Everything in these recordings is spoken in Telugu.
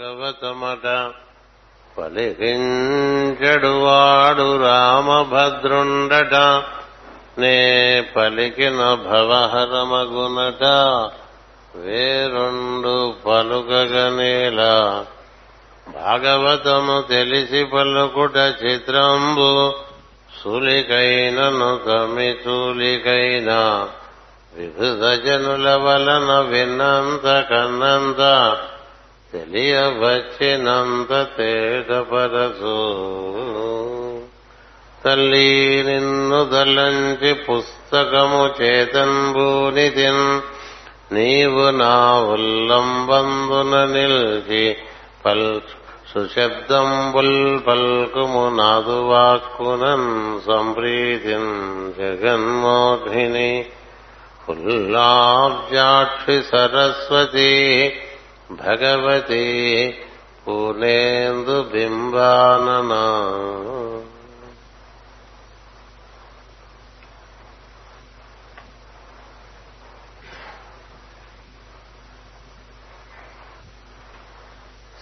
భాగవతమట పలికించడువాడు రామభద్రుండట నే పలికిన భవహరమగునట వేరుండు పలుకగనేలా భాగవతము తెలిసి పలుకుట చిత్రంబు సులికైనను తమి తూలికైన వివిధ వలన విన్నంత కన్నంత తెలియవచ్చినంతేటపరచు తల్లి నిన్ను దలంచి పుస్తకము చేతంబూనితిన్ నీవు నా ఉల్లంబందున నిల్చి పల్ సుశబ్దంబుల్ పల్కుము నాదు వాక్కునన్ సంప్రీతిన్ జగన్మోహిని. ఫుల్లాబ్జాక్షి సరస్వతి భగవతి పూర్ణేందు బింబాననా.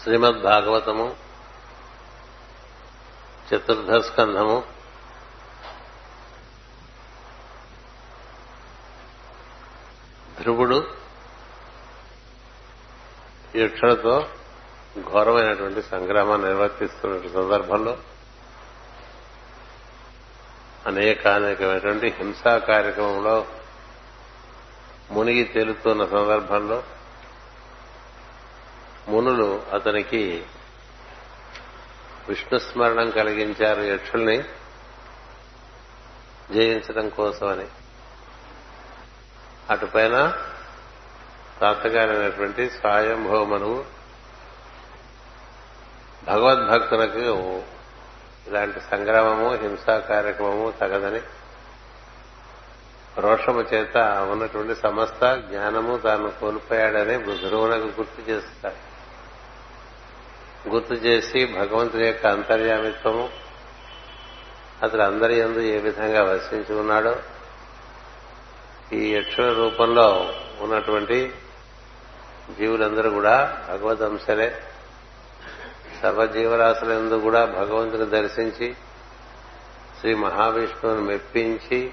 శ్రీమద్ భాగవతము చతుర్థ స్కంధము ధ్రువుడు యక్షులతో ఘోరమైనటువంటి సంగ్రామాన్ని నిర్వర్తిస్తున్న సందర్భంలో అనేక అనేకమైనటువంటి హింసా కార్యక్రమంలో మునిగి తేలుతున్న సందర్భంలో మునులు అతనికి విష్ణుస్మరణం కలిగించారు యక్షుల్ని జయించడం కోసమని. అటుపైన తాతగారైనటువంటి స్వయంభవమనువు భగవద్భక్తులకు ఇలాంటి సంగ్రామము హింసా కార్యక్రమము తగదని రోషము చేత ఉన్నటువంటి సమస్త జ్ఞానము తాను కోల్పోయాడని ధ్రువునకు గుర్తు చేస్తాడు. గుర్తు చేసి భగవంతుని యొక్క అంతర్యామిత్వము అతడు అందరి ఎందు ఏ విధంగా వసించి ఉన్నాడో ఈ యక్ష రూపంలో ఉన్నటువంటి జీవులందరూ కూడా భగవద్ అంశలే. సర్వజీవరాశులందు కూడా భగవంతుని దర్శించి శ్రీ మహావిష్ణువును మెప్పించి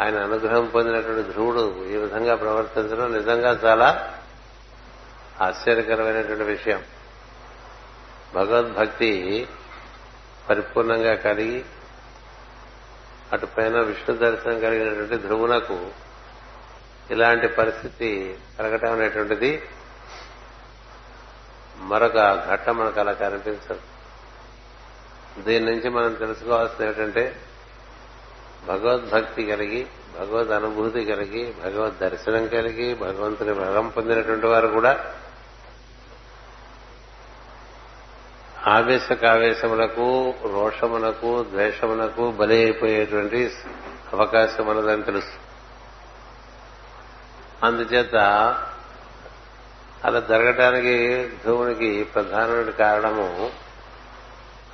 ఆయన అనుగ్రహం పొందినటువంటి ధ్రువుడు ఈ విధంగా ప్రవర్తించడం నిజంగా చాలా ఆశ్చర్యకరమైనటువంటి విషయం. భగవద్భక్తి పరిపూర్ణంగా కలిగి అటుపైన విష్ణు దర్శనం కలిగినటువంటి ధ్రువునకు ఇలాంటి పరిస్థితి కలగటం అనేటువంటిది మరొక ఘట్టం మనకు అలా కనిపించదు దీని నుంచి మనం తెలుసుకోవాల్సింది ఏమిటంటే భగవద్భక్తి కలిగి భగవద్ అనుభూతి కలిగి భగవద్ దర్శనం కలిగి భగవంతుని వరం పొందినటువంటి వారు కూడా ఆవేశకావేశములకు రోషమునకు ద్వేషమునకు బలి అయిపోయేటువంటి అవకాశం ఉన్నదని తెలుసు అందుచేత అలా జరగటానికి ధ్రువునికి ప్రధానమైన కారణము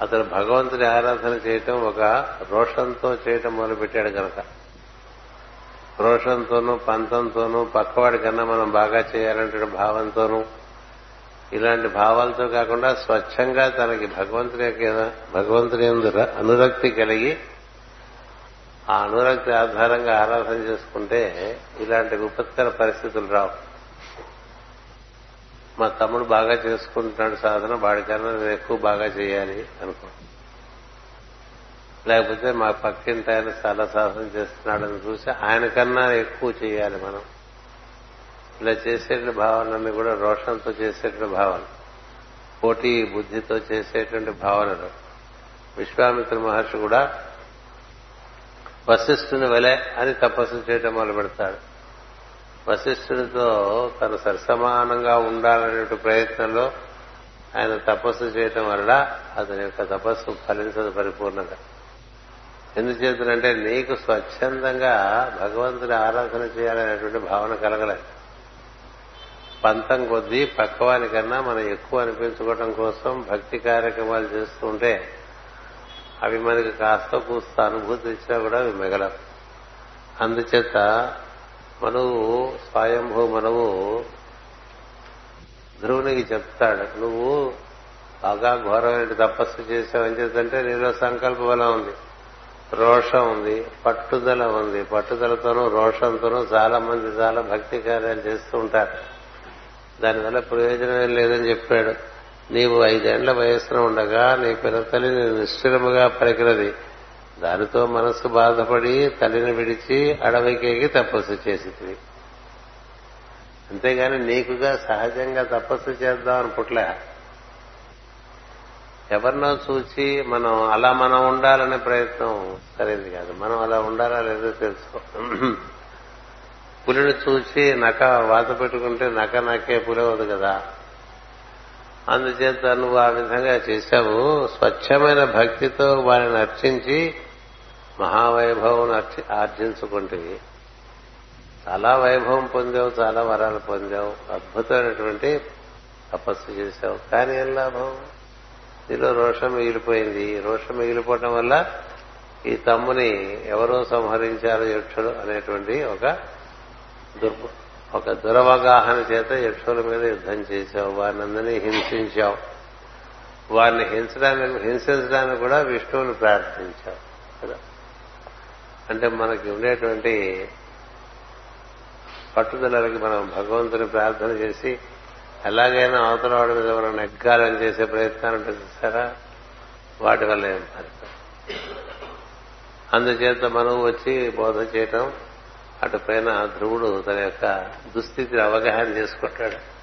అతను భగవంతుని ఆరాధన చేయటం ఒక రోషంతో చేయటం మొదలుపెట్టాడు కనుక రోషంతోనూ పంతంతోనూ పక్కవాడి కన్నా మనం బాగా చేయాలంటే భావంతోనూ ఇలాంటి భావాలతో కాకుండా స్వచ్ఛంగా తనకి భగవంతుని భగవంతుని అనురక్తి కలిగి ఆ అనురక్తి ఆధారంగా ఆరాధన చేసుకుంటే ఇలాంటి విపత్కర పరిస్థితులు రావు. మా తమ్ముడు బాగా చేసుకుంటున్నాడు సాధన వాడికన్నా నేను ఎక్కువ బాగా చేయాలి అనుకో. లేకపోతే మా పక్కింటి ఆయన చాలా సాధన చేస్తున్నాడని చూసి ఆయన కన్నా ఎక్కువ చేయాలి మనం. ఇలా చేసేటువంటి భావనలన్నీ కూడా రోషంతో చేసేటువంటి భావన. పోటీ బుద్ధితో చేసేటువంటి భావనలు. విశ్వామిత్ర మహర్షి కూడా వశిష్ఠుని వలె అని తపస్సు చేయటం మొదలు పెడతాడు వశిష్ఠుడితో తను సరిసమానంగా ఉండాలనే ప్రయత్నంలో ఆయన తపస్సు చేయటం వల్ల అతని యొక్క తపస్సు ఫలించదు పరిపూర్ణంగా ఎందుచేతనంటే నీకు స్వచ్ఛందంగా భగవంతుని ఆరాధన చేయాలనేటువంటి భావన కలగలేదు. పంతం కొద్దీ పక్కవాని కన్నా మనం ఎక్కువ అనిపించుకోవడం కోసం భక్తి కార్యక్రమాలు చేస్తుంటే అవి మనకి కాస్త కూస్త అనుభూతి ఇచ్చినా కూడా అవి మిగలవు. అందుచేత మనవు స్వయంభూ మనవు ధ్రువునికి చెప్తాడు నువ్వు బాగా ఘోరమైన తపస్సు చేసావని ఏం చేద్దంటే నీలో సంకల్ప బలం ఉంది రోషం ఉంది పట్టుదల ఉంది. పట్టుదలతోనూ రోషంతోనూ చాలా మంది చాలా భక్తి కార్యాలు చేస్తూ ఉంటారు. దానివల్ల ప్రయోజనం లేదని చెప్పాడు. నీవు ఐదేండ్ల వయస్సున ఉండగా నీ పినతల్లి నేను నిశ్చలముగా పరికినది. దానితో మనస్సు బాధపడి తల్లిని విడిచి అడవికేకి తపస్సు చేసింది అంతేగాని నీకుగా సహజంగా తపస్సు చేద్దాం అనుకుంటలే ఎవరినో చూచి మనం అలా మనం ఉండాలనే ప్రయత్నం సరైనది కాదు. మనం అలా ఉండాలా లేదో తెలుసుకో. పులిని చూచి నక వాత పెట్టుకుంటే నక నకే పులవదు కదా. అందుచేత నువ్వు ఆ విధంగా చేశావు. స్వచ్ఛమైన భక్తితో వారిని అర్చించి మహావైభవం ఆర్జించుకుంటుంది చాలా వైభవం పొందావు చాలా వరాలు పొందావు. అద్భుతమైనటువంటి తపస్సు చేశావు. కానీ ఏం లాభం? నీలో రోషం మిగిలిపోయింది. రోషం మిగిలిపోవటం వల్ల ఈ తమ్ముని ఎవరో సంహరించారు యక్షుడు అనేటువంటి ఒక దుర్భ ఒక దురవగాహన చేత యక్షుల మీద యుద్ధం చేశావు వారిని అందరినీ హింసించావు. వారిని హింసడానికి హింసించడానికి కూడా విష్ణువుని ప్రార్థించావు కదా? అంటే మనకి ఉండేటువంటి పట్టుదలకి మనం భగవంతుని ప్రార్థన చేసి ఎలాగైనా అవతల వాడి మీద మనం నెగ్గాలని చేసే ప్రయత్నాలు ఉంటుంది చూసారా వాటి వల్ల ఏం ఫలితం? అందుచేత మనం వచ్చి బోధ చేయటం అటు పైన ధ్రువుడు తన యొక్క దుస్థితిని అవగాహన చేసుకుంటాడు.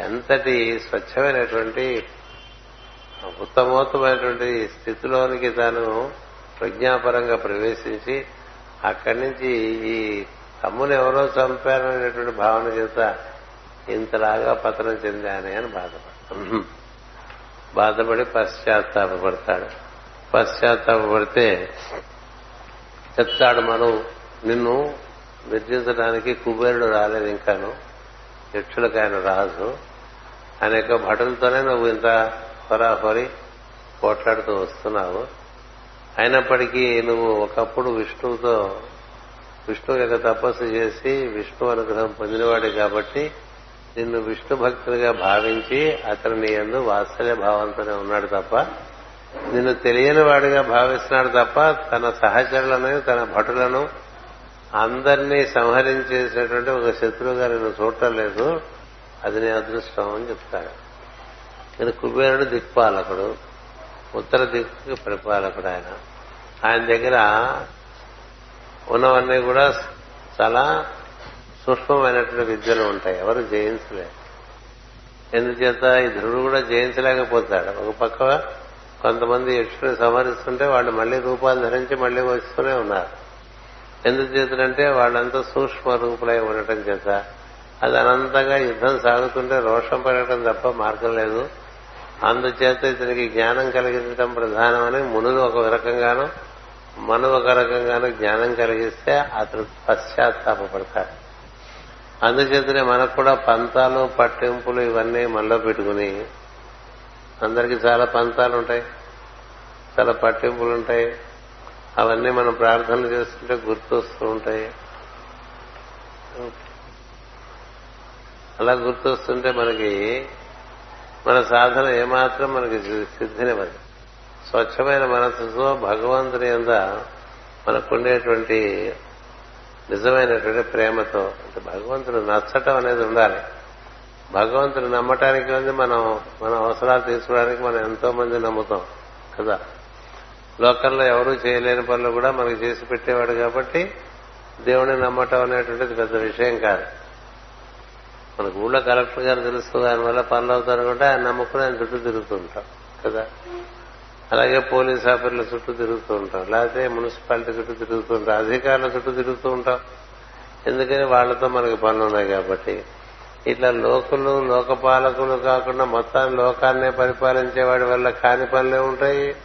ఎంతటి స్వచ్ఛమైనటువంటి ఉత్తమోత్తమైనటువంటి స్థితిలోనికి తాను ప్రజ్ఞాపరంగా ప్రవేశించి అక్కడి నుంచి ఈ తమ్ముని ఎవరో చంపారనేటువంటి భావన చేత ఇంతలాగా పతనం చెందానే అని బాధపడతాడు. బాధపడి పశ్చాత్తాపడతాడు పశ్చాత్తాపడితే చెప్తాడు మనం నిన్ను నిర్జించడానికి కుబేరుడు రాలేదు ఇంకాను యక్షులకు ఆయన రాజు. అనేక భటులతోనే నువ్వు ఇంత హొరాహొరి పోట్లాడుతూ వస్తున్నావు. అయినప్పటికీ నువ్వు ఒకప్పుడు విష్ణువుతో విష్ణువు యొక్క తపస్సు చేసి విష్ణు అనుగ్రహం పొందినవాడు కాబట్టి నిన్ను విష్ణు భక్తులుగా భావించి అతను నీ ఎందు వాత్సల్య భావంతోనే ఉన్నాడు తప్ప నిన్ను తెలియని వాడిగా భావిస్తున్నాడు తప్ప తన సహచరులను తన భటులను అందరినీ సంహరించేసినటువంటి ఒక శత్రువుగా నేను చూడటం లేదు. అది నీ అదృష్టం అని చెప్తాడు. నేను కుబేరుడు దిక్పాలకుడు ఉత్తర దిక్కు పరిపాలకుడు ఆయన. ఆయన దగ్గర ఉన్నవన్నీ కూడా చాలా సూక్ష్మమైనటువంటి విద్యలు ఉంటాయి. ఎవరు జయించలేరు ఎందుచేత ఈ ధ్రువుడు కూడా జయించలేకపోతాడు. ఒక పక్క కొంతమంది యక్షుని సంహరిస్తుంటే వాళ్ళు మళ్ళీ రూపాలు ధరించి మళ్ళీ వస్తూనే ఉన్నారు. ఎందుకు చేతులంటే వాళ్ళంతా సూక్ష్మ రూపులై ఉండటం చేత. అది అనంతంగా యుద్ధం సాగుతుంటే రోషం పెరగడం తప్ప మార్గం లేదు. అందుచేత ఇతనికి జ్ఞానం కలిగించడం ప్రధానమని మునులు ఒక రకంగాను మను ఒక రకంగాను జ్ఞానం కలిగిస్తే అతడు పశ్చాత్తాపడతాడు అందుచేతనే మనకు కూడా పంతాలు పట్టింపులు ఇవన్నీ మనలో పెట్టుకుని అందరికీ చాలా పంతాలు ఉంటాయి చాలా పట్టింపులు ఉంటాయి అవన్నీ మనం ప్రార్థనలు చేస్తుంటే గుర్తొస్తూ ఉంటాయి. అలా గుర్తొస్తుంటే మనకి మన సాధన ఏమాత్రం మనకి సిద్ధినివ్వదు. స్వచ్ఛమైన మనసుతో భగవంతుని యొక్క మనకుండేటువంటి నిజమైనటువంటి ప్రేమతో అంటే భగవంతుడు నచ్చటం అనేది ఉండాలి. భగవంతుడు నమ్మటానికి ఉంది మనం మన అవసరాలు తీసుకోవడానికి మనం ఎంతో మంది నమ్ముతాం కదా? లోకల్లో ఎవరూ చేయలేని పనులు కూడా మనకి చేసి పెట్టేవాడు కాబట్టి దేవుని నమ్మటం అనేటువంటిది పెద్ద విషయం కాదు. మనకు ఊళ్ళో కలెక్టర్ గారు తెలుసు దానివల్ల పనులు అవుతారు కూడా ఆయన నమ్ముకుని ఆయన చుట్టూ తిరుగుతూ ఉంటాం కదా? అలాగే పోలీస్ ఆఫీసుల చుట్టూ తిరుగుతూ ఉంటాం లేకపోతే మున్సిపాలిటీ చుట్టూ తిరుగుతూ ఉంటాం అధికారుల చుట్టూ తిరుగుతూ ఉంటాం ఎందుకని వాళ్ళతో మనకి పనులు ఉన్నాయి కాబట్టి. ఇట్లా లోకులు లోకపాలకులు కాకుండా మొత్తాన్ని లోకాన్నే పరిపాలించేవాడి వల్ల కాని పనులే ఉంటాయి.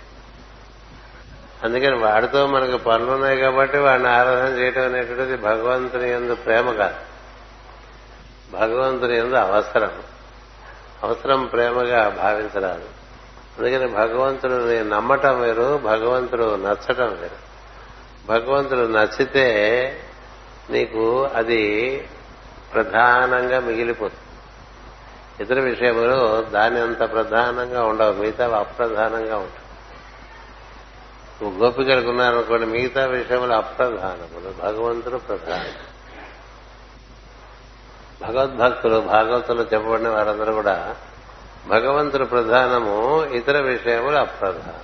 అందుకని వాడితో మనకు పనులున్నాయి కాబట్టి వాడిని ఆరాధన చేయటం అనేటువంటిది భగవంతుని ఎందు ప్రేమ కాదు. భగవంతుని ఎందు అవసరం. అవసరం ప్రేమగా భావించరాదు. అందుకని భగవంతుడిని నమ్మటం వేరు భగవంతుడు నచ్చటం వేరు. భగవంతుడు నచ్చితే నీకు అది ప్రధానంగా మిగిలిపోతుంది. ఇతర విషయంలో దాని అంత ప్రధానంగా ఉండవు మిగతా అప్రధానంగా ఉంటుంది నువ్వు గోపికలకు ఉన్నారనుకోండి మిగతా విషయములు అప్రధానములు భగవంతుడు ప్రధానం. భగవద్భక్తులు భాగవతులు చెప్పబడిన వారందరూ కూడా భగవంతుడు ప్రధానము ఇతర విషయములు అప్రధానం.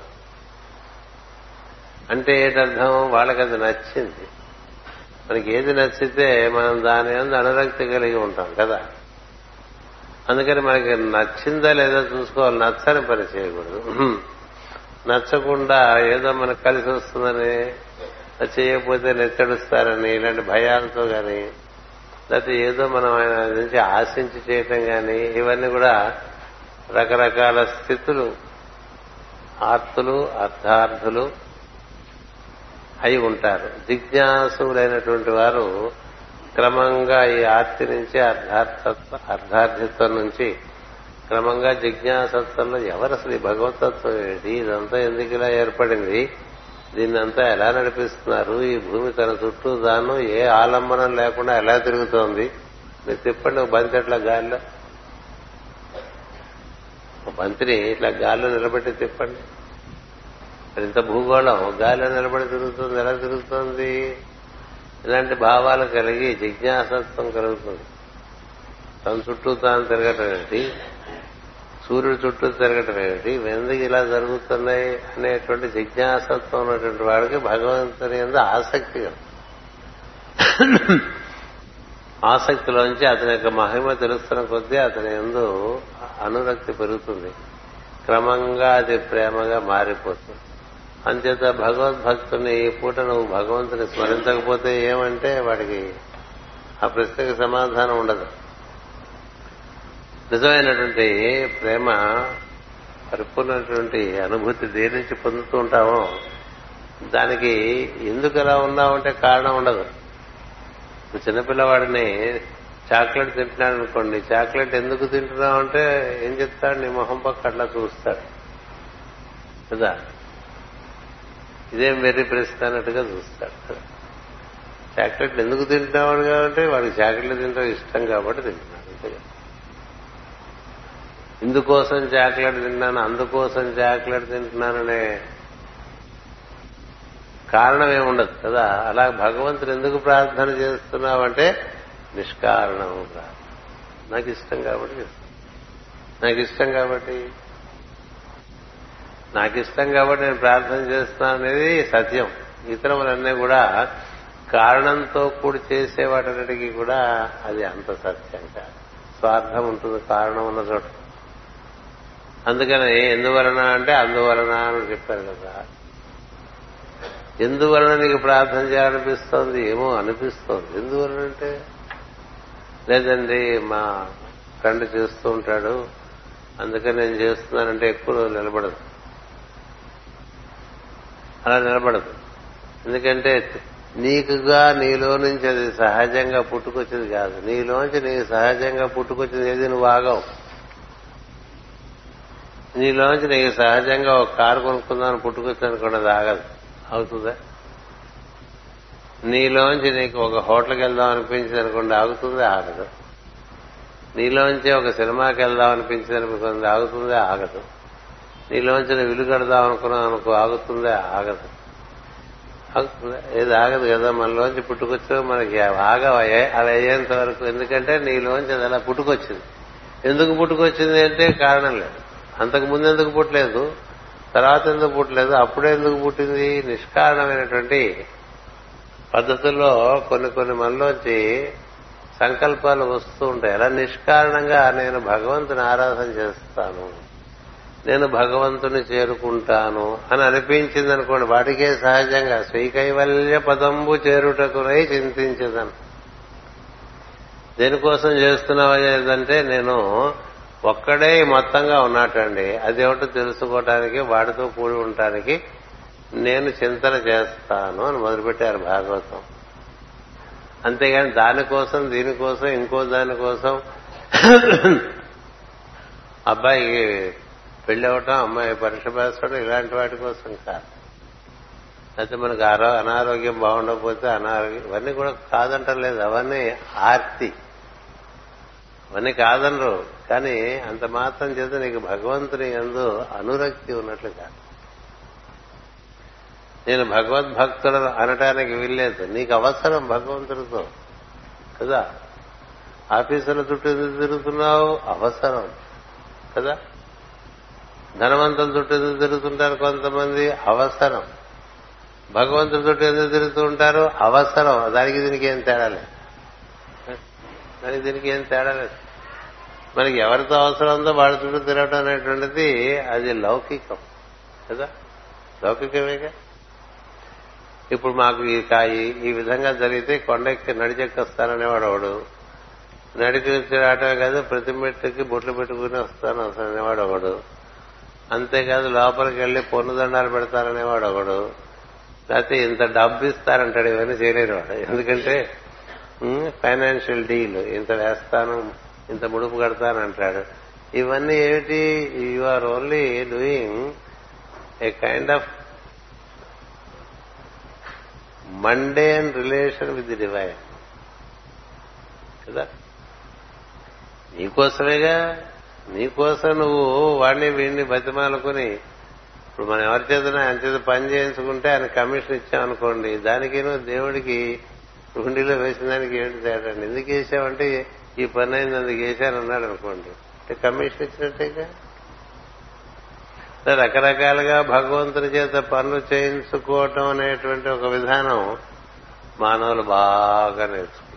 అంటే ఏంటర్థం? వాళ్ళకి అది నచ్చింది. మనకి ఏది నచ్చితే మనం దాని మీద అనురక్తి కలిగి ఉంటాం కదా. అందుకని మనకి నచ్చిందా లేదా చూసుకోవాలి నచ్చని పని చేయకూడదు. నచ్చకుండా ఏదో మనకు కలిసి వస్తుందని చేయకపోతే నెత్తడుస్తారని ఇలాంటి భయాలతో గాని లేకపోతే ఏదో మనం ఆయన నుంచి ఆశించి చేయటం గాని ఇవన్నీ కూడా రకరకాల స్థితులు ఆర్తులు అర్థార్థులు అయి ఉంటారు. జిజ్ఞాసులైనటువంటి వారు క్రమంగా ఈ ఆర్తి నుంచి అర్ధార్థత్వ అర్ధార్థిత్వం నుంచి క్రమంగా జిజ్ఞాసత్వంలో ఎవరు అసలు ఈ భగవతత్వం ఏంటి? ఇదంతా ఎందుకు ఇలా ఏర్పడింది? దీన్నంతా ఎలా నడిపిస్తున్నారు? ఈ భూమి తన చుట్టూ తాను ఏ ఆలంబనం లేకుండా ఎలా తిరుగుతోంది? మీరు తిప్పండి ఒక బంతి అట్లా గాలిలో. ఒక బంతిని ఇట్లా గాలిలో నిలబెట్టి తిప్పండి. ఇంత భూగోళం గాలిలో నిలబడి తిరుగుతుంది ఎలా తిరుగుతుంది? ఇలాంటి భావాలు కలిగి జిజ్ఞాసత్వం కలుగుతుంది. తన చుట్టూ తాను తిరగటం సూర్యుడు చుట్టూ తిరగటం ఏమిటి? ఎందుకు ఇలా జరుగుతున్నాయి అనేటువంటి జిజ్ఞాసత్వం ఉన్నటువంటి వాడికి భగవంతుని ఎందు ఆసక్తి కలుగుతుంది. ఆసక్తిలోంచి అతని యొక్క మహిమ తెలుస్తున్న కొద్దీ అతని ఎందు అనురక్తి పెరుగుతుంది. క్రమంగా అది ప్రేమగా మారిపోతుంది. అంచేత భగవద్భక్తుని ఈ పూట నువ్వు భగవంతుని స్మరించకపోతే ఏమంటే వాడికి ఆ ప్రశ్నకు సమాధానం ఉండదు. నిజమైనటువంటి ప్రేమ పరిపూర్ణటువంటి అనుభూతి దేని నుంచి పొందుతూ ఉంటామో దానికి ఎందుకు ఎలా ఉన్నామంటే కారణం ఉండదు. ఇప్పుడు చిన్నపిల్లవాడిని చాక్లెట్ తింటున్నాడు అనుకోండి చాక్లెట్ ఎందుకు తింటున్నావు అంటే ఏం చెప్తాడు? నీ మొహం పక్క అట్లా చూస్తాడు. కదా? ఇదేం వెర్రి ప్రశ్న అన్నట్టుగా చూస్తాడు. కదా చాక్లెట్ ఎందుకు తింటున్నాడు కాబట్టి వాడికి చాక్లెట్ తింటాం ఇష్టం కాబట్టి తింటున్నాడు అంతే ఇందుకోసం చాక్లెట్ తిన్నాను అందుకోసం చాక్లెట్ తింటున్నాననే కారణం ఏముండదు కదా? అలా భగవంతుడు ఎందుకు ప్రార్థన చేస్తున్నావంటే నిష్కారణం ప్రార్థన. నాకు ఇష్టం కాబట్టి నాకు ఇష్టం కాబట్టి. నాకు ఇష్టం కాబట్టి నేను ప్రార్థన చేస్తున్నాను అనేది సత్యం. ఇతరములన్నీ కూడా కారణంతో కూడి చేసేవాటన్నిటికీ కూడా అది అంత సత్యం కాదు. స్వార్థం ఉంటుంది కారణం ఉన్న చోట. అందుకని ఎందువలన అంటే అందువలన అని చెప్పారు కదా. ఎందువలన నీకు ప్రార్థన చేయాలనిపిస్తోంది? ఏమో అనిపిస్తోంది. ఎందువలన అంటే లేదండి మా ఫ్రెండ్ చేస్తూ ఉంటాడు. అందుకని నేను చేస్తున్నానంటే ఎక్కువ రోజులు నిలబడదు. అలా నిలబడదు. ఎందుకంటే నీకుగా నీలో నుంచి అది సహజంగా పుట్టుకొచ్చింది కాదు. నీలోంచి నీకు సహజంగా పుట్టుకొచ్చింది ఏది? నువ్వు ఆగవు. నీలోంచి నీకు సహజంగా ఒక కారు కొనుక్కుందామని పుట్టుకొచ్చానుకోండి అది ఆగదు. అవుతుందా? నీలోంచి నీకు ఒక హోటల్కి వెళ్దాం అనిపించింది అనుకోండి ఆగుతుంది? ఆగదు. నీలోంచి ఒక సినిమాకి వెళ్దాం అనిపించింది అనుకుంది ఆగుతుందే? ఆగదు. నీలోంచి నువ్వు ఇల్లు కడదాం అనుకున్నావు అనుకో ఆగుతుందే? ఆగదు. ఆగుతుందా? ఏది ఆగదు కదా. మనలోంచి పుట్టుకొచ్చావు మనకి ఆగవయ్యే అలా అయ్యేంత వరకు. ఎందుకంటే నీలోంచి అది అలా పుట్టుకొచ్చింది. ఎందుకు పుట్టుకొచ్చింది అంటే కారణం లేదు. అంతకు ముందు ఎందుకు పుట్టలేదు? తర్వాత ఎందుకు పుట్టలేదు? అప్పుడే ఎందుకు పుట్టింది? నిష్కారణమైనటువంటి పద్ధతుల్లో కొన్ని కొన్ని మనలోంచి సంకల్పాలు వస్తూ ఉంటాయి. అలా నిష్కారణంగా నేను భగవంతుని ఆరాధన చేస్తాను. నేను భగవంతుని చేరుకుంటాను అని అనిపించింది అనుకోండి. వాటికే సహజంగా శ్రీకైవల్య పదంబు చేరుటకునై చింతించదను. దేనికోసం చేస్తున్నావా ఏదంటే నేను ఒక్కడే మొత్తంగా ఉన్నట్టండి అదేమిటో తెలుసుకోవటానికి వాడితో కూడి ఉండటానికి నేను చింతన చేస్తాను అని మొదలుపెట్టారు భాగవతం. అంతేగాని దానికోసం దీనికోసం ఇంకో దానికోసం అబ్బాయికి పెళ్ళి అవటం అమ్మాయి పరీక్ష పేసడం ఇలాంటి వాటి కోసం కాదు. అయితే మనకు ఆరో అనారోగ్యం బాగుండకపోతే అనారోగ్యం ఇవన్నీ కూడా కాదంటలేదు. అవన్నీ ఆర్తి. అవన్నీ కాదనరు. కానీ అంత మాత్రం చేత నీకు భగవంతుని ఎందు అనురక్తి ఉన్నట్లు కాదు. నేను భగవద్భక్తుడు అనటానికి వీల్లేదు. నీకు అవసరం భగవంతుడితో. కదా? ఆఫీసుల చుట్టూ తిరుగుతున్నావు అవసరం. కదా? ధనవంతుల చుట్టూ ఎందుకు తిరుగుతుంటారు కొంతమంది అవసరం. భగవంతుడి చుట్టూ ఎందుకు తిరుగుతూ ఉంటారు అవసరం. దానికి దీనికి ఏం తేడా లేదు. దానికి దీనికి ఏం తేడా లేదు. మనకి ఎవరితో అవసరం ఉందో వాళ్ళ చుట్టూ తిరగటం అనేటువంటిది అది లౌకికం. కదా? లౌకికమేగా? ఇప్పుడు మాకు ఈ కాయి ఈ విధంగా జరిగితే కొండెక్కి నడిచెక్కొస్తాననేవాడు ఒకడు నడిచి రావటమే కాదు ప్రతి మెట్టుకి బొట్లు పెట్టుకుని వస్తాను అనేవాడు ఒకడు అంతేకాదు లోపలికి వెళ్ళి పొన్నుదండాలు పెడతారనేవాడు ఒకడు లేకపోతే ఇంత డబ్బు ఇస్తారంటాడు ఇవన్నీ చేయలేరు వాడు ఎందుకంటే ఫైనాన్షియల్ డీల్ ఇంత వేస్తాను ఇంత ముడుపు కడతాను అంటాడు. ఇవన్నీ ఏమిటి? You are only doing a kind of mundane relation with the divine కదా? నీకోసమేగా? నీకోసం నువ్వు వాడిని వీడిని బతిమాలుకుని ఇప్పుడు మనం ఎవరి చేతన ఆయన చేత పని చేయించుకుంటే ఆయన కమిషన్ ఇచ్చామనుకోండి దానికి నువ్వు దేవుడికి గుండీలో వేసిన దానికి ఏంటి తేడా? ఎందుకు వేసావంటే ఈ పని అయింది అందుకు వేశాను అనుకోండి. అంటే కమిషన్ ఇచ్చినట్టేగా? రకరకాలుగా భగవంతుని చేత పనులు చేయించుకోవటం అనేటువంటి ఒక విధానం మానవులు బాగా నేర్చుకున్నారు.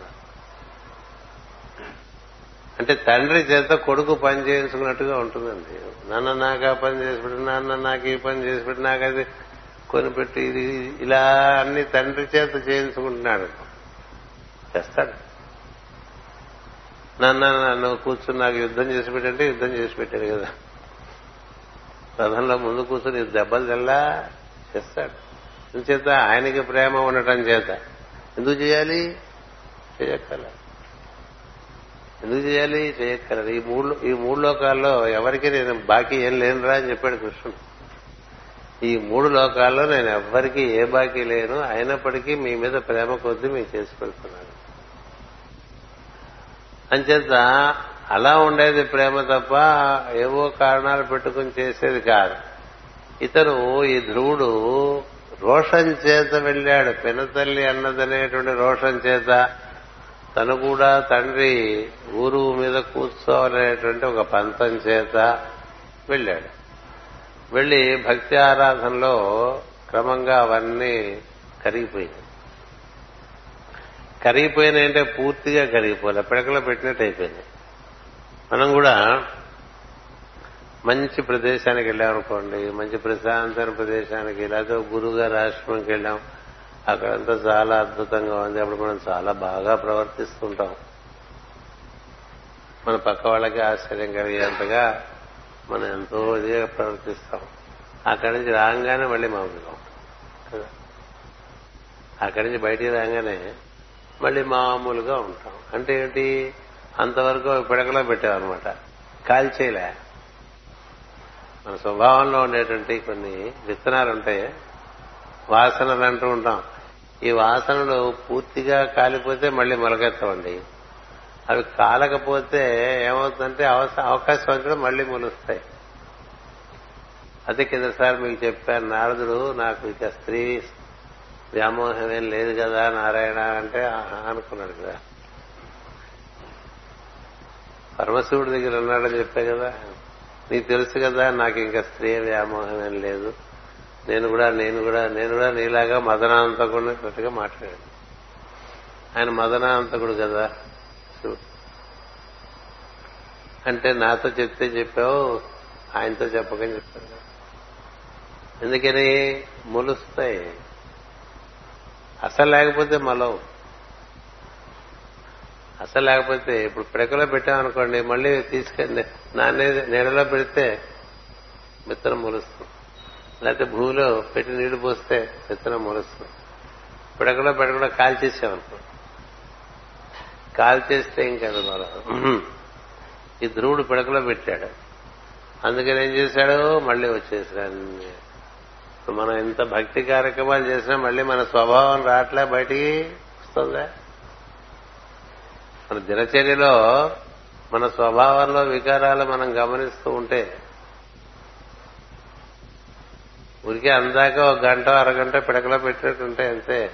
అంటే తండ్రి చేత కొడుకు పని చేయించుకున్నట్టుగా ఉంటుందండి. నాన్న నాకు ఆ పని చేసి పెట్టి నాన్న నాకు ఈ పని చేసి పెట్టి నాకు అది కొనిపెట్టి ఇది ఇలా అన్ని తండ్రి చేత చేయించుకుంటున్నాడు. చేస్తాడు. నన్ను నన్ను కూర్చుని నాకు యుద్ధం చేసి పెట్టంటే యుద్ధం చేసి పెట్టాడు కదా. రథంలో ముందు కూర్చుని దెబ్బలు తెల్లా చేస్తాడు. ఎందుచేత ఆయనకి ప్రేమ ఉండటం చేత. ఎందుకు చేయాలి? చేయక్కల ఎందుకు చేయాలి? చేయక్కల ఈ మూడు ఈ మూడు లోకాల్లో ఎవరికి నేను బాకీ ఏం లేనురా అని చెప్పాడు కృష్ణుడు. ఈ మూడు లోకాల్లో నేను ఎవ్వరికి ఏ బాకీ లేను. అయినప్పటికీ మీ మీద ప్రేమ కొద్దీ మీకు చేసి పెడుతున్నాను అంచేత అలా ఉండేది ప్రేమ తప్ప ఏవో కారణాలు పెట్టుకుని చేసేది కాదు. ఇతను ఈ ధ్రువుడు రోషన్ చేత వెళ్ళాడు. పినతల్లి అన్నదనేటువంటి రోషన్ చేత తను కూడా తండ్రి ఊరు మీద కూర్చోవాలనేటువంటి ఒక పంతం చేత వెళ్ళాడు. వెళ్ళి భక్తి ఆరాధనలో క్రమంగా అవన్నీ కరిగిపోయింది కరిగిపోయినాయంటే పూర్తిగా కరిగిపోలే. పిడకలో పెట్టినట్టు అయిపోయింది. మనం కూడా మంచి ప్రదేశానికి వెళ్ళామనుకోండి మంచి ప్రశాంతమైన ప్రదేశానికి లేకపోతే గురుగారి ఆశ్రమంకి వెళ్ళాం. అక్కడంతా చాలా అద్భుతంగా ఉంది. అప్పుడు మనం చాలా బాగా ప్రవర్తిస్తుంటాం. మన పక్క వాళ్ళకి ఆశ్చర్యం కలిగేంతగా మనం ఎంతో ఇదిగా ప్రవర్తిస్తాం. అక్కడి నుంచి రాగానే మళ్ళీ మామూలుగా ఉంటాం. అక్కడి నుంచి బయటికి రాగానే మళ్ళీ మామూలుగా ఉంటాం. అంటే ఏంటి? అంతవరకు పిడకలో పెట్టామన్నమాట కాల్చేయలే మన స్వభావంలో ఉండేటువంటి కొన్ని విత్తనాలు ఉంటాయి వాసనలు అంటూ ఉంటాం. ఈ వాసనలు పూర్తిగా కాలిపోతే మళ్ళీ మొలకెత్తవండి. అవి కాలకపోతే ఏమవుతుందంటే అవకాశం వచ్చినా మళ్ళీ మొలుస్తాయి. అదే కిందసారి మీకు చెప్పాను నారదుడు నాకు ఇక స్త్రీ వ్యామోహం ఏం లేదు కదా నారాయణ అంటే అనుకున్నాడు కదా. పరమశివుడి దగ్గర ఉన్నాడని చెప్పే కదా. నీకు తెలుసు కదా నాకు ఇంకా స్త్రీ వ్యామోహం ఏం లేదు. నేను కూడా నేను కూడా నేను కూడా నీలాగా మదనాంతకుడిగా మాట్లాడాడు ఆయన మదనాంతకుడు కదా శివుడు. అంటే నాతో చెప్తే చెప్పావు ఆయనతో చెప్పకని చెప్పాను. ఎందుకని? మొలుస్తాయి. అసలు లేకపోతే మలవు అసలు లేకపోతే ఇప్పుడు పిడకలో పెట్టామనుకోండి మళ్ళీ తీసుకెళ్ళి నానే నీడలో పెడితే విత్తనం మొలుస్తుంది. లేకపోతే భూమిలో పెట్టి నీళ్ళు పోస్తే విత్తనం మొలుస్తుంది. పిడకలో పెట్టకుండా కాల్ కాల్చేస్తే ఇంకా మరో ఈ ధ్రువుడు పిడకలో పెట్టాడు. అందుకని ఏం చేశాడు? మళ్ళీ వచ్చేసాడు మనం ఎంత భక్తి కార్యక్రమాలు చేసినా మళ్ళీ మన స్వభావం రావట్లే బయటికి వస్తుందా? మన దినచర్యలో మన స్వభావంలో వికారాలు మనం గమనిస్తూ ఉంటే ఊరికే అందాక ఒక గంట అరగంట పిడకలో పెట్టినట్టుంటే అంతే.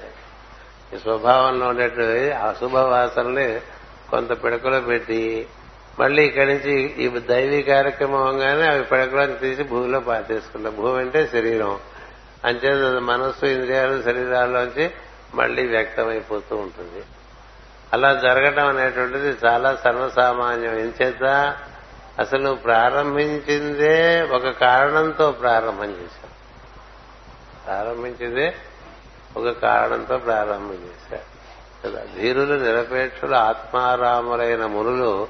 ఈ స్వభావంలో ఉండేటువంటి అశుభ వాసనని కొంత పిడకలో పెట్టి మళ్ళీ ఇక్కడి నుంచి ఈ దైవీ కార్యక్రమంగానే అవి పిడకలోకి తీసి భూమిలో పాతేసుకుంటాం. భూమి అంటే శరీరం. అంచేత మనస్సు ఇంద్రియాలు శరీరాల్లోంచి మళ్ళీ వ్యక్తమైపోతూ ఉంటుంది. అలా జరగటం అనేటువంటిది చాలా సర్వసామాన్యం. ఎంచేత అసలు ప్రారంభించిందే ఒక కారణంతో ప్రారంభం చేశారు. ప్రారంభించిందే ఒక కారణంతో ప్రారంభం చేశారు. కదా ధీరులు నిరపేక్షులు ఆత్మారాములైన మునులు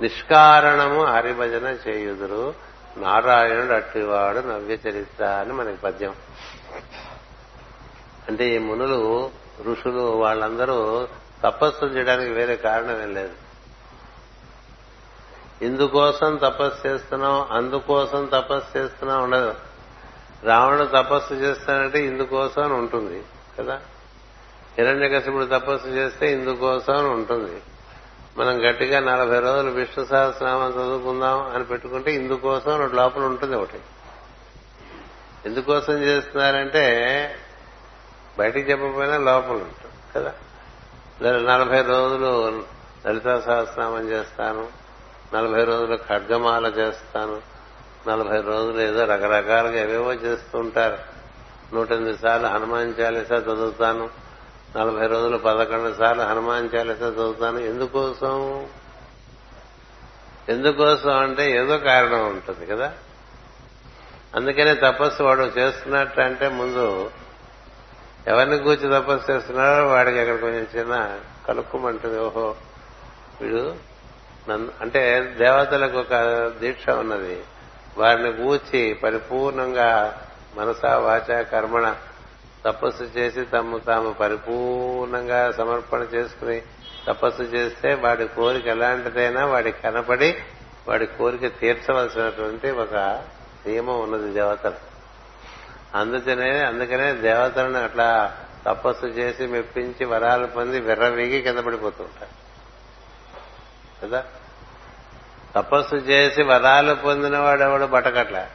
నిష్కారణము హరిభజన చేయుదురు. నారాయణుడు అట్టివాడు నవ్య చరిత్ర అని మనకి పద్యం. అంటే ఈ మునులు ఋషులు వాళ్ళందరూ తపస్సు చేయడానికి వేరే కారణం ఏం లేదు. ఇందుకోసం తపస్సు చేస్తున్నాం అందుకోసం తపస్సు చేస్తున్నాం ఉండదు. రావణుడు తపస్సు చేస్తానంటే ఇందుకోసం అని ఉంటుంది కదా? హిరణ్యకశిపుడు తపస్సు చేస్తే ఇందుకోసం అని ఉంటుంది. మనం గట్టిగా నలభై రోజులు విష్ణు సహస్రనామం చదువుకుందాం అని పెట్టుకుంటే ఇందుకోసం ఒకటి లోపల ఉంటుంది ఒకటి. ఎందుకోసం చేస్తున్నారంటే బయటికి చెప్పకపోయినా లోపల ఉంటుంది కదా? నలభై రోజులు లలితా సహస్రనామం చేస్తాను నలభై రోజులు ఖడ్గమాల చేస్తాను నలభై రోజులు ఏదో రకరకాలుగా ఏవేవో చేస్తూ ఉంటారు. నూట ఎనిమిది సార్లు హనుమాన్ చాలీస చదువుతాను నలభై రోజులు పదకొండు సార్లు హనుమాన్ చాలీస చదువుతాను. ఎందుకోసం? ఎందుకోసం అంటే ఏదో కారణం ఉంటుంది కదా? అందుకనే తపస్సు వాడు చేస్తున్నట్టు అంటే ముందు ఎవరిని కూర్చి తపస్సు చేస్తున్నాడో వాడికి అక్కడ కొంచెం చిన్న కలుక్కుమంటుంది. ఓహో వీడు నన్ను అంటే దేవతలకు ఒక దీక్ష ఉన్నది. వారిని కూర్చి పరిపూర్ణంగా మనసా వాచ కర్మణ తపస్సు చేసి తమ తాము పరిపూర్ణంగా సమర్పణ చేసుకుని తపస్సు చేస్తే వాడి కోరిక ఎలాంటిదైనా వాడికి కనపడి వాడి కోరిక తీర్చవలసినటువంటి ఒక నియమం ఉన్నది దేవతలు. అందుకనే అందుకనే దేవతలను అట్లా తపస్సు చేసి మెప్పించి వరాలు పొంది విర్రవీగి కింద పడిపోతూ ఉంటారు. కదా? తపస్సు చేసి వరాలు పొందిన వాడెవడు బటకట్ల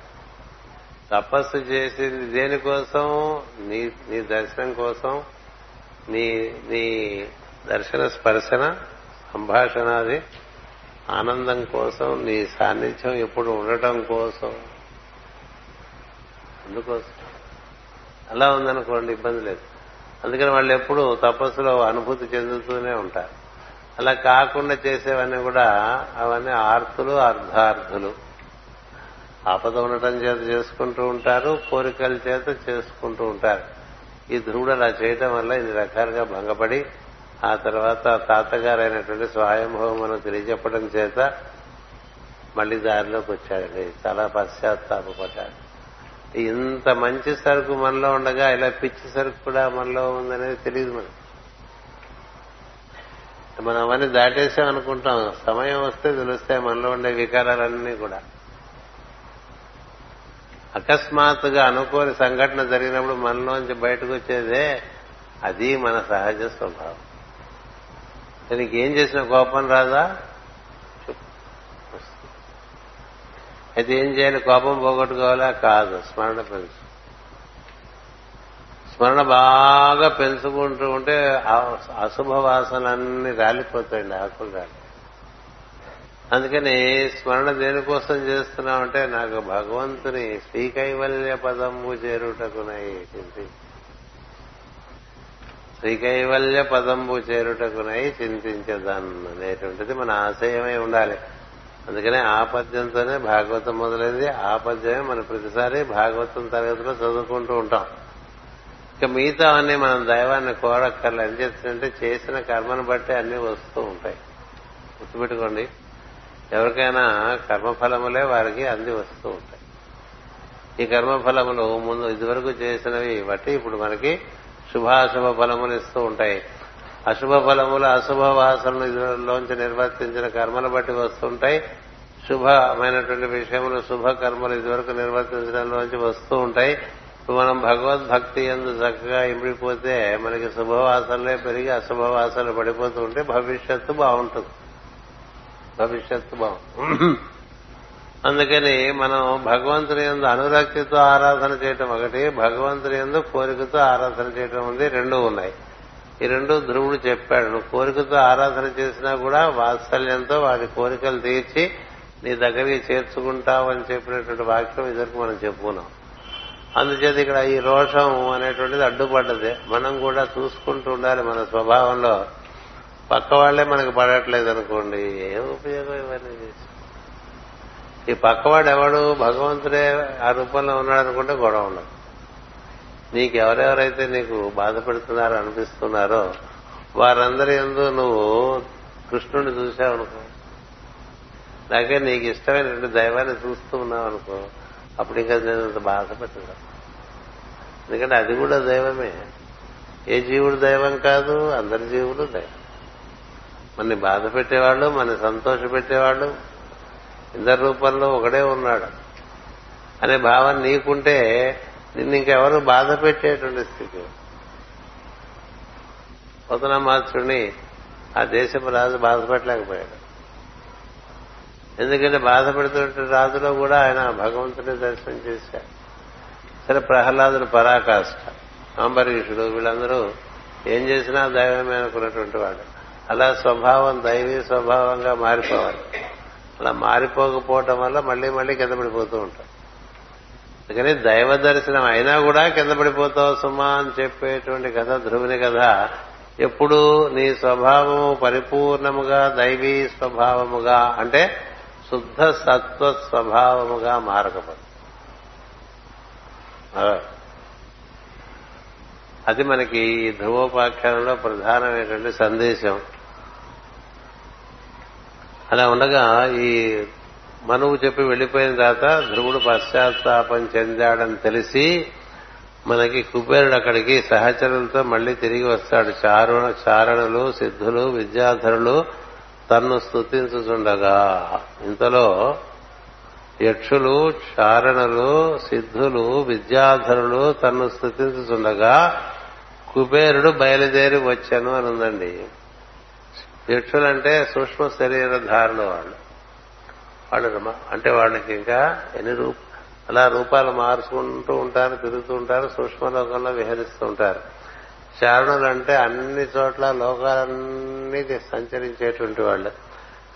తపస్సు చేసి దేనికోసం? నీ నీ దర్శనం కోసం నీ నీ దర్శన స్పర్శన సంభాషణాది ఆనందం కోసం నీ సాన్నిధ్యం ఎప్పుడు ఉండటం కోసం. అందుకోసం. అలా ఉందనుకోండి ఇబ్బంది లేదు. అందుకని వాళ్ళు ఎప్పుడు తపస్సులో అనుభూతి చెందుతూనే ఉంటారు. అలా కాకుండా చేసేవన్నీ కూడా అవన్నీ ఆర్తులు అర్ధార్థులు ఆపద ఉండటం చేత చేసుకుంటూ ఉంటారు కోరికల చేత చేసుకుంటూ ఉంటారు. ఈ ధ్రువుడు అలా చేయటం వల్ల ఇన్ని రకాలుగా భంగపడి ఆ తర్వాత తాతగారైనటువంటి స్వయంభవం మనం తెలియజెప్పడం చేత మళ్ళీ దారిలోకి వచ్చాడండి. చాలా పశ్చాత్తాపడ్డాడు ఇంత మంచి సరుకు మనలో ఉండగా ఇలా పిచ్చి సరుకు కూడా మనలో ఉందనేది తెలియదు మనకి. మనం అవన్నీ దాటేసాం అనుకుంటాం. సమయం వస్తే తెలుస్తాయి మనలో ఉండే వికారాలన్నీ కూడా. అకస్మాత్తుగా అనుకోని సంఘటన జరిగినప్పుడు మనలోంచి బయటకు వచ్చేదే అది మన సహజ స్వభావం. నీకేం చేసిన కోపం రాదా? అయితే ఏం చేయాలి? కోపం పోగొట్టుకోవాలా? కాదు. స్మరణ పెంచు. స్మరణ బాగా పెంచుకుంటూ ఉంటే అశుభ వాసనలన్నీ రాలిపోతాయండి ఆకులు రాలి. అందుకని స్మరణ దేనికోసం చేస్తున్నామంటే నాకు భగవంతుని శ్రీకైవల్య పదంబు చేరుటకునై చింతి శ్రీకైవల్య పదంబు చేరుటకునై చింతించదన్ అనేటువంటిది మన ఆశయమై ఉండాలి. అందుకనే ఆ పద్యంతోనే భాగవతం మొదలైంది. ఆ పద్యమే మనం ప్రతిసారి భాగవతం తరగతిలో చదువుకుంటూ ఉంటాం. ఇక మిగతా అన్ని మనం దైవాన్ని కోరక్కర్లు. ఏం చేస్తుందంటే చేసిన కర్మను బట్టి అన్ని వస్తూ ఉంటాయి. గుర్తుపెట్టుకోండి. ఎవరికైనా కర్మఫలములే వారికి అంది వస్తూ ఉంటాయి. ఈ కర్మఫలములు ముందు ఇదివరకు చేసినవి బట్టి ఇప్పుడు మనకి శుభాశుభ ఫలములు ఇస్తూ ఉంటాయి. అశుభ ఫలములు అశుభ వాసనలోంచి నిర్వర్తించిన కర్మలు బట్టి వస్తుంటాయి. శుభమైనటువంటి విషయములు శుభ కర్మలు ఇదివరకు నిర్వర్తించడంలోంచి వస్తూ ఉంటాయి. మనం భగవద్భక్తి ఎందు చక్కగా ఇమిడిపోతే మనకి శుభవాసనలే పెరిగి అశుభవాసనలు పడిపోతూ ఉంటే భవిష్యత్తు బాగుంటుంది. భవిష్యత్తు బాగుంటుంది. అందుకని మనం భగవంతుని ఎందు అనురక్తితో ఆరాధన చేయటం ఒకటి భగవంతుని ఎందు కోరికతో ఆరాధన చేయటం ఉంది రెండు ఉన్నాయి. ఈ రెండు ధ్రువుడు చెప్పాడు నువ్వు కోరికతో ఆరాధన చేసినా కూడా వాత్సల్యంతో వాడి కోరికలు తీర్చి నీ దగ్గరికి చేర్చుకుంటావు అని చెప్పినటువంటి వాక్యం ఇద్దరికి మనం చెప్పుకున్నాం. అందుచేత ఇక్కడ ఈ రోషం అనేటువంటిది అడ్డుపడ్డది. మనం కూడా చూసుకుంటూ ఉండాలి మన స్వభావంలో. పక్క వాళ్ళే మనకు పడట్లేదు అనుకోండి ఏం ఉపయోగం ఇవన్నీ చేసి? ఈ పక్కవాడు ఎవడు భగవంతుడే ఆ రూపంలో ఉన్నాడు అనుకుంటే గొడవ ఉండదు. నీకెవరెవరైతే నీకు బాధపడుతున్నారో అనిపిస్తున్నారో వారందరి ఎందు నువ్వు కృష్ణుడిని చూసావు అనుకో నాకే నీకు ఇష్టమైనటువంటి దైవాన్ని చూస్తూ ఉన్నావు అనుకో అప్పుడు ఇంకా నేను అంత బాధ ఎందుకంటే అది కూడా దైవమే. ఏ జీవుడు దైవం కాదు అందరి జీవులు దైవం. మనని బాధ పెట్టేవాళ్ళు మన సంతోష పెట్టేవాళ్ళు ఇందరి రూపంలో ఒకడే ఉన్నాడు. అనే భావం నీకుంటే నిన్ను ఇంకెవరు బాధ పెట్టేటువంటి స్థితి. పోతనమాత్రుని ఆ దేశపు రాజు బాధపడలేకపోయాడు ఎందుకంటే బాధపడుతున్న రాజులో కూడా ఆయన భగవంతుని దర్శనం చేశాడు. సరే ప్రహ్లాదుడు పరాకాష్ట అంబరీషుడు వీళ్ళందరూ ఏం చేసినా దైవమే అనుకున్నటువంటి వాడు. అలా స్వభావం దైవీ స్వభావంగా మారిపోవాలి. అలా మారిపోకపోవటం వల్ల మళ్ళీ మళ్ళీ కింద పడిపోతూ ఉంటాం అందుకని దైవ దర్శనం అయినా కూడా కింద పడిపోతావు సుమా అని చెప్పేటువంటి కథ ధ్రువుని కథ ఎప్పుడు నీ స్వభావము పరిపూర్ణముగా దైవీ స్వభావముగా అంటే శుద్ధ సత్వ స్వభావముగా మారకపోతుంది అది మనకి ఈ ధ్రువోపాఖ్యానంలో ప్రధానమైనటువంటి సందేశం. అలా ఉండగా ఈ మనువు చెప్పి వెళ్ళిపోయిన తర్వాత ధ్రువుడు పశ్చాత్తాపం చెందాడని తెలిసి మనకి కుబేరుడు అక్కడికి సహచరులతో మళ్ళీ తిరిగి వస్తాడు. చారు చారణులు సిద్ధులు విద్యాధరులు తన్ను స్థుతించుచుండగా ఇంతలో యక్షులు చారణులు సిద్ధులు విద్యాధరులు తన్ను స్థుతించుచుండగా కుబేరుడు బయలుదేరి వచ్చాను అనుందండి యక్షులంటే సూక్ష్మ శరీరధారులు వాళ్ళు. వాళ్ళు అంటే వాళ్ళకి ఇంకా ఎన్ని రూప అలా రూపాలు మార్చుకుంటూ ఉంటారు తిరుగుతూ ఉంటారు సూక్ష్మలోకంలో విహరిస్తూ ఉంటారు. చారణులు అంటే అన్ని చోట్ల లోకాలన్నీ సంచరించేటువంటి వాళ్ళు.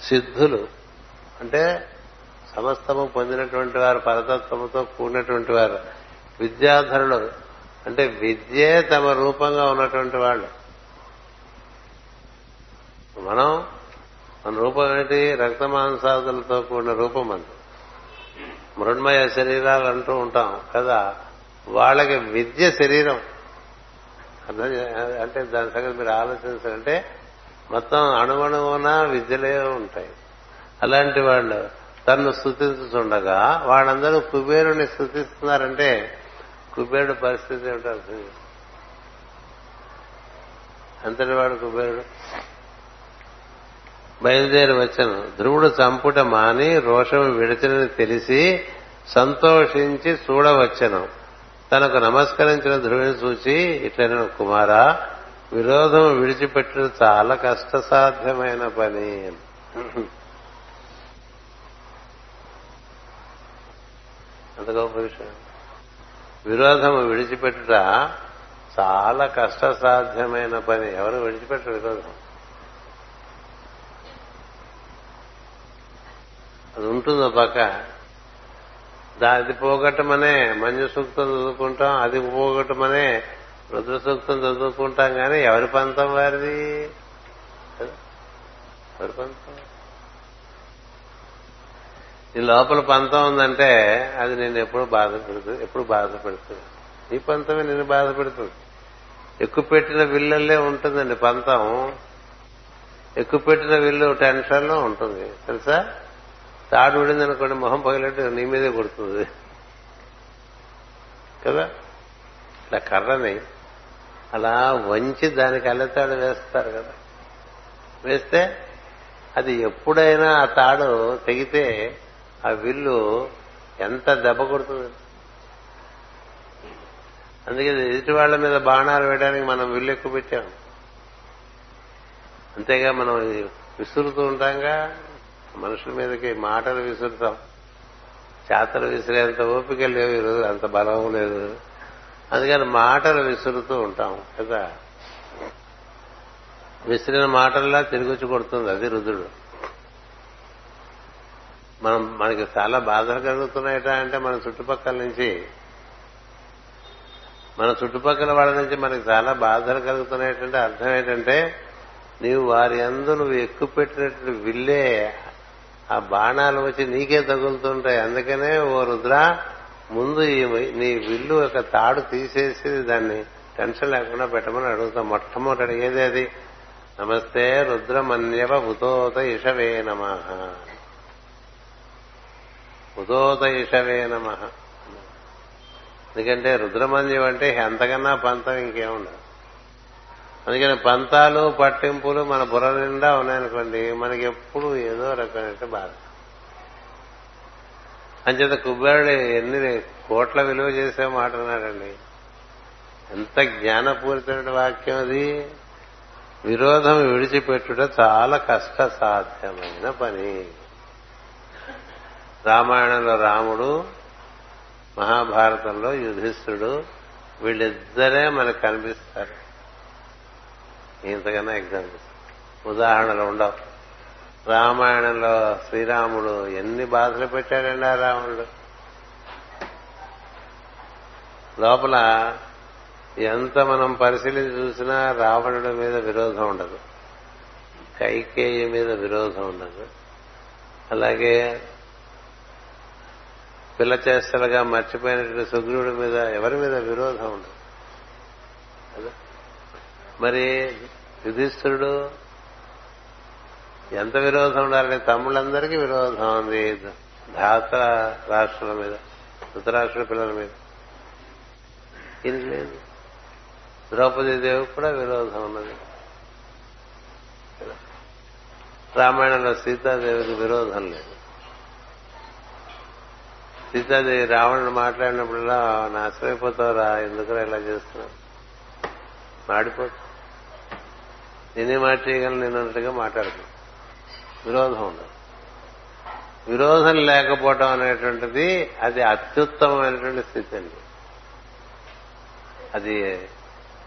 సిద్ధులు. అంటే సమస్తము పొందినటువంటి వారు పరతత్వముతో కూడినటువంటి వారు. విద్యాధరులు. అంటే విద్యే తమ రూపంగా ఉన్నటువంటి వాళ్ళు. మనం మన రూపం ఏంటి రక్త మాంసాదులతో కూడిన రూపం అది. మృణ్మయ శరీరాలు అంటూ ఉంటాం కదా వాళ్ళకి విద్య శరీరం. అర్థం అంటే దాని సంగతి మీరు ఆలోచించాలంటే మొత్తం అణువణువున విద్యలే ఉంటాయి. అలాంటి వాళ్ళు తన్ను స్థుతించుండగా వాళ్ళందరూ కుబేరుని స్థుతిస్తున్నారంటే కుబేరుడు పరిస్థితి ఏమిటో అర్థం అంతటి వాడు కుబేరుడు. బయలుదేరి వచ్చాను. ధ్రువుడు చంపుట మాని రోషము విడిచినని తెలిసి సంతోషించి చూడవచ్చను. తనకు నమస్కరించిన ధ్రువుని చూచి ఇట్లైన కుమారా విరోధం విడిచిపెట్టడం చాలా కష్టసాధ్యమైన పని. అంత గొప్ప విషయం. విరోధము విడిచిపెట్టుట చాలా కష్టసాధ్యమైన పని. ఎవరు విడిచిపెట్టరు విరోధం? అది ఉంటుందో పక్క. అది పోగొట్టమనే మంజు సూక్తం చదువుకుంటాం అది పోగొట్టమనే రుద్ర సూక్తం చదువుకుంటాం కానీ ఎవరి పంతం వారిది? ఎవరి పంతం? నీ లోపల పంతం ఉందంటే అది నేను ఎప్పుడు బాధ పెడుతుంది ఎప్పుడు బాధ పెడుతుంది నీ పంతమే నిన్ను బాధ పెడుతుంది ఎక్కువ పెట్టిన విల్లల్లే ఉంటుందండి పంతం. ఎక్కువ పెట్టిన విల్లు టెన్షన్లో ఉంటుంది తెలుసా? తాడు ఊడింది అనుకోండి మొహం పగిలినట్టు నీ మీదే కొడుతుంది. కదా? ఇట్లా కర్రని అలా వంచి దానికి అల్లెతాడు వేస్తారు కదా. వేస్తే అది ఎప్పుడైనా ఆ తాడు తెగితే ఆ విల్లు ఎంత దెబ్బ కొడుతుంది. అందుకే ఎదుటి వాళ్ళ మీద బాణాలు వేయడానికి మనం విల్లు ఎక్కువ పెట్టాం. అంతేగా మనం విసురుతూ ఉంటాంగా మనుషుల మీదకి మాటలు విసురుతాం. చేతలు విసిరేంత ఓపిక లేవు ఈరోజు అంత బలం లేదు. అందుకని మాటలు విసురుతూ ఉంటాం కదా? విసిరిన మాటల్లా తిరిగొచ్చి కొడుతుంది అది రుద్రుడు. మనం మనకి చాలా బాధలు కలుగుతున్నాయట అంటే మన చుట్టుపక్కల నుంచి మన చుట్టుపక్కల వాళ్ళ నుంచి మనకి చాలా బాధలు కలుగుతున్నాయంటే అర్థం ఏంటంటే నీవు వారి అందు నువ్వు ఎక్కువ పెట్టినట్టు విల్లే ఆ బాణాలు వచ్చి నీకే తగులుతుంటాయి. అందుకనే ఓ రుద్ర ముందు ఈ నీ విల్లు యొక్క తాడు తీసేసి దాన్ని టెన్షన్ లేకుండా పెట్టమని అడుగుతాం. మొట్టమొదటి అడిగేది అది నమస్తే రుద్రమన్యవ ఉతోత ఇషవే నమ. ఉదోత ఇషవే నమ. ఎందుకంటే రుద్రమన్యం అంటే అంతకన్నా పంతం ఇంకేముండదు. అందుకని పంతాలు పట్టింపులు మన బుర్ర నిండా ఉన్నాయనుకోండి మనకి ఎప్పుడు ఏదో రకమైన బాధ. అంచేత కుబేరుడు ఎన్ని కోట్ల విలువ చేసే మాట అన్నాడండి. ఎంత జ్ఞానపూరితమైన వాక్యం అది. విరోధం విడిచిపెట్టుట చాలా కష్ట సాధ్యమైన పని. రామాయణంలో రాముడు మహాభారతంలో యుధిష్ఠుడు వీళ్ళిద్దరే మనకు కనిపిస్తారు. ఇంతకన్నా ఎగ్జాంపుల్స్ ఉదాహరణలు ఉండవు. రామాయణంలో శ్రీరాముడు ఎన్ని బాధలు పెట్టాడండి ఆ రాముడు? లోపల ఎంత మనం పరిశీలించి చూసినా రావణుడి మీద విరోధం ఉండదు. కైకేయి మీద విరోధం ఉండదు. అలాగే పిల్ల చేష్టలుగా మర్చిపోయినటువంటి సుగ్రీవుడి మీద ఎవరి మీద విరోధం ఉండదు. మరి యుధిష్ఠుడు ఎంత విరోధం ఉండాలంటే తమ్ముళ్ళందరికీ విరోధం ఉంది. ధాత రాష్ట్రాల మీద ధృతరాష్ట్రుల పిల్లల మీద. ఇది లేదు ద్రౌపది దేవి కూడా విరోధం ఉన్నది. రామాయణంలో సీతాదేవికి విరోధం లేదు. సీతాదేవి రావణుడు మాట్లాడినప్పుడల్లా నాశనమైపోతావురా ఎందుకు ఇలా చేస్తున్నావు? మాడిపోతు నేనే మాట చేయగలను నేను అన్నట్టుగా విరోధం ఉండదు. విరోధం లేకపోవటం అనేటువంటిది అది అత్యుత్తమమైనటువంటి స్థితి అండి. అది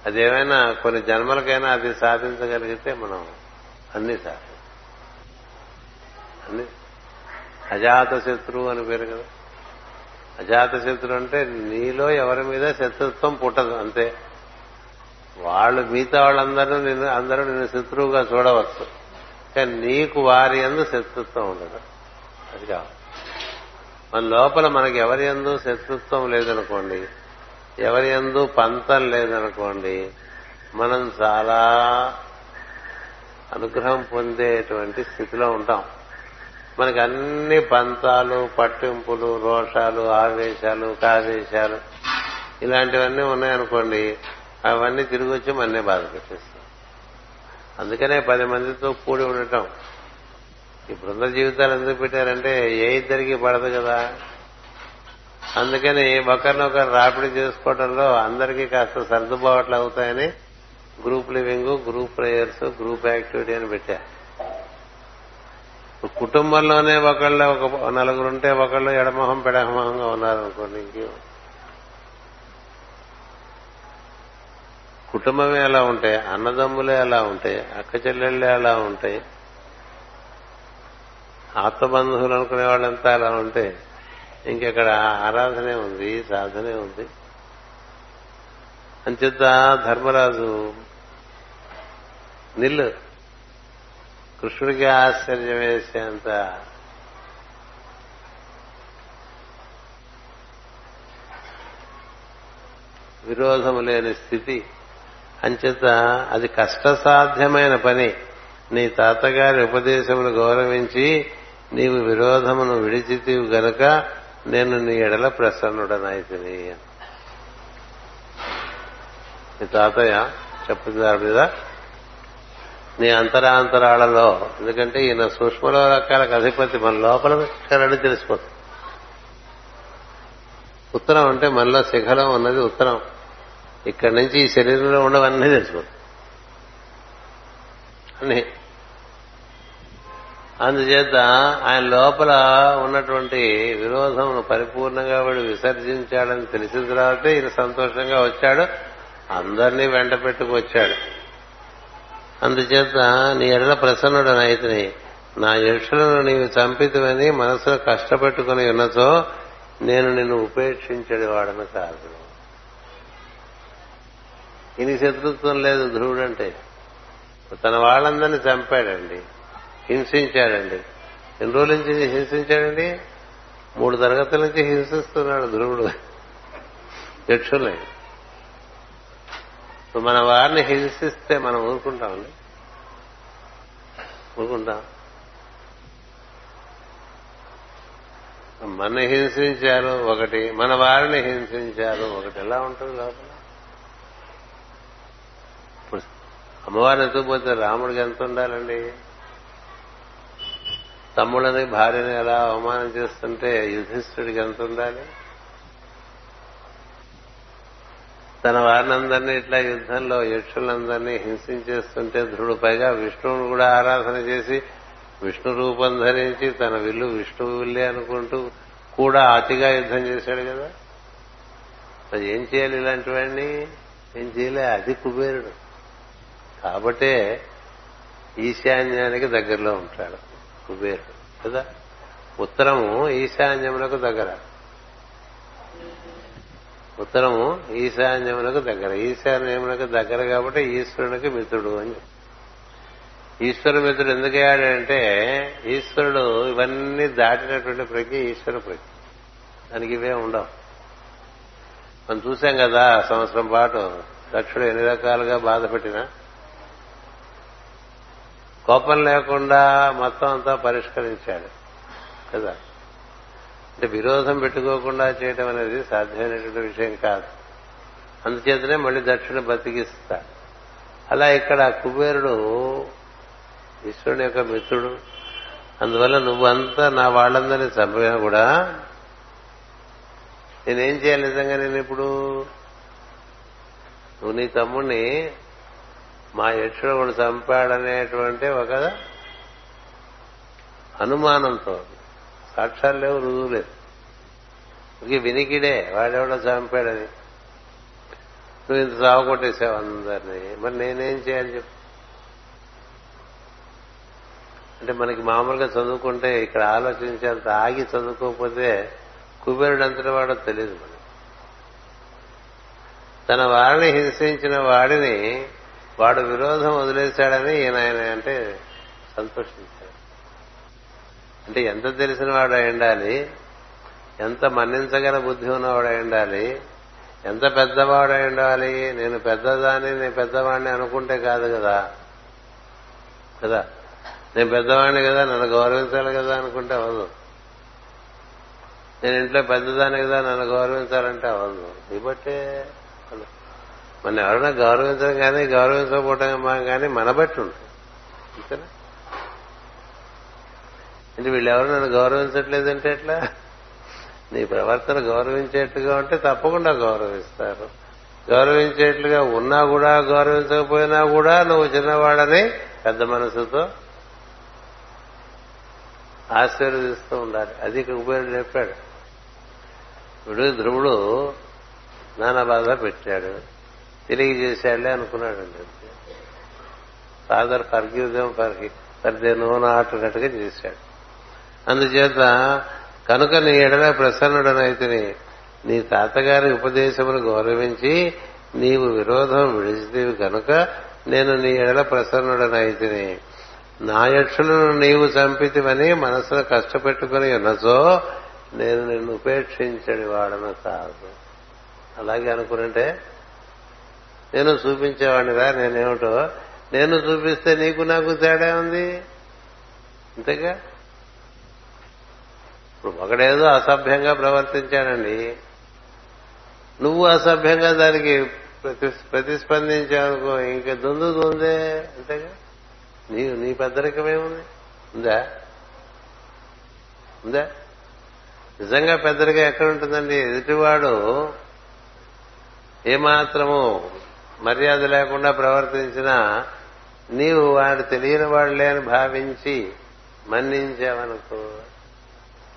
అదేమైనా కొన్ని జన్మలకైనా అది సాధించగలిగితే మనం అన్ని సాధి అన్ని అజాత శత్రువు అని పేరు కదా. అజాత శత్రువు అంటే నీలో ఎవరి మీద శత్రుత్వం పుట్టదు అంతే. వాళ్ళు మిగతా వాళ్ళందరూ నిన్ను అందరూ నిన్ను శత్రువుగా చూడవచ్చు. కానీ నీకు వారి ఎందు శత్రుత్వం ఉండదు. అది కావాలి మన లోపల మనకి ఎవరి ఎందు శత్రుత్వం లేదనుకోండి ఎవరి ఎందు పంతం లేదనుకోండి మనం చాలా అనుగ్రహం పొందేటువంటి స్థితిలో ఉంటాం. మనకి అన్ని పంతాలు పట్టింపులు రోషాలు ఆవేశాలు కావేశాలు ఇలాంటివన్నీ ఉన్నాయనుకోండి అవన్నీ తిరిగి వచ్చి మన్నే బాధ పెట్టేస్తాం. అందుకనే పది మందితో కూడి ఉండటం. ఈ బృంద జీవితాలు ఎందుకు పెట్టారంటే ఏ ఇద్దరికి పడదు కదా. అందుకని ఒకరినొకరు రాపిడి చేసుకోవడంలో అందరికీ కాస్త సర్దుబాట్లు అవుతాయని group living group prayers group activity అని పెట్టారు కుటుంబంలోనే ఒకళ్ళు ఒక నలుగురు ఉంటే ఒకళ్ళు ఎడమొహం పెడమొహంగా ఉన్నారనుకోండి ఇంకేమో కుటుంబమే అలా ఉంటాయి అన్నదమ్ములే అలా ఉంటాయి అక్క చెల్లెళ్ళే అలా ఉంటాయి ఆత్మబంధువులు అనుకునే వాళ్ళంతా అలా ఉంటే ఇంకెక్కడ ఆరాధనే ఉంది సాధనే ఉంది. అంచేత ధర్మరాజు నిల్లు. కృష్ణుడికి ఆశ్చర్యం వేసేంత విరోధము లేని స్థితి. అంచేత అది కష్టసాధ్యమైన పని. నీ తాతగారి ఉపదేశమును గౌరవించి నీవు విరోధమును విడిచితివు గనక నేను నీ ఎడల ప్రసన్నుడనైతిని. నీ తాతయ్య చెప్పుతున్నారు మీద నీ అంతరాంతరాలలో ఎందుకంటే ఈయన సూక్ష్మలో రకాలకు అధిపతి మన లోపల కరడి తెలిసిపోతుంది ఉత్తరం అంటే మనలో శిఖరం ఉన్నది ఉత్తరం. ఇక్కడి నుంచి ఈ శరీరంలో ఉండవన్నీ తెలిసిపోతుంది అన్ని. అందుచేత ఆయన లోపల ఉన్నటువంటి విరోధమును పరిపూర్ణంగా వాడు విసర్జించాడని తెలిసిన తర్వాత ఈయన సంతోషంగా వచ్చాడు. అందరినీ వెంట పెట్టుకొచ్చాడు. అందుచేత నీ ఎడల ప్రసన్నుడు నైతిని నా యక్షులను నీవు చంపితువని మనసులో కష్టపెట్టుకుని ఉన్నతో నేను నిన్ను ఉపేక్షించడి వాడను కాదు. ఇని శత్రుత్వం లేదు ధ్రువుడంటే తన వాళ్ళందరినీ చంపాడండి హింసించాడండి. ఎన్ని రోజుల నుంచి హింసించాడండి? మూడు తరగతుల నుంచి హింసిస్తున్నాడు ధ్రువుడు. యక్షుల్ని. మన వారిని హింసిస్తే మనం ఊరుకుంటామండి? ఊరుకుంటాం. మన హింసించారు ఒకటి మన వారిని హింసించారు ఒకటి. ఎలా ఉంటుంది లోపల ఇప్పుడు అమ్మవారిని ఎత్తుకుపోతే రాముడికి ఎంత ఉండాలండి? తమ్ముళ్ళని భార్యని ఎలా అవమానం చేస్తుంటే యుధిష్ఠుడికి ఎంత ఉండాలి? తన వారినందరినీ ఇట్లా యుద్ధంలో యక్షులందరినీ హింసించేస్తుంటే ధ్రుడు పైగా విష్ణువును కూడా ఆరాధన చేసి విష్ణు రూపం ధరించి తన విల్లు విష్ణువు విల్లే అనుకుంటూ కూడా అతిగా యుద్ధం చేశాడు కదా? మరి ఏం చేయాలి ఇలాంటివన్నీ ఏం చేయలే? అది కుబేరుడు. కాబట్టే ఈశాన్యానికి దగ్గరలో ఉంటాడు కుబేరుడు కదా? ఉత్తరము ఈశాన్యములకు దగ్గర. ఉత్తరము ఈశాన్యములకు దగ్గర. ఈశాన్యములకు దగ్గర కాబట్టి ఈశ్వరునికి మిత్రుడు అని ఈశ్వర మిత్రుడు ఎందుకయ్యాడంటే ఈశ్వరుడు ఇవన్నీ దాటినటువంటి ప్రజ్ఞ ఈశ్వర ప్రజ్ఞ దానికి ఇవే ఉండవు. మనం చూసాం కదా సంవత్సరం పాటు దక్షుడు ఎన్ని రకాలుగా బాధ పెట్టినా? కోపం లేకుండా మొత్తం అంతా పరిష్కరించాడు. కదా? అంటే విరోధం పెట్టుకోకుండా చేయటం అనేది సాధ్యమైనటువంటి విషయం కాదు. అందుచేతనే మళ్ళీ దక్షిణ బతికిస్తాడు అలా ఇక్కడ కుబేరుడు ఈశ్వరుని యొక్క మిత్రుడు. అందువల్ల నువ్వంతా నా వాళ్ళందరినీ చంపినా కూడా? నేనేం చేయాలి నిజంగా నేను ఇప్పుడు? నువ్వు నీ తమ్ముడిని మా యక్షుడు చంపాడనేటువంటి ఒక అనుమానంతో. సాక్ష్యాలు లేవు రుజువు లేదు. వినికిడే వాడెవడో చంపాడని నువ్వు ఇంత సాగు కొట్టేసావు అందరినీ. మరి నేనేం చేయాలి చెప్పు. అంటే మనకి మామూలుగా చదువుకుంటే ఇక్కడ ఆలోచించేంత ఆగి చదువుకోకపోతే కుబేరుడు అంతటి వాడో తెలియదు మనకి. తన వారిని హింసించిన వాడిని వాడు విరోధం వదిలేశాడని ఈయన ఆయన అంటే సంతోషించాడు. అంటే ఎంత తెలిసిన వాడు అయి ఉండాలి ఎంత మన్నించగల బుద్ధి ఉన్నవాడు ఉండాలి ఎంత పెద్దవాడు ఉండాలి నేను పెద్దదాన్ని నేను పెద్దవాడిని అనుకుంటే కాదు కదా. కదా? నేను పెద్దవాడిని కదా నన్ను గౌరవించాలి కదా అనుకుంటే అవ్వదు. నేను ఇంట్లో పెద్దదాన్ని కదా నన్ను గౌరవించాలంటే అవ్వదు. ఇబట్టే మన ఎవరైనా గౌరవించడం కానీ గౌరవించకపోవటం కానీ మన బట్టి ఉంటుంది. అంతేనా? అంటే వీళ్ళెవరు నన్ను గౌరవించట్లేదంటే ఎట్లా? నీ ప్రవర్తన గౌరవించేట్టుగా ఉంటే తప్పకుండా గౌరవిస్తారు. గౌరవించేట్లుగా ఉన్నా కూడా గౌరవించకపోయినా కూడా నువ్వు చిన్నవాడని పెద్ద మనసుతో ఆశీర్వదిస్తూ ఉండాలి. అది ఇక్కడ ఉపయోగం చెప్పాడు. ఇప్పుడు ధ్రువుడు నానా బాధ పెట్టాడు. తిరిగి చేశాడులే అనుకున్నాడండి ఫాదర్ ఫర్గ్యూదం ఫర్గి సర్దే నూనె ఆటున్నట్టుగా చేశాడు. అందుచేత కనుక నీ ఎడల ప్రసన్నుడనైతిని నీ తాతగారి ఉపదేశమును గౌరవించి నీవు విరోధం విడిచితేవి కనుక నేను నీ ఎడల ప్రసన్నుడనైతిని. నా యక్షులను నీవు చంపితివని మనసును కష్టపెట్టుకుని ఉన్నచో నేను నిన్ను ఉపేక్షించడి వాడను కాదు. అలాగే అనుకుంటే నేను చూపించేవాడినిరా నేనేమిటో. నేను చూపిస్తే నీకు నాకు తేడా ఉంది? అంతేగా? ఇప్పుడు ఒకడేదో అసభ్యంగా ప్రవర్తించానండి నువ్వు అసభ్యంగా దానికి ప్రతిస్పందించావనుకో ఇంకా దొందు దొందే అంతేగా? నీ నీ పెద్దరికమేముంది ఉందా. ఉందా? నిజంగా పెద్దరికం ఎక్కడ ఉంటుందండి ఎదుటివాడు ఏమాత్రము మర్యాద లేకుండా ప్రవర్తించినా నీవు వాడు తెలియని వాడులే అని భావించి మన్నించావనుకో.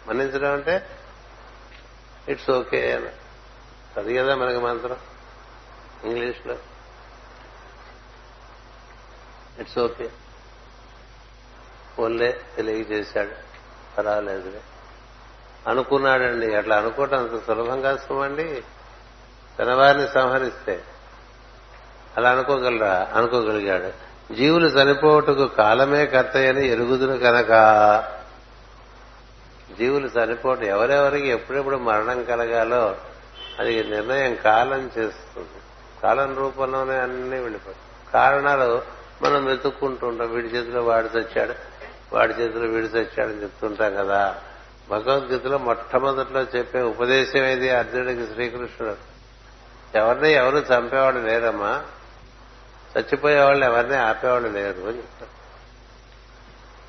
మన్నించడం అంటే ఇట్స్ ఓకే అని. అది కదా మనకి మంత్రం ఇంగ్లీష్లో. ఇట్స్ ఓకే పోన్లే తెలియజేశాడు. పర్వాలేదులే అనుకున్నాడండి. అట్లా అనుకోవటం అంత సులభం కాస్తామండి తన వారిని సంహరిస్తే అలా అనుకోగలరా? అనుకోగలిగాడు. జీవులు చనిపోవటకు కాలమే కర్తయ్యని ఎరుగుదును కనుక. జీవులు చనిపోవటం ఎవరెవరికి ఎప్పుడెప్పుడు మరణం కలగాలో అది నిర్ణయం కాలం చేస్తుంది. కాలం రూపంలోనే అన్ని వెళ్ళిపోతాయి. కారణాలు మనం వెతుక్కుంటుంటాం. వీడి చేతిలో వాడి చచ్చాడు వాడి చేతిలో వీడి చచ్చాడని చెప్తుంటాం కదా. భగవద్గీతలో మొట్టమొదట్లో చెప్పే ఉపదేశం ఏది? అర్జునుడికి శ్రీకృష్ణుడు. ఎవరిని ఎవరు చంపేవాడు లేరమ్మా? చచ్చిపోయే వాళ్ళు ఎవరిని ఆపేవాళ్ళు లేరు అని చెప్తారు.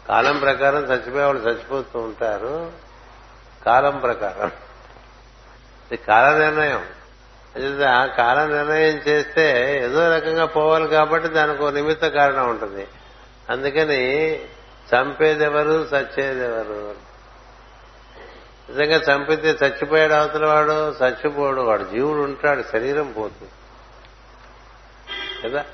కాలం ప్రకారం చచ్చిపోయేవాళ్ళు చచ్చిపోతూ ఉంటారు. కాలం ప్రకారం. ఇది కాల నిర్ణయం. ఆ కాల నిర్ణయం చేస్తే ఏదో రకంగా పోవాలి కాబట్టి దానికి ఒక నిమిత్త కారణం ఉంటుంది. అందుకని చంపేదెవరు చచ్చేదెవరు? నిజంగా చంపితే చచ్చిపోయాడు అవతల వాడు చచ్చిపోడు వాడు జీవుడు ఉంటాడు శరీరం పోతుంది. కదా?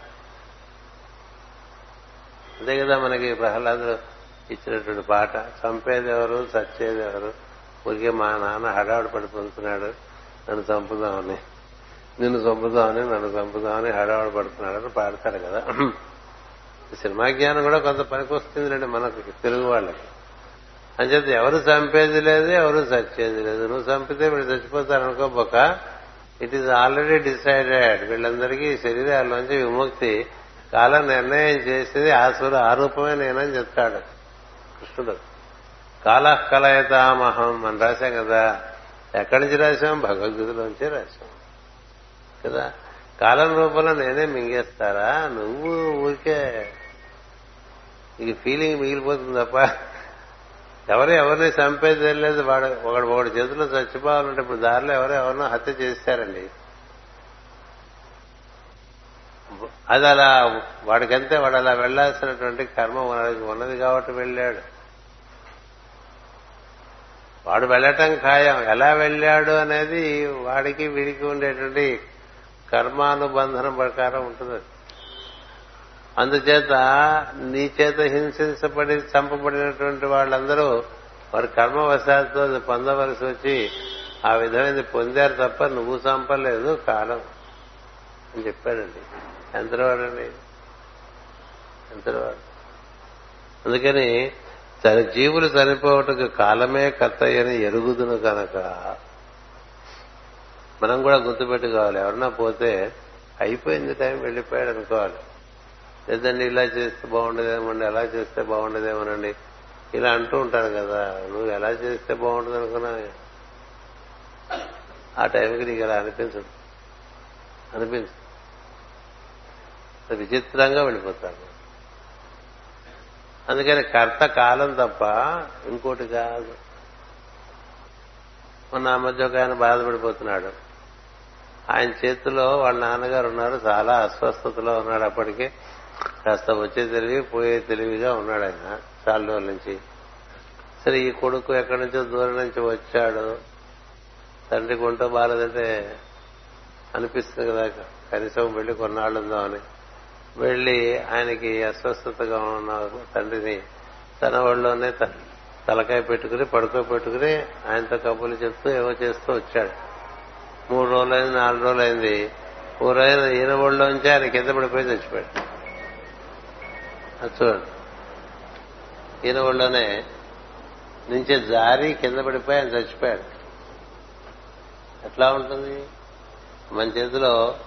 అంతే కదా మనకి ప్రహ్లాదుడు ఇచ్చినటువంటి పాట. చంపేదెవరు చచ్చేదెవరు. ఊరికే మా నాన్న హడావుడు పడిపోతున్నాడు నన్ను చంపుదామని. నిన్ను చంపుదామని నన్ను చంపుదామని హడావుడు పడుతున్నాడు అని పాడతారు కదా. సినిమా జ్ఞానం కూడా కొంత పనికొస్తుందిలేండి మనకు తెలుగు వాళ్ళకి. అంచేత ఎవరు చంపేది లేదు ఎవరు చచ్చేది లేదు. నువ్వు చంపితే వీళ్ళు చచ్చిపోతారనుకోబోక ఇట్ ఈజ్ ఆల్రెడీ డిసైడెడ్ వీళ్ళందరికీ శరీరాల్లోంచి విముక్తి కాలం నిర్ణయం చేసేది ఆ ఆ రూపమే నేనని చెప్తాడు కృష్ణుడు. కాల కలయతామహం అని రాశాం కదా. ఎక్కడి నుంచి రాశాం? భగవద్గీతలోంచి రాశాం. కదా? కాలం రూపంలో నేనే మింగేస్తారా? నువ్వు ఊరికే ఈ ఫీలింగ్ మిగిలిపోతుంది తప్ప ఎవరు ఎవరిని చంపేది తెలియలేదు వాడు ఒకడు ఒకటి చేతిలో చచ్చిపోవాలంటే ఇప్పుడు దారిలో ఎవరు ఎవరినో హత్య చేస్తారండి. అది అలా వాడికంతే వాడు అలా వెళ్ళాల్సినటువంటి కర్మ వాడికి ఉన్నది కాబట్టి వెళ్ళాడు. వాడు వెళ్ళటం ఖాయం. ఎలా వెళ్ళాడు అనేది వాడికి వీడికి ఉండేటువంటి కర్మానుబంధనం ప్రకారం ఉంటుంది. అందుచేత నీ చేత హింసించబడి చంపబడినటువంటి వాళ్ళందరూ వారి కర్మవశాత్తు అది పొందవలసి వచ్చి ఆ విధమైనది పొందారు తప్ప నువ్వు చంపలేదు కాలం అని చెప్పాడండి. ఎంతవాడండి ఎంతవాడు అందుకని తన జీవులు చనిపోవటకు కాలమే కర్తయ్యని ఎరుగుదును కనుక మనం కూడా గుర్తుపెట్టుకోవాలి ఎవరన్నా పోతే అయిపోయింది టైం వెళ్ళిపోయాడు అనుకోవాలి. లేదండి ఇలా చేస్తే బాగుండేదేమోండి ఎలా చేస్తే బాగుండేదేమోనండి. ఇలా అంటూ ఉంటాను కదా నువ్వు ఎలా చేస్తే బాగుంటుంది అనుకున్నా? ఆ టైంకి నీకు ఇలా అనిపించదు. అనిపించదు. విచిత్రంగా వెళ్ళిపోతాడు. అందుకని కర్త కాలం తప్ప ఇంకోటి కాదు. మొన్న ఆ మధ్య ఒక ఆయన బాధపడిపోతున్నాడు. ఆయన చేతిలో వాళ్ళ నాన్నగారు ఉన్నారు చాలా అస్వస్థతలో ఉన్నాడు అప్పటికే. కాస్త వచ్చే తెలివి పోయే తెలివిగా ఉన్నాడు ఆయన చాలా రోజుల నుంచి. సరే ఈ కొడుకు ఎక్కడి నుంచో దూరం నుంచి వచ్చాడు. తండ్రి కొంటో బాగాలేదంటే అనిపిస్తుంది కదా కనీసం వెళ్ళి కొన్నాళ్ళు వెళ్ళి వెళ్ళి ఆయనకి అస్వస్థతగా ఉన్న తండ్రిని తన ఒళ్ళోనే తలకాయ పెట్టుకుని పడుకో పెట్టుకుని ఆయనతో కబుర్లు చెప్తూ ఏవో చేస్తూ వచ్చాడు. మూడు రోజులైంది నాలుగు రోజులైంది. ఓ రోజున ఈయన ఒళ్ళోంచి ఆయన కింద పడిపోయి చచ్చిపోయాడు. చూడండి. ఈయన ఒళ్ళోనే నుంచి జారి కింద పడిపోయి ఆయన చచ్చిపోయాడు. ఎట్లా ఉంటుంది? మన చేతిలో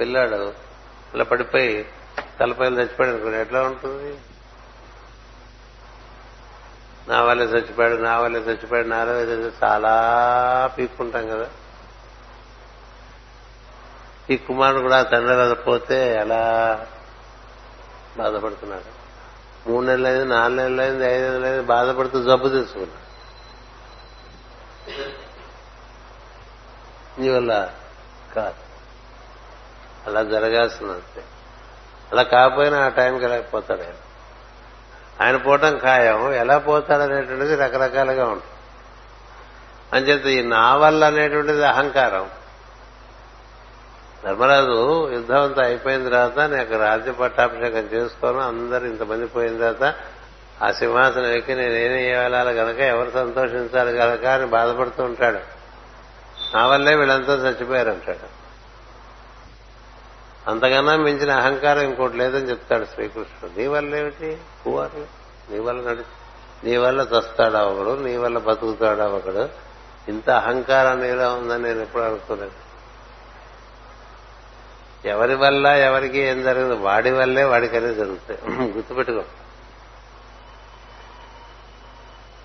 పిల్లాడు ఇలా పడిపోయి తలపైలు చచ్చిపోయాడు అనుకోండి ఎట్లా ఉంటుంది? నా వల్లే చచ్చిపోయాడు నా వల్లే చచ్చిపోయాడు నా వల్లే చచ్చిపోయాడు. చాలా పీక్కుంటాం కదా. ఈ కుమారుడు కూడా తండ్రి వల్ల పోతే ఎలా బాధపడుతున్నాడు. మూడు నెలలైంది నాలుగు నెలలైంది ఐదు నెలలైంది బాధపడుతూ జబ్బు తీసుకున్నాడు నీ వల్ల కాదు. అలా జరగాల్సిందంతే అలా కాకపోయినా ఆ టైంకి వెళ్ళకపోతాడు ఆయన? ఆయన పోవటం ఖాయం. ఎలా పోతాడనేటువంటిది రకరకాలుగా ఉంటుంది అంచేత ఈ నా వల్ల అనేటువంటిది అహంకారం. ధర్మరాజు యుద్ధం అంతా అయిపోయిన తర్వాత నేను రాజ్య పట్టాభిషేకం చేసుకోను అందరు ఇంతమంది పోయిన తర్వాత ఆ సింహాసనం ఎక్కి నేనేం వెళ్ళాలి గనక ఎవరు సంతోషించాలి గనక అని బాధపడుతూ ఉంటాడు. నా వల్లే వీళ్ళంతా చచ్చిపోయారు అంటాడు. అంతకన్నా మించిన అహంకారం ఇంకోటి లేదని చెప్తాడు శ్రీకృష్ణుడు. నీ వల్ల ఏమిటి? పువ్వారు నీ వల్ల నడి నీ వల్ల చస్తాడా ఒకడు నీ వల్ల బతుకుతాడా ఒకడు ఇంత అహంకారం నీలో ఉందని నేను ఎప్పుడు అనుకోలేదు. ఎవరి వల్ల ఎవరికి ఏం జరగదు వాడి వల్లే వాడికనే జరుగుతాయి. గుర్తుపెట్టుకో.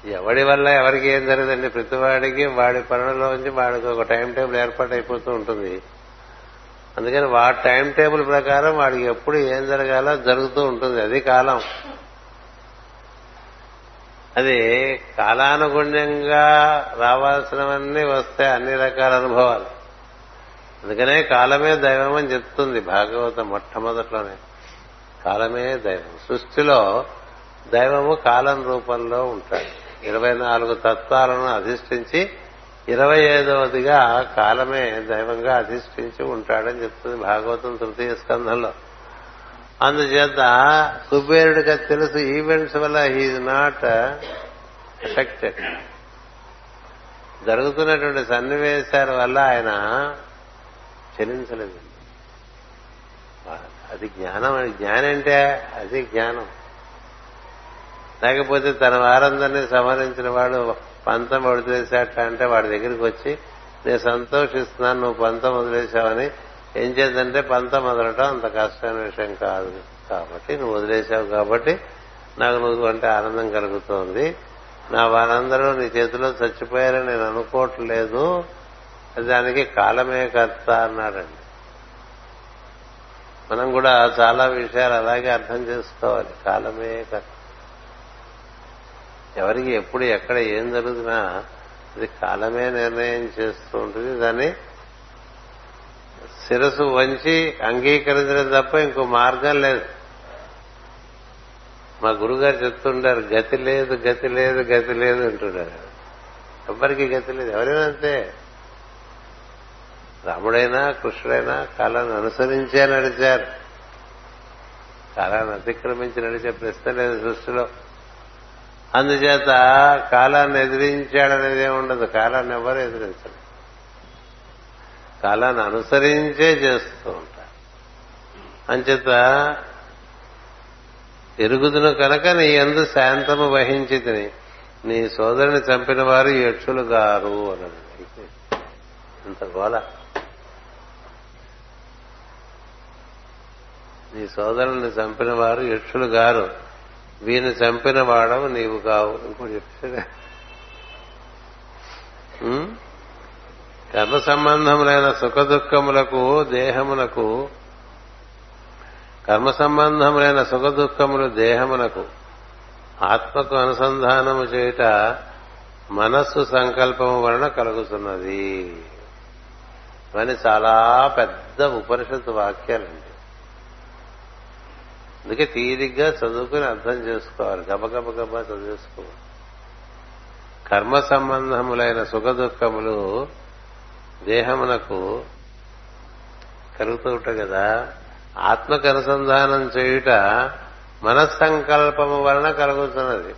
ఎవడి వల్ల ఎవరికి ఏం జరగదండి? ప్రతి వాడికి వాడి పనులలోంచి వాడికి ఒక టైం టేబుల్ ఏర్పాటు అయిపోతూ ఉంటుంది. అందుకని వాడి టైం టేబుల్ ప్రకారం వాడికి ఎప్పుడు ఏం జరగాలో జరుగుతూ ఉంటుంది. అది కాలం. అది కాలానుగుణ్యంగా రావాల్సినవన్నీ వస్తాయి అన్ని రకాల అనుభవాలు. అందుకనే కాలమే దైవం అని చెప్తుంది భాగవతం మొట్టమొదట్లోనే. కాలమే దైవం. సృష్టిలో దైవము కాలం రూపంలో ఉంటాడు. ఇరవై నాలుగు తత్వాలను అధిష్ఠించి ఇరవై ఐదవదిగా కాలమే దైవంగా అధిష్ఠించి ఉంటాడని చెప్తుంది భాగవతం తృతీయ స్కంధంలో. అందుచేత కుబేరుడిగా తెలుసు ఈవెంట్స్ వల్ల హీఈ్ నాట్ ఎఫెక్టెడ్ జరుగుతున్నటువంటి సన్నివేశాల వల్ల ఆయన చలించలేదు అది జ్ఞానం జ్ఞానం అంటే అది జ్ఞానం. లేకపోతే తన వారందరినీ సంహరించిన వాడు పంతం వదిలేశాట అంటే వాడి దగ్గరికి వచ్చి నేను సంతోషిస్తున్నాను నువ్వు పంతం వదిలేశావని ఏం చేద్దంటే పంతం వదలటం అంత కష్టమైన విషయం కాదు. కాబట్టి నువ్వు వదిలేశావు కాబట్టి నాకు నువ్వు అంటే ఆనందం కలుగుతోంది. నా వారందరూ నీ చేతిలో చచ్చిపోయారని నేను అనుకోవట్లేదు. దానికి కాలమే కర్త అన్నాడండి. మనం కూడా చాలా విషయాలు అలాగే అర్థం చేసుకోవాలి. కాలమే కర్త. ఎవరికి ఎప్పుడు ఎక్కడ ఏం జరుగుతున్నా అది కాలమే నిర్ణయం చేస్తూ ఉంటుంది. దాన్ని శిరసు వంచి అంగీకరించడం తప్ప ఇంకో మార్గం లేదు. మా గురుగారు చెప్తుంటారు గతి లేదు గతి లేదు గతి లేదు అంటున్నారు ఎవ్వరికి గతి లేదు. ఎవరైనా అంతే. రాముడైనా కృష్ణుడైనా కాలాన్ని అనుసరించే నడిచారు. కాలాన్ని అతిక్రమించి నడిచే ప్రశ్న లేదు సృష్టిలో. అందుచేత కాలాన్ని ఎదిరించాడనేది ఉండదు. కాలాన్ని ఎవరు ఎదిరించడు కాలాన్ని అనుసరించే చేస్తూ ఉంటారు అంచేత ఎరుగుదును కనుక నీ ఎందు శాంతము వహించి తిని నీ సోదరుని చంపిన వారు యక్షులు గారు అన్నది ఇంత గోల. నీ సోదరుని చంపిన వారు యక్షులు గారు. వీని చంపిన వాడవు నీవు కావు. ఇంకోటి చెప్తే కర్మ సంబంధములైన సుఖ దుఃఖములకు దేహమునకు కర్మ సంబంధములైన సుఖ దుఃఖములు దేహమునకు ఆత్మకు అనుసంధానము చేయుట మనస్సు సంకల్పము వలన కలుగుతున్నది. అని చాలా పెద్ద ఉపనిషత్తు వాక్యాలండి. అందుకే తీరిగ్గా చదువుకుని అర్థం చేసుకోవాలి. గబగబ గబ చదివేసుకోవాలి కర్మ సంబంధములైన సుఖ దుఃఖములు దేహమునకు కలుగుతూ ఉంటాయి కదా. ఆత్మకు అనుసంధానం చేయుట మనస్సంకల్పము వలన కలుగుతున్నది.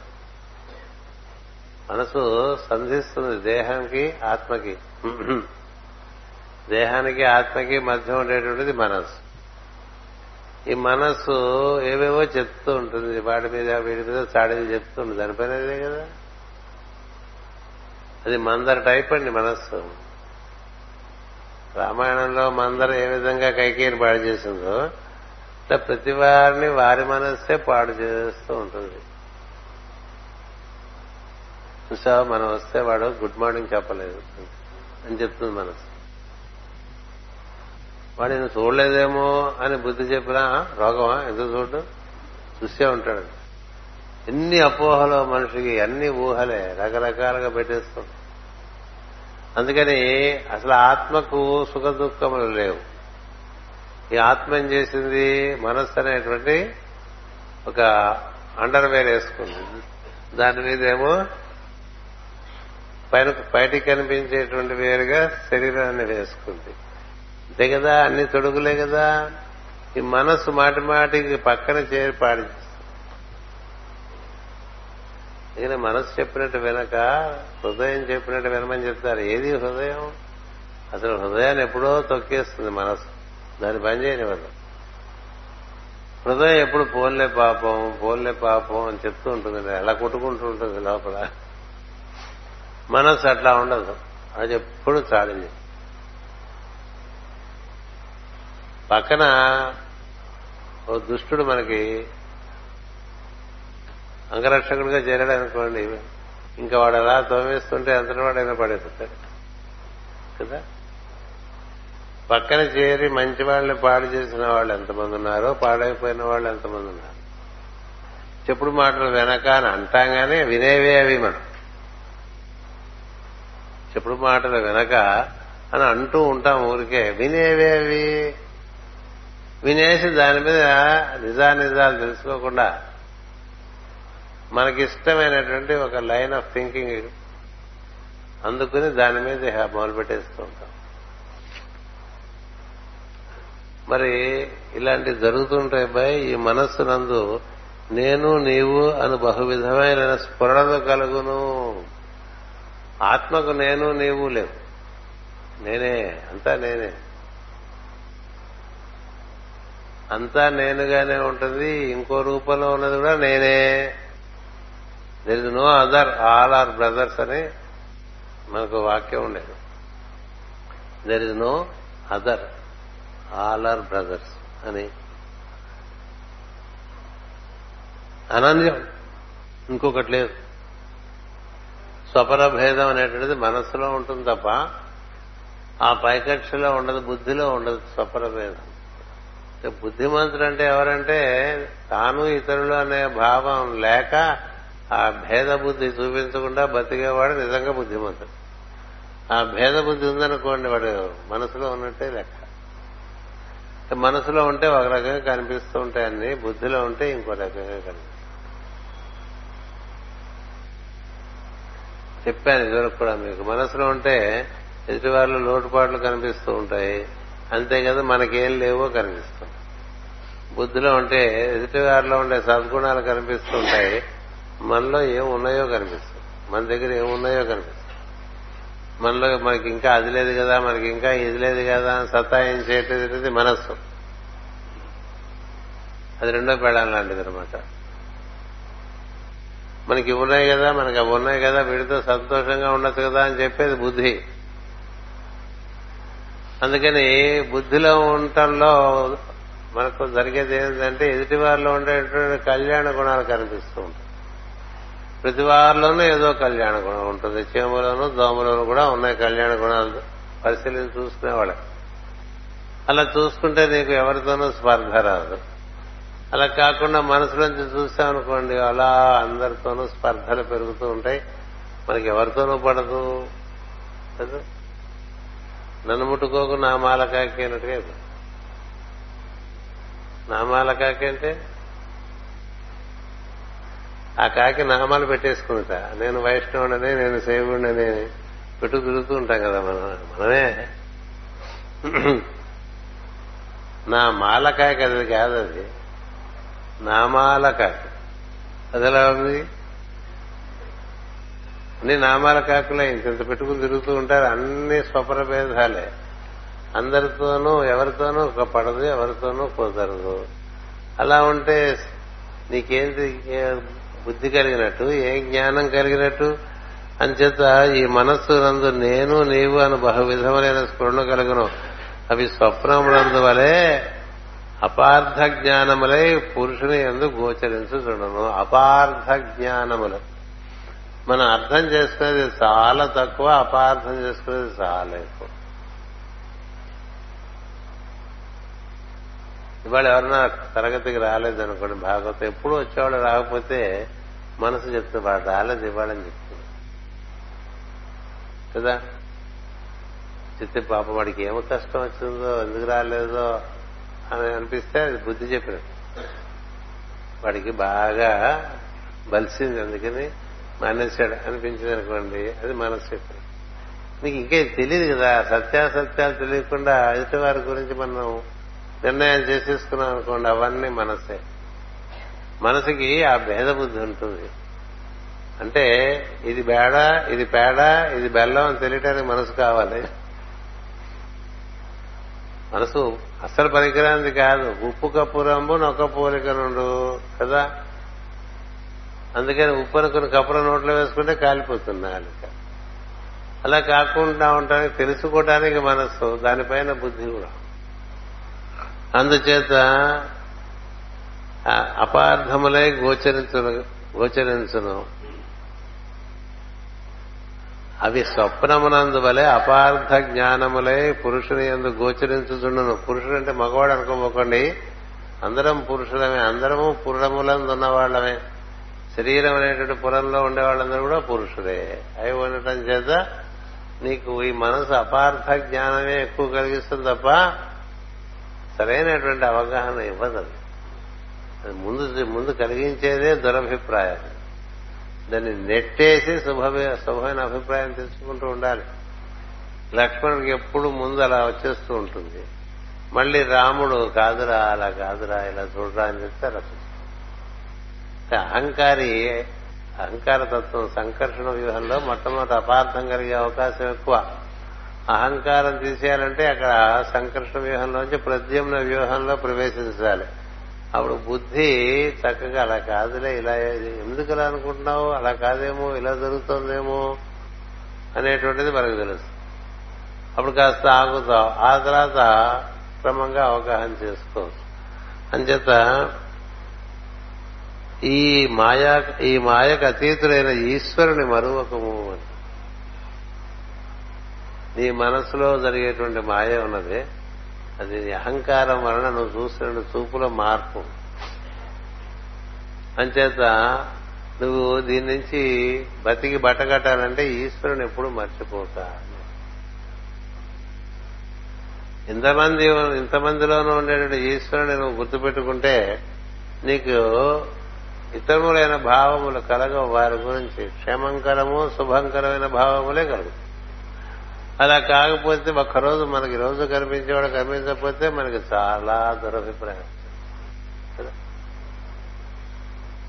మనసు సంధిస్తుంది దేహానికి ఆత్మకి. దేహానికి ఆత్మకి మధ్య ఉండేటువంటిది మనస్సు. ఈ మనస్సు ఏవేవో చెప్తూ ఉంటుంది. వాడి మీద వీడి మీద చాడీలు చెప్తుంది దానిపైన అదే కదా? అది మందర టైప్ అండి మనస్సు. రామాయణంలో మందర ఏ విధంగా కైకేయిని పాడు చేసిందో ఇట్లా ప్రతి వారిని వారి మనస్సే పాడు చేస్తూ ఉంటుంది. చూసావా? మనం వస్తే వాడు గుడ్ మార్నింగ్ చెప్పలేదు. అని చెప్తుంది మనసు వాడు నేను చూడలేదేమో అని బుద్ధి చెప్పినా రోగమా? ఎందుకు చూడు చూసే ఉంటాడు. ఎన్ని అపోహలు మనిషికి అన్ని ఊహలే రకరకాలుగా పెట్టేస్తాం. అందుకని అసలు ఆత్మకు సుఖ దుఃఖములు లేవు. ఈ ఆత్మ ఏం చేసింది? మనస్సు అనేటువంటి ఒక అండర్ వేర్ వేసుకుంది. దాని మీదేమో పైన బయటికి కనిపించేటువంటి వేరుగా శరీరాన్ని వేసుకుంది. అంతే కదా? అన్ని తొడుగులే కదా? ఈ మనస్సు మాటి మాటికి పక్కన చేరి పాడి మనసు చెప్పినట్టు వినక హృదయం చెప్పినట్టు వినమని చెప్తారు. ఏది హృదయం? అసలు హృదయాన్ని ఎప్పుడో తొక్కేస్తుంది మనసు. దాన్ని పని చేయనివ్వదు హృదయం ఎప్పుడు పోన్లే పాపం పోన్లే పాపం అని చెప్తూ ఉంటుంది. అలా కొట్టుకుంటూ ఉంటుంది లోపల. మనసు అట్లా ఉండదు. అది ఎప్పుడు చాలింది. పక్కన ఓ దుష్టుడు మనకి అంగరక్షకుడిగా చేరాడు అనుకోండి. ఇంకా వాడు అలా తోమేస్తుంటే అంతటి వాడైనా పడేస్తాడు కదా? పక్కన చేరి మంచి వాళ్ళని పాడు చేసిన వాళ్ళు ఎంతమంది ఉన్నారో పాడైపోయిన వాళ్ళు ఎంతమంది ఉన్నారు? చెప్పుడు మాటలు వెనక అని అంటాం వినేవే అవి మనం. చెప్పుడు మాటలు వెనక అని అంటూ ఉంటాం ఊరికే. వినేవే అవి? వినేసి దాని మీద నిజానిజాలు తెలుసుకోకుండా మనకిష్టమైనటువంటి ఒక లైన్ ఆఫ్ థింకింగ్ అందుకుని దాని మీద మొదలు పెట్టేస్తూ ఉంటాం. మరి ఇలాంటి జరుగుతుంటాయి బాయ్ ఈ మనస్సు నందు నేను నీవు అని బహువిధమైన స్ఫురణలు కలుగును. ఆత్మకు నేను నీవు లేవు. నేనే అంతా నేనే. అంతా నేనుగానే ఉంటుంది. ఇంకో రూపంలో ఉన్నది కూడా నేనే. There is no other all are brothers అని మనకు వాక్యం ఉండేది. There is no other all are brothers అని. అనన్యం ఇంకొకటి లేదు. స్వపర భేదం అనేటువంటిది మనస్సులో ఉంటుంది తప్ప ఆ పైకక్షలో ఉండదు బుద్ధిలో ఉండదు స్వపర భేదం. బుద్ధిమంతుడు అంటే ఎవరంటే తాను ఇతరులు అనే భావం లేక ఆ భేద బుద్ధి చూపించకుండా బతికేవాడు నిజంగా బుద్ధిమంతుడు. ఆ భేద బుద్ధి ఉందనుకోండి వాడు మనసులో ఉన్నట్టే లెక్క. మనసులో ఉంటే ఒక రకంగా కనిపిస్తూ ఉంటాయి అన్ని బుద్ధిలో ఉంటే ఇంకో రకంగా కనిపిస్తాయి చెప్పాను ఇదివరకు కూడా మీకు మనసులో ఉంటే ఎదుటివారిలో లోటుపాట్లు కనిపిస్తూ ఉంటాయి. అంతే కదా మనకేం లేవో కనిపిస్తాం. బుద్ధిలో ఉంటే ఎదుటివారిలో ఉండే సద్గుణాలు కనిపిస్తుంటాయి. మనలో ఏం ఉన్నాయో కనిపిస్తుంది మన దగ్గర ఏమున్నాయో కనిపిస్తుంది మనలో మనకి ఇంకా అది లేదు కదా మనకి ఇంకా ఇది లేదు కదా అని సతాయించేటది మనస్సు. అది రెండో పెడాలి లాంటిది అనమాట మనకి ఉన్నాయి కదా మనకి అవి ఉన్నాయి కదా వీడితో సంతోషంగా ఉండొచ్చు కదా అని చెప్పేది బుద్ధి. అందుకని బుద్ధిలో ఉండటంలో మనకు జరిగేది ఏంటంటే ఎదుటి వారిలో ఉండేటువంటి కళ్యాణ గుణాలు కనిపిస్తూ ఉంటాయి. ప్రతి వారిలోనూ ఏదో కళ్యాణ గుణం ఉంటుంది. చీమలోను దోమలోను కూడా ఉన్నాయి కళ్యాణ గుణాలు. పరిశీలించి చూసుకునేవాళ్ళే. అలా చూసుకుంటే నీకు ఎవరితోనూ స్పర్ధ రాదు. అలా కాకుండా మనసులోంచి చూసామనుకోండి అలా అందరితోనూ స్పర్ధలు పెరుగుతూ ఉంటాయి. మనకి ఎవరితోనూ పడదు. కదా? నన్ను ముట్టుకోకు నా మాలకాకి అన్నట్టుగా నా మాలకాకి అంటే? ఆ కాకి నామాలు పెట్టేసుకుంటా. నేను వైష్ణవుడని నేను సేవుడని పెట్టు తిరుగుతూ ఉంటాం కదా మనం. మనమే. నా మాలకాయ అది కాదు అది. నామాల కాకి అది ఎలా ఉంది? అన్ని నామాల కాకులే ఇంత పెట్టుకుని తిరుగుతూ ఉంటారు. అన్ని స్వపర భేదాలే. అందరితోనూ ఎవరితోనూ ఒక పడదు ఎవరితోనూ కుదరదు అలా ఉంటే నీకేంటి బుద్ధి కలిగినట్టు ఏం జ్ఞానం కలిగినట్టు? అంచేత ఈ మనస్సు నందు నేను నీవు అని బహువిధములైన స్ఫురణ కలుగును. అవి స్వప్నములందు వలె అపార్థ జ్ఞానములై పురుషుని ఎందు గోచరించుచుండను. అపార్థ జ్ఞానములు మనం అర్థం చేసుకునేది చాలా తక్కువ అపార్థం చేసుకునేది చాలా ఎక్కువ. ఇవాళ ఎవరన్నా తరగతికి రాలేదనుకోండి భాగవతం ఎప్పుడు వచ్చేవాడు రాకపోతే మనసు చెప్తుంది వాడు రాలేదు ఇవ్వాలని చెప్తుంది కదా? చెప్తే పాప వాడికి ఏమో కష్టం వచ్చిందో ఎందుకు రాలేదో అని అనిపిస్తే అది బుద్ధి చెప్పినట్టు. వాడికి బాగా బలిసింది అందుకని మానేశాడు అనిపించింది అనుకోండి అది మనశ్శక్తి నీకు ఇంకా తెలియదు కదా సత్యాసత్యాలు తెలియకుండా ఎదుటి వారి గురించి మనం నిర్ణయం చేసేసుకున్నాం అనుకోండి అవన్నీ మనసే. మనసుకి ఆ భేద బుద్ధి ఉంటుంది. అంటే ఇది బేడ ఇది పేడ ఇది బెల్లం అని తెలియటానికి మనసు కావాలి. మనసు అసలు పరికరానికి కాదు. ఉప్పు కప్పు రంబు నొక్క పోలిక నుండు కదా? అందుకని ఉప్పు అనుకుని కప్పుల నోట్లో వేసుకుంటే కాలిపోతుంది నాలుక. అలా కాకుండా ఉండడానికి తెలుసుకోవటానికి మనసు దానిపైన బుద్ధి కూడా. అందుచేత అపార్థములై గోచరించును గోచరించును. అవి స్వప్నమునందు వలె అపార్థ జ్ఞానములై పురుషుని ఎందు గోచరించుచుండును. పురుషుడు అంటే మగవాడు అనుకోబోకండి అందరం పురుషులమే అందరము పురుడములందు ఉన్నవాళ్ళమే శరీరం అనేటువంటి పురంలో ఉండే వాళ్ళందరూ కూడా పురుషులే. అవి ఉండటం చేత నీకు ఈ మనసు అపార్థ జ్ఞానమే ఎక్కువ కలిగిస్తుంది తప్ప సరైనటువంటి అవగాహన ఇవ్వదు అది. అది ముందు ముందు కలిగించేదే దురభిప్రాయం. దాన్ని నెట్టేసి శుభమే శుభమైన అభిప్రాయం తెచ్చుకుంటూ ఉండాలి. లక్ష్మణుడికి ఎప్పుడు ముందు అలా వచ్చేస్తూ ఉంటుంది. మళ్ళీ రాముడు కాదురా అలా కాదురా ఇలా చూడరా అని చెప్తే అలా అహంకారి అహంకార తత్వం సంకర్షణ వ్యూహంలో మొట్టమొదటి అపార్థం కలిగే అవకాశం ఎక్కువ. అహంకారం తీసేయాలంటే అక్కడ సంకర్షణ వ్యూహంలోంచి ప్రద్యుమ్న వ్యూహంలో ప్రవేశించాలి. అప్పుడు బుద్ధి చక్కగా అలా కాదులే ఇలా ఎందుకు ఇలా అనుకుంటున్నావు? అలా కాదేమో ఇలా జరుగుతుందేమో అనేటువంటిది మనకు తెలుసు. అప్పుడు కాస్త ఆగుతావు. ఆ తర్వాత క్రమంగా అవగాహన చేసుకోవచ్చు. అంచేత ఈ మాయా ఈ మాయకు అతీతుడైన ఈశ్వరుని మరువకము అని. నీ మనసులో జరిగేటువంటి మాయ ఉన్నది అది అహంకారం వలన నువ్వు చూసిన చూపుల మార్పు. అంచేత నువ్వు దీని నుంచి బతికి బట్టగట్టాలంటే ఈశ్వరుని ఎప్పుడు మర్చిపోతా. ఇంతమంది ఇంతమందిలోనూ ఉండేటువంటి ఈశ్వరుని నువ్వు గుర్తుపెట్టుకుంటే నీకు ఇతరులైన భావములు కలగ వారి గురించి క్షేమంకరము శుభంకరమైన భావములే కలుగు అలా కాకపోతే ఒక్కరోజు మనకి రోజు కనిపించేవాడు కనిపించకపోతే మనకి చాలా దురభిప్రాయం.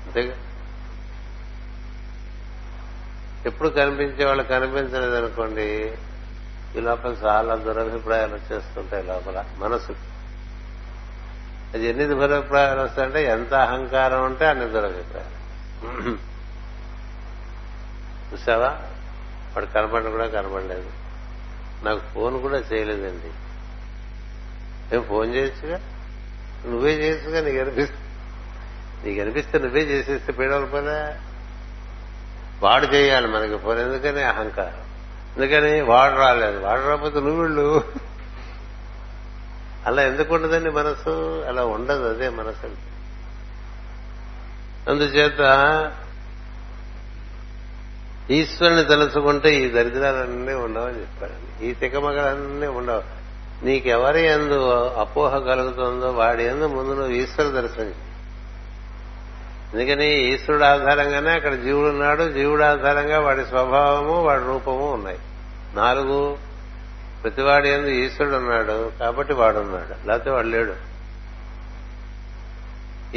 అంతేగా ఎప్పుడు కనిపించేవాళ్ళు కనిపించలేదు అనుకోండి ఈ లోపల చాలా దురభిప్రాయాలు వచ్చేస్తుంటాయి లోపల మనసు అది ఎన్ని దురభిప్రాయాలు వస్తాయంటే ఎంత అహంకారం ఉంటే అన్ని దురభిప్రాయాలు. చూసావా? వాడు కనపడడం కూడా కనపడలేదు. నాకు ఫోన్ కూడా చేయలేదండి. నేను ఫోన్ చేయొచ్చుగా? నువ్వే చేయొచ్చుగా నీకు అనిపిస్తుంది నీకు అనిపిస్తే నువ్వే చేసేస్తే పీడవల పనే? వాడు చేయాలి మనకి ఫోన్ ఎందుకని అహంకారం? ఎందుకని వాడు రాలేదు? వాడు రాకపోతే నువ్వు వెళ్ళు. అలా ఎందుకు ఉండదండి మనసు? అలా ఉండదు అదే మనసు. అందుచేత ఈశ్వరుని తెలుసుకుంటే ఈ దరిద్రాలన్నీ ఉండవని చెప్పారండి ఈ తికమగలన్నీ ఉండవు. నీకెవరి ఎందు అపోహ కలుగుతుందో వాడి ఎందు ముందు నువ్వు ఈశ్వర దర్శనం ఎందుకని ఈశ్వరుడు ఆధారంగానే అక్కడ జీవుడు ఉన్నాడు. జీవుడు ఆధారంగా వాడి స్వభావము వాడి రూపము ఉన్నాయి. నాలుగు ప్రతివాడి ఎందు ఈశ్వరుడు ఉన్నాడు కాబట్టి వాడున్నాడు. లేకపోతే వాడు లేడు.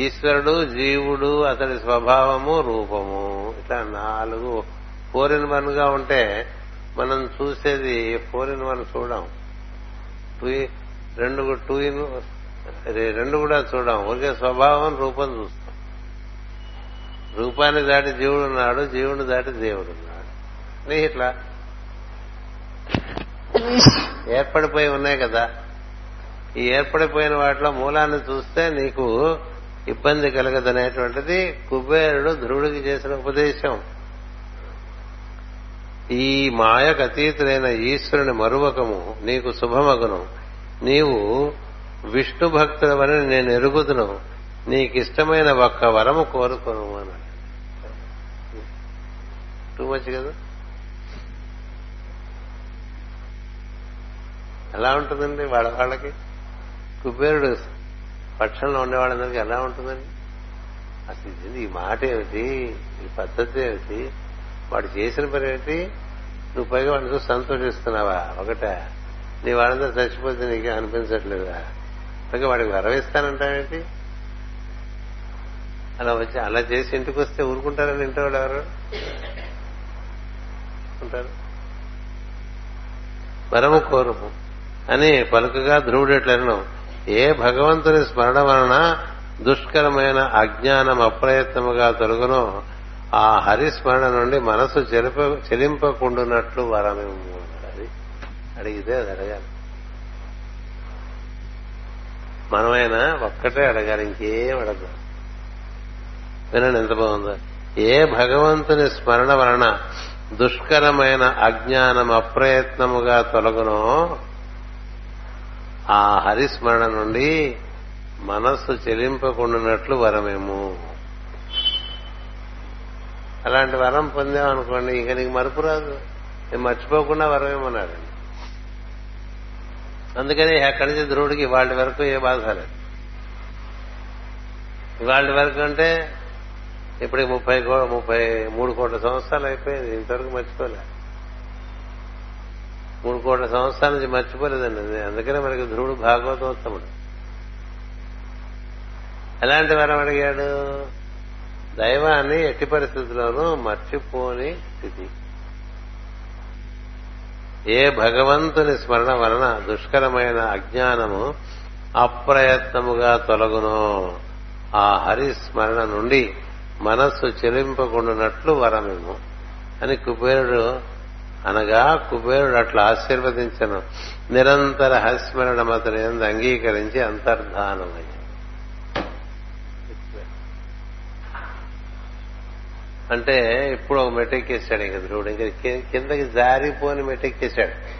ఈశ్వరుడు జీవుడు అతడి స్వభావము రూపము. ఇట్లా నాలుగు ఫోర్ ఇన్ వన్గా ఉంటే మనం చూసేది ఫోర్ ఇన్ వన్ చూడం. టూ రెండు టూ ఇన్ రెండు కూడా చూడం. ఒకే స్వభావం రూపం చూస్తాం. రూపాన్ని దాటి జీవుడు ఉన్నాడు జీవుని దాటి దేవుడు ఉన్నాడు ఇట్లా ఏర్పడిపోయి ఉన్నాయి కదా. ఈ ఏర్పడిపోయిన వాటిలో మూలాన్ని చూస్తే నీకు ఇబ్బంది కలగదనేటువంటిది కుబేరుడు ధ్రువుడికి చేసిన ఉపదేశం. ఈ మాయకు అతీతులైన ఈశ్వరుని మరువకము నీకు శుభమగును. నీవు విష్ణు భక్తులవని నేను ఎరుగుదును. నీకిష్టమైన ఒక్క వరము కోరుకోను అన్నాడు. టూ మచ్ కదా? ఎలా ఉంటుందండి? వాళ్ళ వాళ్ళకి కుబేరుడు పక్షంలో ఉండేవాళ్ళందరికీ ఎలా ఉంటుందండి? అసలు ఇది ఈ మాట ఏమిటి? ఈ పద్ధతి ఏమిటి? వాడు చేసిన పని ఏమిటి? నువ్వు పైగా వాడిని చూసి సంతోషిస్తున్నావా? ఒకటే. నీ వాళ్ళందరూ చచ్చిపోతే నీకే అనిపించట్లేదా? పైగా వాడికి వరవిస్తానంటావేంటి అలా వచ్చి అలా చేసి ఇంటికి వస్తే ఊరుకుంటారని ఇంటి వాళ్ళు ఎవరు? ఉంటారు. వరము కోరము. అని పలుకగా ధ్రువుడెట్లను ఏ భగవంతుని స్మరణ వలన దుష్కరమైన అజ్ఞానం అప్రయత్నముగా తొలగునో ఆ హరిస్మరణ నుండి మనసు చెలిప చెలింపకుండునట్లు వరమే అది అడిగితే అది అడగాలి. మనమైనా ఒక్కటే అడగాలి ఇంకేం అడగదు వినండి ఎంత బాగుందో. ఏ భగవంతుని స్మరణ వలన దుష్కరమైన అజ్ఞానం అప్రయత్నముగా తొలగునో ఆ హరిస్మరణ నుండి మనస్సు చెలింపకుండానట్లు వరమేము. అలాంటి వరం పొందామనుకోండి ఇక నీకు మరుపు రాదు. నేను మర్చిపోకుండా వరమేమన్నాడండి. అందుకని అక్కడి నుంచి ధ్రువుడికి ఇవాళ వరకు ఏ బాధ లేదు. ఇవాళ వరకు అంటే ఇప్పటికి ముప్పై ముప్పై మూడు కోట్ల సంవత్సరాలు అయిపోయింది ఇంతవరకు మర్చిపోలే. మూడు కోట్ల సంవత్సరాల నుంచి మర్చిపోలేదండి. అందుకనే మనకి ధ్రువుడు భాగవతోత్తముడు. ఎలాంటి వరం అడిగాడు? దైవాన్ని ఎట్టి పరిస్థితుల్లోనూ మర్చిపోని స్థితి. ఏ భగవంతుని స్మరణ వలన దుష్కరమైన అజ్ఞానము అప్రయత్నముగా తొలగునో ఆ హరి స్మరణ నుండి మనస్సు చెలింపకుండానట్లు వరమేము అని కుబేరుడు అనగా కుబేరుడు అట్లా ఆశీర్వదించను. నిరంతర హస్మరణ అతని ఎందు అంగీకరించి అంతర్ధానమయ్య అంటే ఇప్పుడు ఒక మెట్టెక్కేశాడు ఇంక ధ్రువుడు. ఇంకా కిందకి జారిపోని మెట్టెక్కేశాడు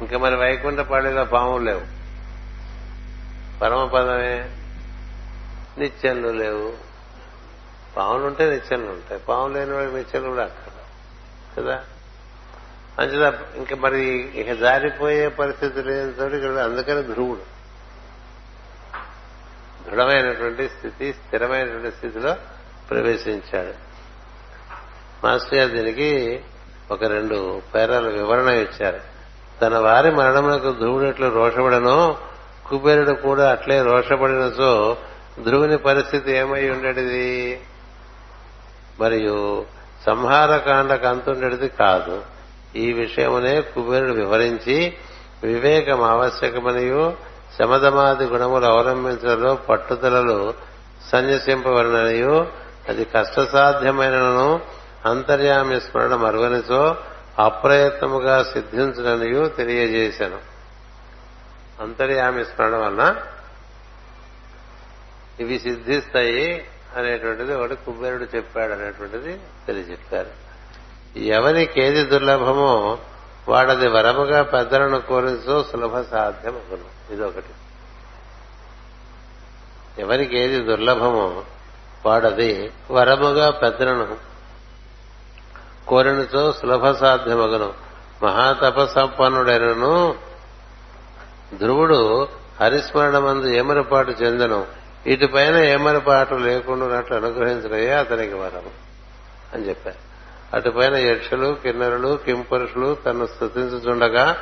ఇంకా మరి వైకుంఠ పళ్ళిలో పాములు లేవు. పరమపదమే. నిత్యంలు లేవు. పాములు ఉంటే నిత్యంలు ఉంటాయి. పాములు లేని వాడు నిత్యంలు కూడా అక్కడ కదా? అంచేత ఇంకా మరి ఇక జారిపోయే పరిస్థితి లేనితో ఇక్కడ అందుకని ధ్రువుడు దృఢమైనటువంటి స్థితి స్థిరమైనటువంటి స్థితిలో ప్రవేశించాడు. మాస్టర్ గారు దీనికి ఒక రెండు పేరాల వివరణ ఇచ్చారు. తన వారి మరణములకు ధ్రువుడు ఎట్లు రోషపడనో కుబేరుడు కూడా అట్లే రోషపడినచో ధ్రువుని పరిస్థితి ఏమై ఉండేది మరియు సంహారకాండకు అంతుండేది కాదు. ఈ విషయమునే కుబేరుడు వివరించి వివేకం ఆవశ్యకమనియు శమదమాది గుణములు అవలంబించడంలో పట్టుదలలు సన్యసింపవలననియు అది కష్టసాధ్యమైనను అంతర్యామి స్మరణ మరుగనిచో అప్రయత్నముగా సిద్ధించడనియు తెలియజేశాను అంతర్యామి స్మరణ వలన ఇవి సిద్ధిస్తాయి అనేటువంటిది ఒకటి కుబేరుడు చెప్పాడు అనేటువంటిది తెలియజెప్పారు. ఎవరికేది దుర్లభమో వాడది వరముగా పెద్దలను కోరించో సులభ సాధ్యం అగును ఇదొకటి. ఎవరికి ఏది దుర్లభమో వాడది వరముగా పెద్దలను కోరినతో సులభ సాధ్యమగును. మహాతపసంపన్నుడైనను ధ్రువుడు హరిస్మరణమందు ఏమరపాటు చెందను. ఇటుపైన ఏమరపాటు లేకుండా అనుగ్రహించడయే అతనికి వరం అని చెప్పారు. అటుపైన యక్షులు కిన్నరులు కింపురుషులు తను స్థుతించుచుండగా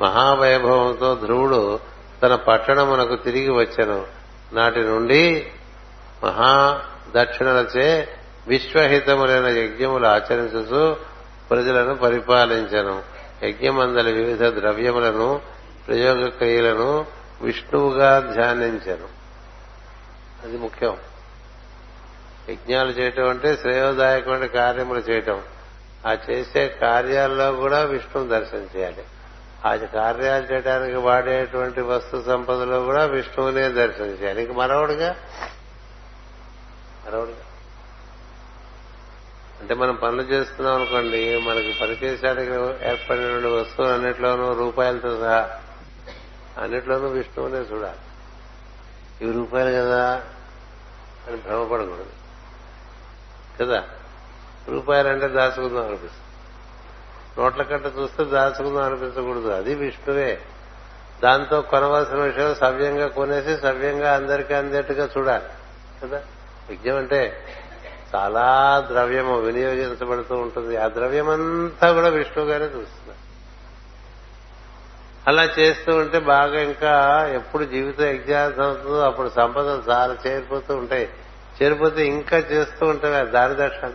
మహావైభవంతో ధ్రువుడు తన పట్టణమునకు తిరిగి వచ్చెను. నాటి నుండి మహా దక్షిణలచే విశ్వహితములైన యజ్ఞములు ఆచరించుచు ప్రజలను పరిపాలించను. యజ్ఞమందలి వివిధ ద్రవ్యములను ప్రయోగ క్రియలను విష్ణువుగా ధ్యానించను. అది ముఖ్యం. యజ్ఞాలు చేయటం అంటే శ్రేయోదాయకమైన కార్యములు చేయటం. ఆ చేసే కార్యాల్లో కూడా విష్ణువు దర్శనం చేయాలి. ఆ కార్యాలు చేయడానికి వాడేటువంటి వస్తు సంపదలో కూడా విష్ణువునే దర్శనం చేయాలి. ఇంక మరొకడుగా? మరొకడుగా? అంటే మనం పనులు చేస్తున్నాం అనుకోండి మనకి పనిచేసానికి ఏర్పడిన వస్తువులు అన్నిట్లోనూ రూపాయలతో సహా అన్నిట్లోనూ విష్ణువునే చూడాలి. ఇవి రూపాయలు కదా అని భ్రమపడకూడదు. కదా? రూపాయలంటే దాచుకుందాం అనిపిస్తుంది. నోట్ల కట్ట చూస్తే దాచుకుందాం అనిపించకూడదు. అది విష్ణువే. దాంతో కొనవలసిన విషయం సవ్యంగా కొనేసి సవ్యంగా అందరికీ అందేట్టుగా చూడాలి. కదా? యజ్ఞం అంటే చాలా ద్రవ్యము వినియోగించబడుతూ ఉంటుంది. ఆ ద్రవ్యమంతా కూడా విష్ణువుగానే చూస్తున్నారు అలా చేస్తూ ఉంటే బాగా ఇంకా ఎప్పుడు జీవితం ఎగ్జామ్స్ అవుతుందో అప్పుడు సంపద చాలా చేరిపోతూ ఉంటాయి. చేరిపోతే ఇంకా చేస్తూ ఉంటావే. దాని దక్షిణ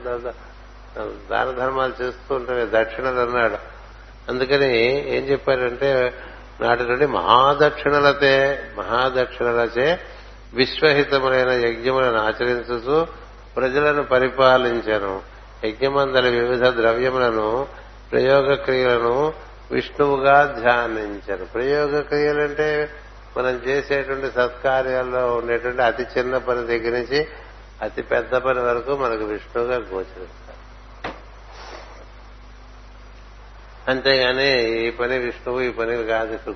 దాన ధర్మాలు చేస్తూ ఉంటాయి దక్షిణలు అన్నాడు. అందుకని ఏం చెప్పారంటే నాటి నుండి మహాదక్షిణలతే మహాదక్షిణలచే విశ్వహితములైన యజ్ఞములను ఆచరించుతూ ప్రజలను పరిపాలించను. యజ్ఞమందలి వివిధ ద్రవ్యములను ప్రయోగ క్రియలను విష్ణువుగా ధ్యానించను. ప్రయోగ క్రియలంటే మనం చేసేటువంటి సత్కార్యాల్లో ఉండేటువంటి అతి చిన్న పని దగ్గర నుంచి అతి పెద్ద పని వరకు మనకు విష్ణువుగా గోచరిస్తారు. అంతేగాని ఈ పని విష్ణువు ఈ పని కాదు. ఇక్కడ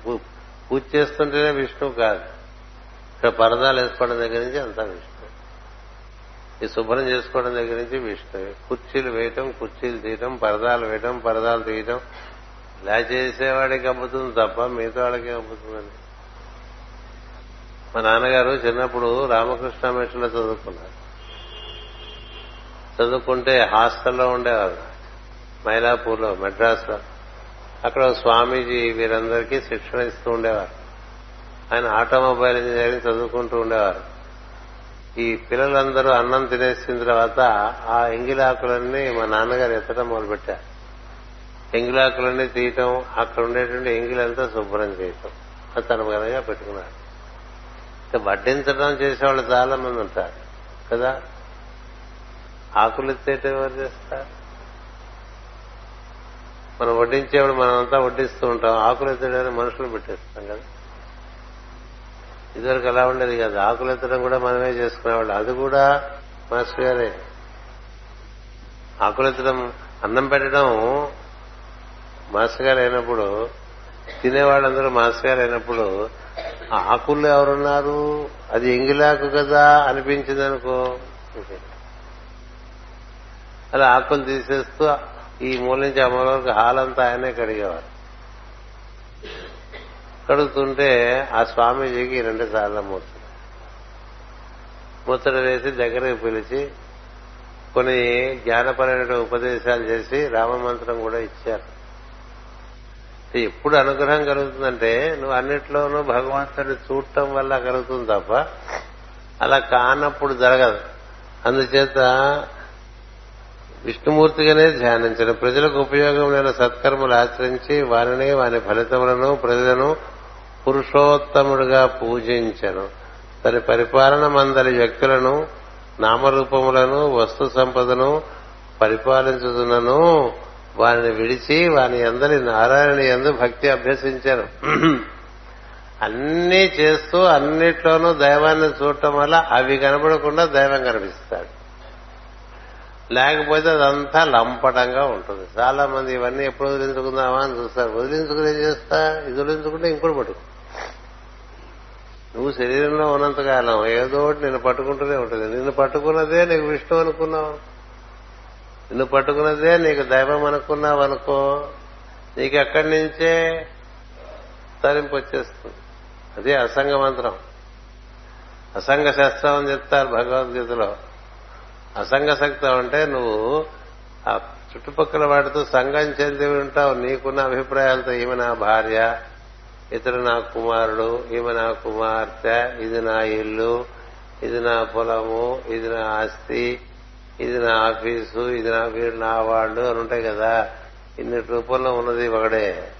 పూజ చేస్తుంటేనే విష్ణువు కాదు. ఇక్కడ పరదాలు వేసుకోవడం దగ్గర నుంచి అంతా విష్ణువు. ఈ శుభ్రం చేసుకోవడం దగ్గర నుంచి విష్ణువే. కుర్చీలు వేయటం కుర్చీలు తీయటం పరదాలు వేయటం పరదాలు తీయటం. ఇలా చేసేవాడికి అమ్ముతుంది తప్ప మిగతా వాళ్ళకి అమ్ముతుందని మా నాన్నగారు చిన్నప్పుడు రామకృష్ణ మిషన్లో చదువుకున్నారు. చదువుకుంటే హాస్టల్లో ఉండేవారు. మైలాపూర్లో మెడ్రాస్లో అక్కడ స్వామీజీ వీరందరికీ శిక్షణ ఇస్తూ ఉండేవారు. ఆయన ఆటోమొబైల్ ఇంజనీరింగ్ చదువుకుంటూ ఉండేవారు. ఈ పిల్లలందరూ అన్నం తినేసిన తర్వాత ఆ ఎంగిలాకులన్నీ మా నాన్నగారు ఎత్తడం మొదలుపెట్టారు. ఎంగిలాకులన్నీ తీయటం అక్కడ ఉండేటువంటి ఎంగిలంతా శుభ్రం చేయటం అది తన కనుక పెట్టుకున్నాడు వడ్డించడం చేసేవాళ్ళు చాలా మంది ఉంటారు కదా? ఆకులు ఇచ్చేట ఎవరు చేస్తారు? మనం వడ్డించేవాడు మనమంతా వడ్డిస్తూ ఉంటాం. ఆకులు ఎత్తడానికి మనుషులు పెట్టేస్తాం కదా. ఇదివరకు అలా ఉండేది కాదు. ఆకులు ఎత్తడం కూడా మనమే చేసుకునేవాళ్ళు. అది కూడా మాస్టర్ గారే. ఆకులు ఎత్తడం అన్నం పెట్టడం మాస్టర్ గారు అయినప్పుడు తినేవాళ్ళందరూ మాస్టర్ గారు అయినప్పుడు ఆ ఆకుల్లో ఎవరున్నారు? అది ఎంగిలాకు కదా అనిపించింది అనుకో అలా ఆకులు తీసేస్తూ ఈ మూల నుంచి ఆ మూల వరకు హాల్ అంతా ఆయనే కడిగేవారు. కడుగుతుంటే ఆ స్వామీజీకి రెండు సార్లు ముచ్చట ముచ్చట వేసి దగ్గరకు పిలిచి కొన్ని జ్ఞానపరమైన ఉపదేశాలు చేసి రామమంత్రం కూడా ఇచ్చారు. ఎప్పుడు అనుగ్రహం కలుగుతుందంటే నువ్వు అన్నిట్లోనూ భగవంతుడిని చూడటం వల్ల కలుగుతుంది తప్ప అలా కానప్పుడు జరగదు. అందుచేత విష్ణుమూర్తిగానే ధ్యానించడం. ప్రజలకు ఉపయోగమైన సత్కర్మలు ఆచరించి వారిని వారి ఫలితములను ప్రజలను పురుషోత్తముడుగా పూజించను. తన పరిపాలన మందలి వ్యక్తులను నామరూపములను వస్తు సంపదను పరిపాలించుతున్నను. వారిని విడిచి వారిని అందరి నారాయణ ఎందు భక్తి అభ్యసించారు అన్నీ చేస్తూ అన్నిట్లోనూ దైవాన్ని చూడటం వల్ల అవి కనబడకుండా దైవం కనిపిస్తాడు. లేకపోతే అదంతా లంపటంగా ఉంటుంది. చాలా మంది ఇవన్నీ ఎప్పుడు వదిలించుకుందామా అని చూస్తారు. వదిలించుకుని ఏం చేస్తా? ఇది వదిలించుకుంటే ఇంకోటి పట్టుకు. నువ్వు శరీరంలో ఉన్నంతకాలం ఏదో ఒకటి నిన్ను పట్టుకుంటూనే ఉంటుంది. నిన్ను పట్టుకున్నదే నీకు విష్ణు అనుకున్నావు. నిన్ను పట్టుకున్నదే నీకు దైవం అనుకున్నావు అనుకో. నీకు ఎక్కడి నుంచే తరింపు వచ్చేస్తుంది. అదే అసంగ మంత్రం. అసంగ శాస్త్రం అని చెప్తారు భగవద్గీతలో. అసంగశక్తం అంటే నువ్వు ఆ చుట్టుపక్కల వాటితో సంఘం చెంది ఉంటావు. నీకున్న అభిప్రాయాలతో ఈమె నా భార్య ఇతడు నా కుమారుడు ఈమె నా కుమార్తె ఇది నా ఇల్లు ఇది నా పొలము ఇది నా ఆస్తి ఇది నా ఆఫీసు ఇది నా వీడు నా వాళ్ళు అని ఉంటాయి కదా. ఇన్ని రూపంలో ఉన్నది ఒకడే.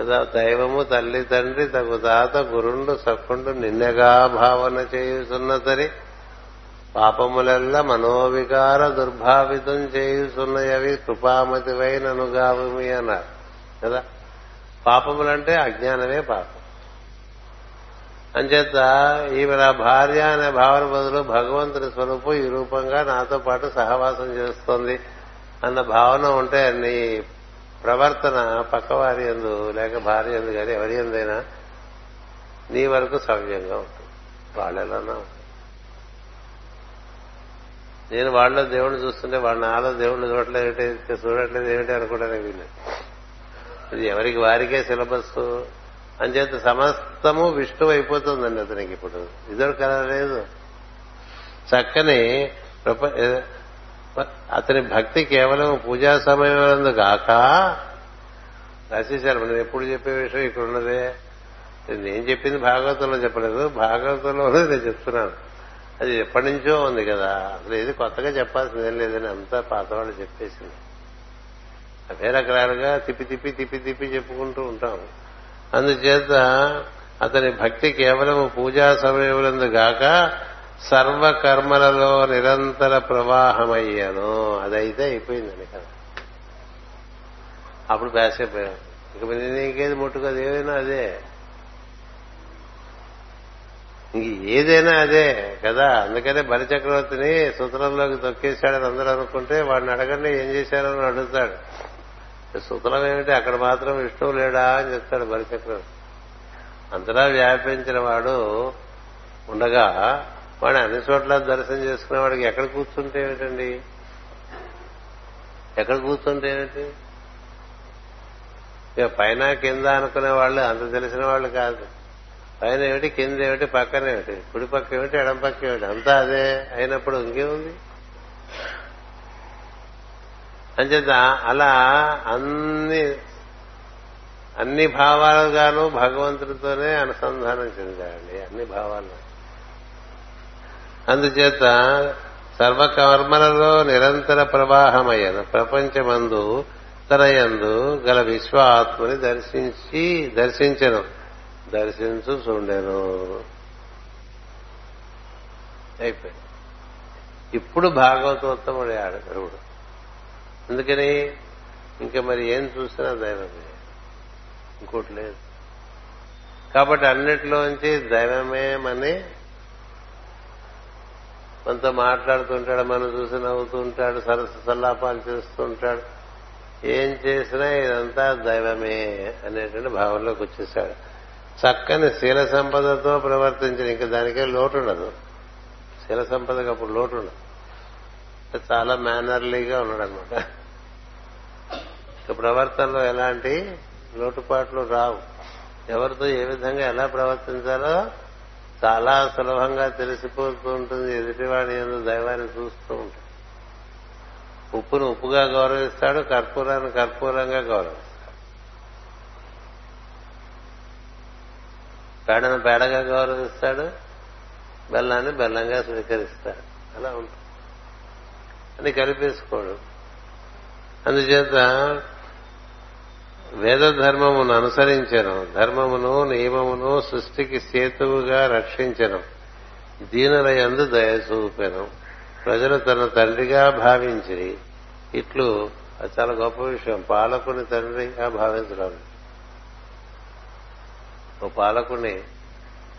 కదా దైవము తల్లి తండ్రి తగు తాత గురుండు సక్కుండు నిన్నగా భావన చేయుచున్నతరి పాపములెల్ల మనోవికార దుర్భావితం చేయుచున్నయవి కృపామతివై ననుగావి అన్నారు. కదా? పాపములంటే అజ్ఞానమే పాపం. అంచేత ఈమె నా భార్య అనే భావన బదులు భగవంతుని స్వరూపం ఈ రూపంగా నాతో పాటు సహవాసం చేస్తోంది అన్న భావన ఉంటే నీ ప్రవర్తన పక్కవారి ఎందు లేక భార్య ఎందు కానీ ఎవరి ఎందైనా నీ వరకు సవ్యంగా ఉంటుంది. వాళ్ళెలానా ఉంటుంది నేను వాళ్ళ దేవుడిని చూస్తుంటే వాళ్ళ నాలో దేవుడిని చూడట్లేదు చూడట్లేదు ఏమిటి అనుకోవడానికి వీళ్ళు. ఇది ఎవరికి వారికే సిలబస్. అంచేత సమస్తము విష్ణువు అయిపోతుందండి అతనికి ఇప్పుడు. ఇదో కల లేదు. చక్కని ప్రప- అతని భక్తి కేవలం పూజా సమయం కాక రాసేశారు మనం ఎప్పుడు చెప్పే విషయం ఇక్కడ ఉన్నదే నేను చెప్పింది భాగవతంలో చెప్పలేదు. భాగవతంలోనే నేను చెప్తున్నాను. అది ఎప్పటి నుంచో ఉంది కదా. అసలు ఏది కొత్తగా చెప్పాల్సిందేం లేదని అంతా పాత వాళ్ళు చెప్పేసింది. అవే రకరకాలుగా తిప్పి తిప్పి తిప్పి తిప్పి చెప్పుకుంటూ ఉంటాం. అందుచేత అతని భక్తి కేవలం పూజా సమయములందు గాక సర్వకర్మలలో నిరంతర ప్రవాహమయ్యాను. అదైతే అయిపోయిందండి కదా. అప్పుడు ప్యాస్ ఇక మరి నీకేది ముట్టుకోదు. ఏదైనా అదే. ఇంక ఏదైనా అదే కదా అందుకనే బలిచక్రవర్తిని సూత్రంలోకి తొక్కేశాడని అందరూ అనుకుంటే వాడిని అడగండి ఏం చేశారని అడుగుతాడు. సుతలం ఏమిటి? అక్కడ మాత్రం విష్ణువు లేడా అని చెప్తాడు బలిచక్రవర్తి అంతలా వ్యాపించిన వాడు ఉండగా వాడు అన్ని చోట్ల దర్శనం చేసుకునే వాడికి ఎక్కడ కూర్చుంటే ఏమిటండి? ఎక్కడ కూర్చుంటే ఏమిటి? ఇక పైన కింద అనుకునే వాళ్ళు అంత తెలిసిన వాళ్ళు కాదు. పైన ఏమిటి కింద ఏమిటి పక్కన ఏమిటి? కుడి పక్క ఏమిటి ఎడం పక్క ఏమిటి? అంతా అదే అయినప్పుడు ఇంకేముంది అంచేత అలా అన్ని అన్ని భావాలుగాను భగవంతుడితోనే అనుసంధానం చెందాలి అన్ని భావాలు. అందుచేత సర్వకర్మలలో నిరంతర ప్రవాహమయ్యను ప్రపంచమందు తనయందు గల విశ్వాత్మని దర్శించి దర్శించను. దర్శించు చూడేను అయిపోయింది. ఇప్పుడు భాగవతోత్తముడు ఆడగరుడు అందుకని ఇంకా మరి ఏం చూసినా దైవమే. ఇంకోటి లేదు. కాబట్టి అన్నిటిలోంచి దైవమే అని మనతో మాట్లాడుతుంటాడు మనం చూసి నవ్వుతూ ఉంటాడు సరస్సు సల్లాపాలు చేస్తూ ఉంటాడు ఏం చేసినా ఇదంతా దైవమే అనేటువంటి భావంలోకి వచ్చేసాడు. చక్కని శీల సంపదతో ప్రవర్తించిన ఇంకా దానికే లోటు ఉండదు శీల సంపదకి అప్పుడు లోటు ఉండదు చాలా మేనర్లీగా ఉన్నాడనమాట ప్రవర్తనలో ఎలాంటి లోటుపాట్లు రావు. ఎవరితో ఏ విధంగా ఎలా ప్రవర్తించాలో చాలా సులభంగా తెలిసిపోతూ ఉంటుంది. ఎదుటివాడి ఎందు దైవాన్ని చూస్తూ ఉంటాడు ఉప్పును ఉప్పుగా గౌరవిస్తాడు కర్పూరాన్ని కర్పూరంగా గౌరవిస్తాడు. పేడను పేడగా గౌరవిస్తాడు బెల్లాన్ని బెల్లంగా స్వీకరిస్తాడు. అలా ఉంటుంది. అని కలిపేసుకోడు అందుచేత వేద ధర్మమును అనుసరించను ధర్మమును నియమమును సృష్టికి సేతువుగా రక్షించను దీనుల యందు దయ చూపెను. ప్రజలు తన తండ్రిగా భావించి ఇట్లు అది చాలా గొప్ప విషయం పాలకుని తండ్రిగా భావించడం. ఓ పాలకుని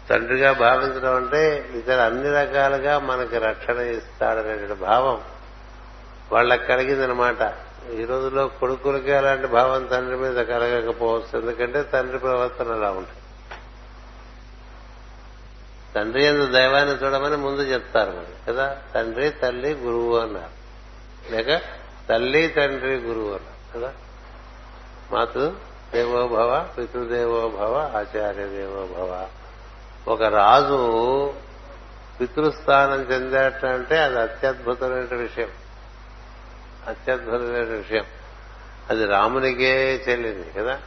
తండ్రిగా భావించడం అంటే ఇతర అన్ని రకాలుగా మనకి రక్షణ ఇస్తాడనేటువంటి భావం వాళ్ళకి కలిగిందనమాట. ఈ రోజులో కొడుకులకి అలాంటి భావం తండ్రి మీద కలగకపోవచ్చు. ఎందుకంటే తండ్రి ప్రవర్తన అలా ఉంటుంది. తండ్రి ఎందు దైవాన్ని చూడమని ముందు చెప్తారు మరి కదా? తండ్రి తల్లి గురువు అన్నారు. లేక తల్లి తండ్రి గురువు అన్నారు కదా? మాతృ దేవోభవ పితృదేవోభవ ఆచార్య దేవోభవ ఒక రాజు పితృస్థానం చెందాటంటే అది అత్యద్భుతమైన విషయం. అత్యద్భుతమైన విషయం. అది రామునికే చెల్లింది కదా?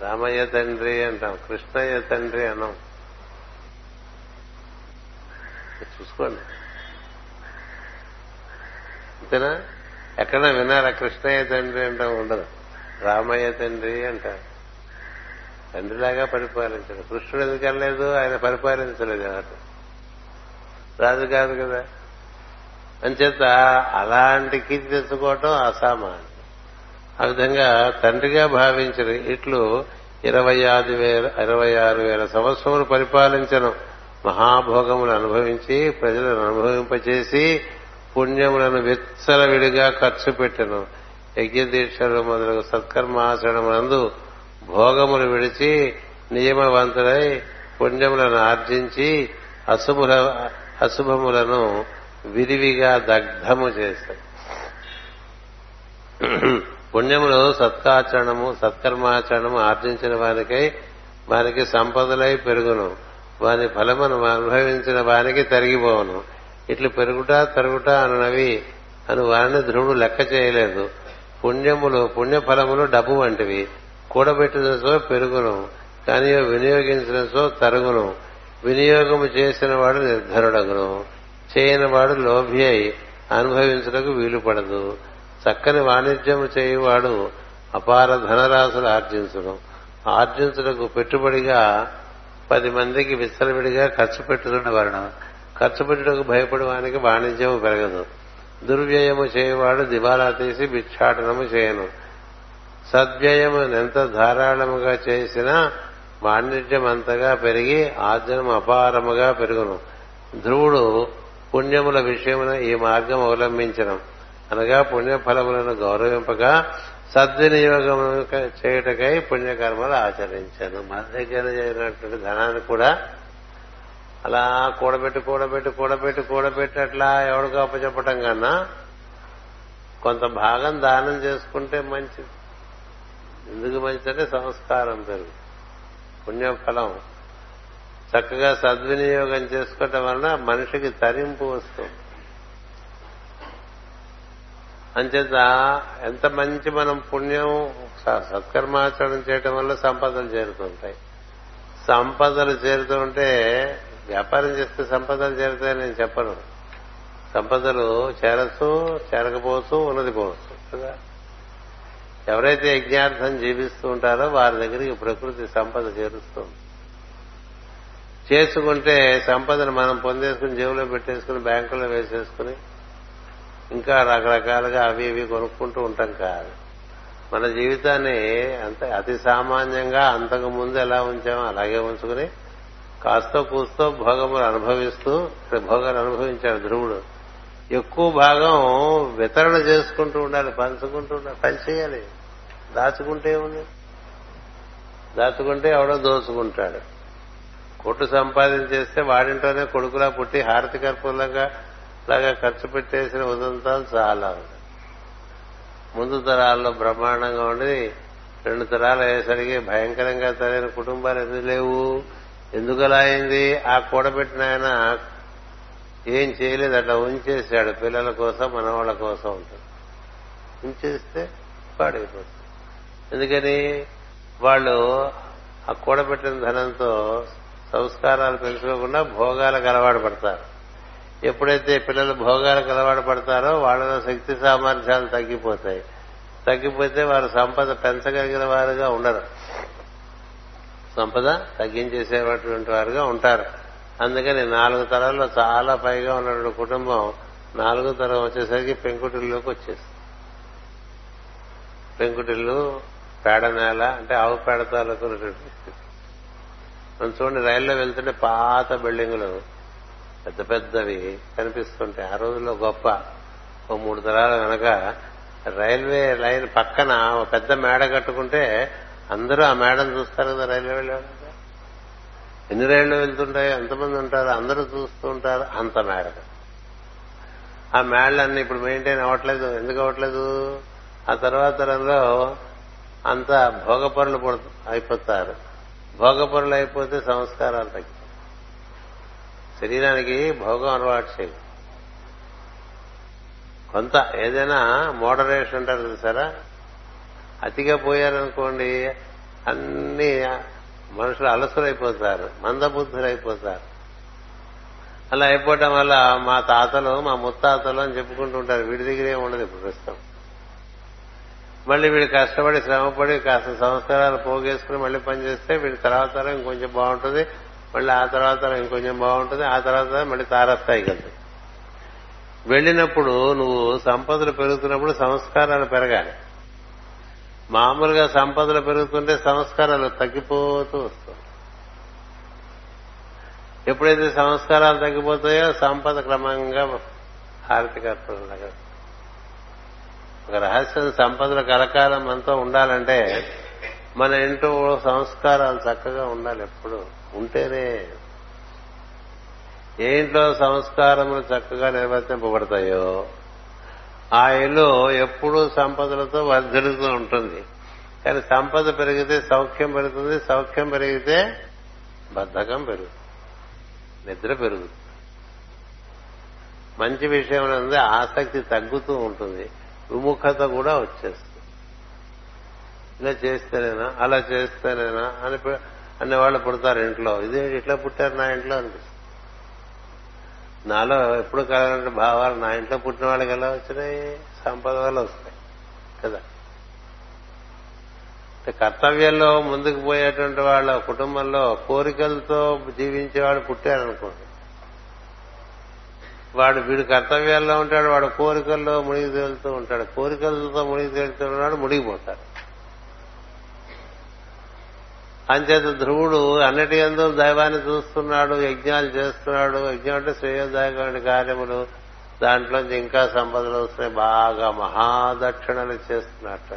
రామయ్య తండ్రి అంటాం కృష్ణయ్య తండ్రి అన్నాం. చూసుకోండి. అంతేనా? ఎక్కడ విన్నారా? కృష్ణయ్య తండ్రి అంటాం ఉండదు. రామయ్య తండ్రి అంటారు. తండ్రిలాగా పరిపాలించాడు. కృష్ణుడు ఎందుకనలేదు ఆయన పరిపాలించలేదు అన్నట్టు రాజు కాదు కదా. అంచేత అలాంటి కీర్తి తెచ్చుకోవటం అసామాన్యం. ఆ విధంగా తండ్రిగా భావించిన ఇట్లు ఇరవై ఆరు వేల ఇరవై ఆరు వేల సంవత్సరములు పరిపాలించను మహాభోగములు అనుభవించి ప్రజలను అనుభవింపచేసి పుణ్యములను విచ్చలవిడిగా ఖర్చు పెట్టను యజ్ఞదీక్షలు మొదలగు సత్కర్మాచరణమునందు భోగములు విడిచి నియమవంతుడై పుణ్యములను ఆర్జించి అశుభుల అశుభములను విరివిగా దగ్ధము చేశాడు. పుణ్యములు సత్కాచరణము సత్కర్మాచరణము ఆర్జించిన వారికై వారికి సంపదలై పెరుగును. వాని ఫలమును అనుభవించిన వానికి తరిగిపోవను. ఇట్లు పెరుగుట తరుగుట అనునవి అని వారిని ధ్రువుడు లెక్క చేయలేదు. పుణ్యములు పుణ్యఫలములు డబ్బు వంటివి. కూడబెట్టిన సో పెరుగును కానీ వినియోగించిన సో తరుగును. వినియోగము చేసిన వాడు నిర్ధరుడగును చేయని వాడు లోభి అయి అనుభవించుటకు వీలు పడదు చక్కని వాణిజ్యము చేయువాడు అపార ధనరాశులు ఆర్జించును. ఆర్జించుటకు పెట్టుబడిగా పది మందికి విస్తరవిడిగా ఖర్చు పెట్టుతుండవలను. ఖర్చు పెట్టుటకు భయపడవానికి వాణిజ్యము పెరగదు. దుర్వ్యయము చేయవాడు దివాలా తీసి భిక్షాటనము చేయను. సద్వ్యయము ఎంత ధారాళముగా చేసినా వాణిజ్యం అంతగా పెరిగి ఆర్జనం అపారముగా పెరుగును. ధ్రువుడు పుణ్యముల విషయమున ఈ మార్గం అవలంబించడం అనగా పుణ్యఫలములను గౌరవింపగా సద్వినియోగం చేయుటకై పుణ్యకర్మలు ఆచరించాను. మన దగ్గర చేరినటువంటి ధనాన్ని కూడా అలా కూడబెట్టి కూడబెట్టి కూడబెట్టి కూడబెట్టి అట్లా ఎవడికో అప్పచెప్పటం కన్నా కొంత భాగం దానం చేసుకుంటే మంచిది. ఎందుకు మంచిదంటే సంస్కారం పెరుగు. పుణ్యఫలం. చక్కగా సద్వినియోగం చేసుకోవటం వలన మనిషికి తరింపు వస్తుంది. అంచేత ఎంత మంచి మనం పుణ్యం సత్కర్మాచరణ చేయటం వల్ల సంపదలు చేరుతుంటాయి. సంపదలు చేరుతూ ఉంటే వ్యాపారం చేస్తే సంపదలు చేరుతాయని నేను చెప్పను. సంపదలు చేరచ్చు చేరకపోవచ్చు ఉన్నది పోవచ్చు కదా? ఎవరైతే యజ్ఞార్థం జీవిస్తూ ఉంటారో వారి దగ్గరికి ప్రకృతి సంపద చేరుస్తుంది చేసుకుంటే సంపదను మనం పొందేసుకుని జేబులో పెట్టేసుకుని బ్యాంకులో వేసేసుకుని ఇంకా రకరకాలుగా అవి ఇవి కొనుక్కుంటూ ఉంటాం కాదు. మన జీవితాన్ని అంత అతి సామాన్యంగా అంతకు ముందు ఎలా ఉంచామో అలాగే ఉంచుకుని కాస్తో కూస్తో భోగములు అనుభవిస్తూ భోగాలు అనుభవించాడు ధ్రువుడు. ఎక్కువ భాగం వితరణ చేసుకుంటూ ఉండాలి పంచుకుంటూ ఉండాలి పనిచేయాలి దాచుకుంటే ఉంది దాచుకుంటే ఎవడో దోచుకుంటాడు. కొట్టు సంపాదించేస్తే వాడింట్లోనే కొడుకులా పుట్టి హారతి కర్పూరంగా లాగా ఖర్చు పెట్టేసిన ఉదంతాలు చాలా ముందు తరాల్లో బ్రహ్మాండంగా ఉండి రెండు తరాలు అయ్యేసరికి భయంకరంగా తరైన కుటుంబాలు ఎందుకు లేవు? ఎందుకు అలా అయింది? ఆ కూడబెట్టిన ఆయన ఏం చేయలేదు. అట్లా ఉంచేసాడు పిల్లల కోసం మనవాళ్ళ కోసం ఉంటుంది ఉంచేస్తే పాడైపోతుంది. ఎందుకని? వాళ్ళు ఆ కూడబెట్టిన ధనంతో సంస్కారాలు పెంచుకోకుండా భోగాలకు అలవాటు పడతారు. ఎప్పుడైతే పిల్లలు భోగాలకు అలవాటు పడతారో వాళ్ళలో శక్తి సామర్థ్యాలు తగ్గిపోతాయి. తగ్గిపోతే వారు సంపద పెంచగలిగిన వారుగా ఉండరు. సంపద తగ్గించేసేటువంటి వారుగా ఉంటారు. అందుకని నాలుగు తరాల్లో చాలా పైగా ఉన్నటువంటి కుటుంబం నాలుగు తరం వచ్చేసరికి పెంకుటిల్లోకి వచ్చేస్తుంది పెంకుటిల్లు పేడ నేల అంటే ఆవు పేడ తాలూకున్నటువంటి మనం చూడండి రైల్లో వెళ్తుంటే పాత బిల్డింగులు పెద్ద పెద్దవి కనిపిస్తుంటాయి ఆ రోజుల్లో గొప్ప. ఓ మూడు తరాల వెనక రైల్వే లైన్ పక్కన పెద్ద మేడ కట్టుకుంటే అందరూ ఆ మేడం చూస్తారు కదా రైల్వే వెళ్ళాడు ఎన్ని రైళ్ళు వెళ్తుంటాయి ఎంతమంది ఉంటారు? అందరూ చూస్తూ ఉంటారు. అంత మేడ. ఆ మేడలన్నీ ఇప్పుడు మెయింటైన్ అవ్వట్లేదు. ఎందుకు అవ్వట్లేదు? ఆ తర్వాత తరంలో అంత భోగపరులు అయిపోతారు. భోగపరులు అయిపోతే సంస్కారాలు తగ్గి శరీరానికి భోగం అలవాటు చేయి కొంత ఏదైనా మోడరేషన్ అంటారు చూసారా అతిగా పోయారనుకోండి అన్ని మనుషులు అలసులైపోతారు మందబుద్ధులైపోతారు. అలా అయిపోవటం వల్ల మా తాతలు మా ముత్తాతలు అని చెప్పుకుంటూ ఉంటారు వీడి దగ్గరే ఉండదు ఇప్పుడు ప్రస్తుతం. మళ్ళీ వీడు కష్టపడి శ్రమపడి కాస్త సంస్కారాలు పోగేసుకుని మళ్ళీ పనిచేస్తే వీడి తర్వాత తరం ఇంకొంచెం బాగుంటుంది మళ్ళీ ఆ తర్వాత ఇంకొంచెం బాగుంటుంది ఆ తర్వాత మళ్ళీ తారస్థాయికి కదా వెళ్ళినప్పుడు నువ్వు సంపదలు పెరుగుతున్నప్పుడు సంస్కారాలు పెరగాలి. మామూలుగా సంపదలు పెరుగుతుంటే సంస్కారాలు తగ్గిపోతూ వస్తాయి. ఎప్పుడైతే సంస్కారాలు తగ్గిపోతాయో సంపద క్రమంగా హారతికర్తలు ఒక రహస్యం సంపదల కలకాలం మనతో ఉండాలంటే మన ఇంట్లో సంస్కారాలు చక్కగా ఉండాలి ఎప్పుడు. ఉంటేనే ఏ ఇంట్లో సంస్కారములు చక్కగా నిర్వర్తింపబడతాయో ఆ ఇల్లు ఎప్పుడూ సంపదలతో వర్ధిల్లుతూ ఉంటుంది. కానీ సంపద పెరిగితే సౌఖ్యం పెరుగుతుంది సౌఖ్యం పెరిగితే బద్ధకం పెరుగుతుంది. నిద్ర పెరుగుతుంది. మంచి విషయం అనేది ఆసక్తి తగ్గుతూ ఉంటుంది. విముఖత కూడా వచ్చేస్తుంది. ఇలా చేస్తేనేనా అలా చేస్తేనేనా అని పె- వాళ్ళు పుడతారు ఇంట్లో. ఇది ఇట్లా పుట్టారు నా ఇంట్లో అనిపిస్తుంది. నాలో ఎప్పుడు కలగలంటే భావాలు నా ఇంట్లో పుట్టిన వాళ్ళకి ఎలా వచ్చినాయి? సంపద వల్ల వస్తాయి. కదా? కర్తవ్యంలో ముందుకు పోయేటువంటి వాళ్ళ కుటుంబంలో కోరికలతో జీవించేవాడు పుట్టారనుకోండి. వాడు వీడు కర్తవ్యాల్లో ఉంటాడు వాడు కోరికల్లో మునిగి తేలుతూ ఉంటాడు. కోరికలతో మునిగి తేలుతున్నాడు మునిగిపోతాడు. అంచేత ధ్రువుడు అన్నిటి ఎందు దైవాన్ని చూస్తున్నాడు యజ్ఞాలు చేస్తున్నాడు. యజ్ఞం అంటే శ్రేయోదాయకమైన కార్యములు. దాంట్లో ఇంకా సంపదలు వస్తున్నాయి బాగా మహాదక్షిణలు చేస్తున్నట్టు.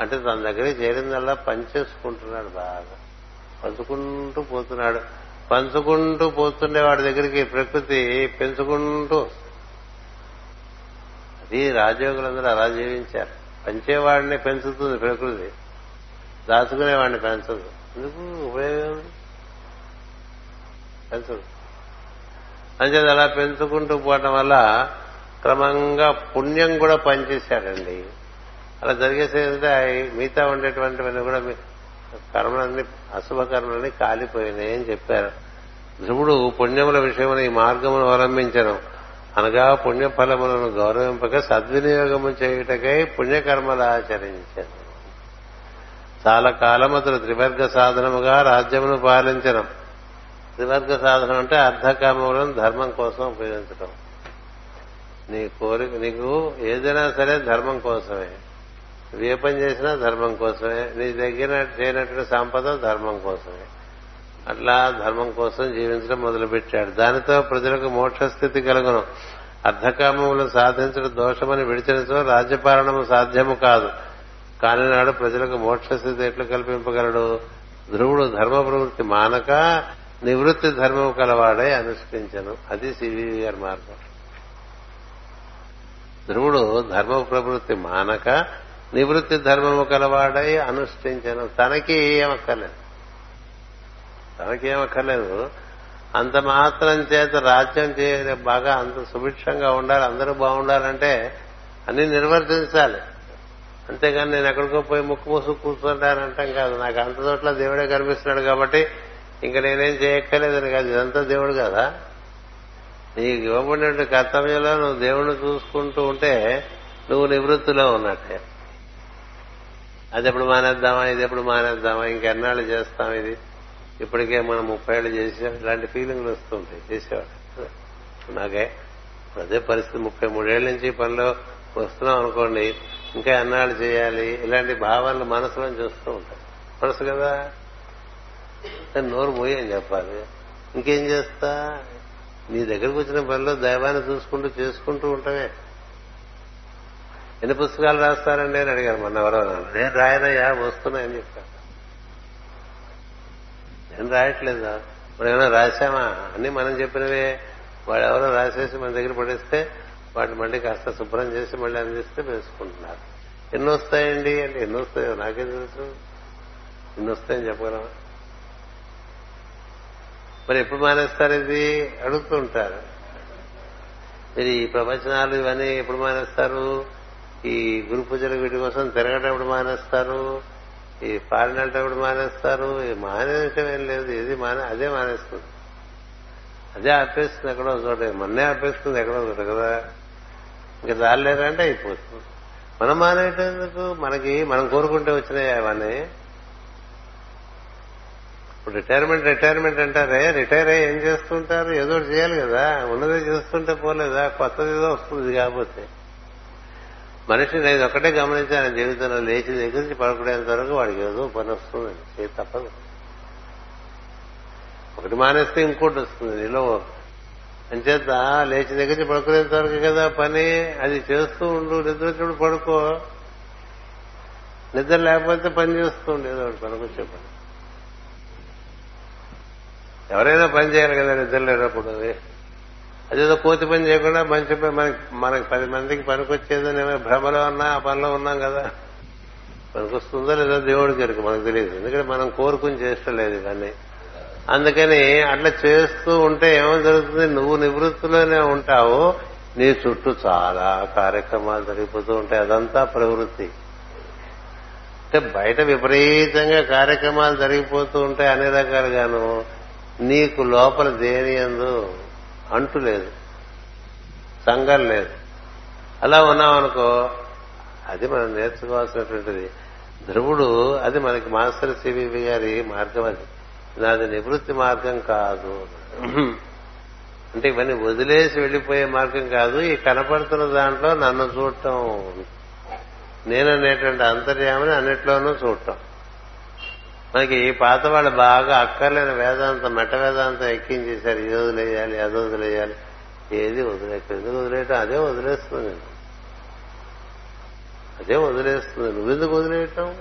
అంటే తన దగ్గరికి చేరిందల్లా పనిచేసుకుంటున్నాడు బాగా. పంచుకుంటూ పోతున్నాడు. పంచుకుంటూ పోతుండే వాడి దగ్గరికి ప్రకృతి పెంచుకుంటూ. అది రాజయోగులందరూ అలా జీవించారు. పంచేవాడిని పెంచుతుంది ప్రకృతి. దాచుకునేవాడిని పెంచదు ఎందుకు ఉపయోగం పెంచదు అంచేది అలా పెంచుకుంటూ పోవటం వల్ల క్రమంగా పుణ్యం కూడా పనిచేశాడండి. అలా జరిగేసేదంటే మిగతా ఉండేటువంటివన్నీ కూడా కర్మలన్నీ అశుభ కర్మలన్నీ కాలిపోయినాయి అని చెప్పారు. ధ్రువుడు పుణ్యముల విషయమున ఈ మార్గమును అవలంబించను. అనగా పుణ్యఫలములను గౌరవింపక సద్వినియోగము చేయుటకై పుణ్యకర్మలు ఆచరించాను. చాలా కాలం అతడు త్రివర్గ సాధనముగా రాజ్యమును పాలించడం. త్రివర్గ సాధనం అంటే అర్ధకామములను ధర్మం కోసం ఉపయోగించడం. నీ కోరిక నీకు ఏదైనా సరే ధర్మం కోసమే. నువ్వు ఏ పని చేసినా ధర్మం కోసమే. నీ దగ్గర చేయనటువంటి సంపద ధర్మం కోసమే. అట్లా ధర్మం కోసం జీవించడం మొదలుపెట్టాడు. దానితో ప్రజలకు మోక్షస్థితి కలుగును. అర్ధకామములను సాధించడం దోషమని విడిచినచో రాజ్యపాలనము సాధ్యము కాదు. కానినాడు ప్రజలకు మోక్షస్థితి ఎట్లు కల్పింపగలడు? ధ్రువుడు ధర్మ ప్రవృత్తి మానక నివృత్తి ధర్మము కలవాడై అనుష్ఠించను. అది సివిఆర్ మార్గం. ధ్రువుడు ధర్మ ప్రవృత్తి మానక నివృత్తి ధర్మము కలవాడై అనుష్ఠించను. తనకి ఏమక్కర్లేదు. తనకేమక్కర్లేదు. అంత మాత్రం చేత రాజ్యం చేయ బాగా అంత సుభిక్షంగా ఉండాలి. అందరూ బాగుండాలంటే అన్ని నిర్వర్తించాలి. అంతేగాని నేను ఎక్కడికో పోయి ముక్కు మూసు కూర్చుంటానంటాం కాదు. నాకు అంత చోట్ల దేవుడే కనిపిస్తున్నాడు కాబట్టి ఇంకా నేనేం చేయక్కర్లేదని కాదు. ఇదంతా దేవుడు కదా. నీకు ఇవ్వబడిన కర్తవ్యంలో నువ్వు దేవుణ్ణి చూసుకుంటూ ఉంటే నువ్వు నివృత్తిలో ఉన్నట్టే. అది ఎప్పుడు మానేద్దామా? ఇది ఎప్పుడు మానేద్దామా? ఇంకెన్నాళ్ళు చేస్తాం ఇది? ఇప్పటికే మనం ముప్పై ఏళ్ళు చేసాం. ఇలాంటి ఫీలింగ్లు వస్తుంటాయి. చేసేవాడు నాకే అదే పరిస్థితి. ముప్పై మూడేళ్ళ నుంచి పనిలో వస్తున్నాం అనుకోండి ఇంకా ఎన్నాళ్ళు చేయాలి? ఇలాంటి భావనలు మనసులో చూస్తూ ఉంటాయి మనసు కదా? నోరు పోయి అని చెప్పాలి. ఇంకేం చేస్తా? నీ దగ్గరకు వచ్చిన పనిలో దైవాన్ని చూసుకుంటూ చేసుకుంటూ ఉంటామే ఎన్ని పుస్తకాలు రాస్తారండి అని అడిగాను మొన్న ఎవరో నేను రాయనయ్యా వస్తున్నాయని చెప్పాను నేను రాయట్లేదా. మనం ఏమైనా రాశామా? అన్ని మనం చెప్పినవే. వాడు ఎవరో రాసేసి మన దగ్గర పడేస్తే వాటిని మళ్ళీ కాస్త శుభ్రం చేసి మళ్ళీ అందిస్తే వేసుకుంటున్నారు. ఎన్ని వస్తాయండి అంటే ఎన్ని వస్తాయో నాకే తెలుసు. ఎన్ని వస్తాయని చెప్పగలమా మరి ఎప్పుడు మానేస్తారు ఇది? అడుగుతూ ఉంటారు మీరు ఈ ప్రవచనాలు ఇవన్నీ ఎప్పుడు మానేస్తారు? ఈ గురు పూజలు వీటి కోసం తిరగటం ఎప్పుడు మానేస్తారు? ఈ పాలినటం ఎప్పుడు మానేస్తారు? మానేయటం ఏం లేదు. ఇది మానే అదే మానేస్తుంది. అదే ఆపేస్తుంది ఎక్కడో చోట. మొన్నే ఆపేస్తుంది ఎక్కడో చోట కదా. ఇంకా దారిలేరంటే అయిపోతుంది. మనం మానేటందుకు మనకి మనం కోరుకుంటే వచ్చినాయి అవన్నీ. ఇప్పుడు రిటైర్మెంట్ రిటైర్మెంట్ అంటారే రిటైర్ అయ్యి ఏం చేస్తుంటారు? ఏదో ఒకటి చేయాలి కదా. ఉన్నదే చేస్తుంటే పోలేదా? కొత్తది ఏదో వస్తుంది కాకపోతే మనిషి నేను ఒకటే గమనించాను జీవితంలో లేచి దగ్గర నుంచి పడుకునేంత వరకు వాడికి ఏదో పని వస్తుందండి. చేతి తప్పదు. ఒకటి మానేస్తే ఇంకోటి వస్తుంది. నీలో అంచేత లేచి దగ్గర నుంచి పడుకునేంత వరకు కదా పని? అది చేస్తూ ఉండు నిద్ర వచ్చినప్పుడు పడుకో. నిద్ర లేకపోతే పని చేస్తూ ఉండేది ఒకటి పనికొచ్చే పని ఎవరైనా పని చేయాలి కదా నిద్ర లేనప్పుడు అది. అదేదో కోతి పని చేయకుండా మంచి పని మనకి మనకి పది మందికి పనికొచ్చేదని భ్రమలో ఉన్నా ఆ పనిలో ఉన్నాం కదా. పనికొస్తుందో లేదో దేవుడికి ఎరుక మనకు తెలియదు. ఎందుకంటే మనం కోరుకుని చేస్తలేదు ఇవన్నీ. అందుకని అట్లా చేస్తూ ఉంటే ఏమో జరుగుతుంది? నువ్వు నివృత్తిలోనే ఉంటావు. నీ చుట్టూ చాలా కార్యక్రమాలు జరిగిపోతూ ఉంటాయి. అదంతా ప్రవృత్తి. అంటే బయట విపరీతంగా కార్యక్రమాలు జరిగిపోతూ ఉంటాయి అన్ని రకాలుగాను. నీకు లోపల దేని ఎందు అంటు లేదు. సంఘం లేదు. అలా ఉన్నామనుకో అది మనం నేర్చుకోవాల్సినటువంటిది. ధ్రువుడు అది మనకి మాస్టర్ సివివి గారి మార్గం అది. నాది నివృత్తి మార్గం కాదు. అంటే ఇవన్నీ వదిలేసి వెళ్ళిపోయే మార్గం కాదు. ఈ కనపడుతున్న దాంట్లో నన్ను చూడటం. నేననేటువంటి అంతర్యామని అన్నిట్లోనూ చూడటం. మనకి పాత వాళ్ళు బాగా అక్కర్లేని వేదాంతం మెట్ట వేదాంతం ఎక్కించేశారు. ఇది వదిలేయాలి అది వదిలేయాలి. ఏది వదిలేక ఎందుకు వదిలేయటం? అదే వదిలేస్తుంది. నేను అదే వదిలేస్తుంది. నువ్వెందుకు వదిలేయటం?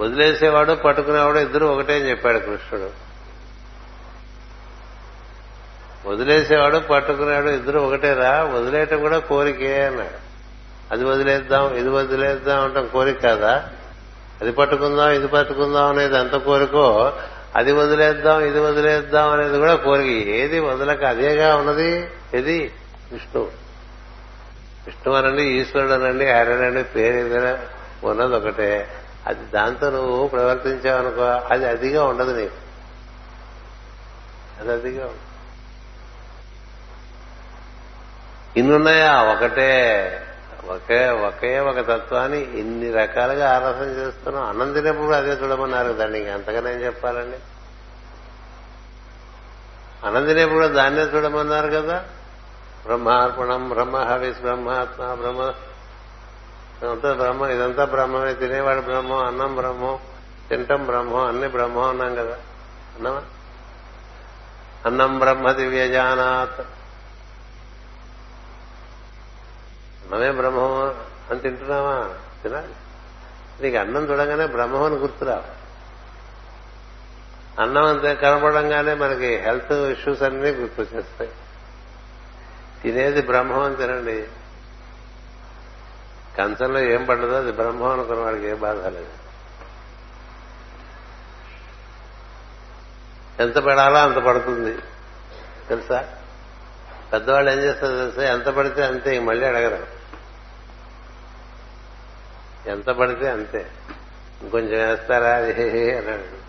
వదిలేసేవాడు పట్టుకునేవాడు ఇద్దరు ఒకటే అని చెప్పాడు కృష్ణుడు. వదిలేసేవాడు పట్టుకునేవాడు ఇద్దరు ఒకటేరా వదిలేయటం కూడా కోరికే అన్నాడు. అది వదిలేద్దాం ఇది వదిలేద్దాం అంటాం కోరిక కాదా? అది పట్టుకుందాం ఇది పట్టుకుందాం అనేది ఎంత కోరికో అది వదిలేద్దాం ఇది వదిలేద్దాం అనేది కూడా కోరిక. ఏది వదలక అదేగా ఉన్నది? ఇది విష్ణువు. విష్ణు అనండి ఈశ్వరుడు అనండి హరణండి పేరు ఏదైనా ఉన్నది ఒకటే. అది దాంతో నువ్వు ప్రవర్తించావనుకో అది అదిగా ఉండదు నీకు. అది అదిగా ఉండదు. ఇన్నున్నాయా? ఒకటే ఒకే ఒకే ఒక తత్వాన్ని ఇన్ని రకాలుగా ఆరాధన చేస్తున్నాం అన్నం అదే చూడమన్నారు కదండి ఇంక అంతగానే ఏం చెప్పాలండి? అన్నం దాన్నే చూడమన్నారు కదా? బ్రహ్మార్పణం బ్రహ్మ హవిస్ బ్రహ్మాత్మ బ్రహ్మ ఇదంతా బ్రహ్మ ఇదంతా బ్రహ్మమే. తినేవాడు బ్రహ్మం అన్నం బ్రహ్మం తింటం బ్రహ్మం అన్ని బ్రహ్మం అన్నాం కదా. అన్నమా? అన్నం బ్రహ్మ దివ్యజానాత్ అన్నమే బ్రహ్మం అని తింటున్నావా తినాలి. నీకు అన్నం చూడగానే బ్రహ్మం అని గుర్తురావు అన్నం అంతే కనపడంగానే మనకి హెల్త్ ఇష్యూస్ అన్నీ గుర్తొచ్చేస్తాయి. తినేది బ్రహ్మం అని తినండి. కంచంలో ఏం పడ్డదో అది బ్రహ్మం అనుకున్న వాడికి ఏ బాధ లేదు. ఎంత పడాలో అంత పడుతుంది. తెలుసా? పెద్దవాళ్ళు ఏం చేస్తారు తెలుసా? ఎంత పడితే అంతే మళ్ళీ అడగరు. ఎంత పడితే అంతే. ఇంకొంచెం వేస్తారా? అది అన్నాడు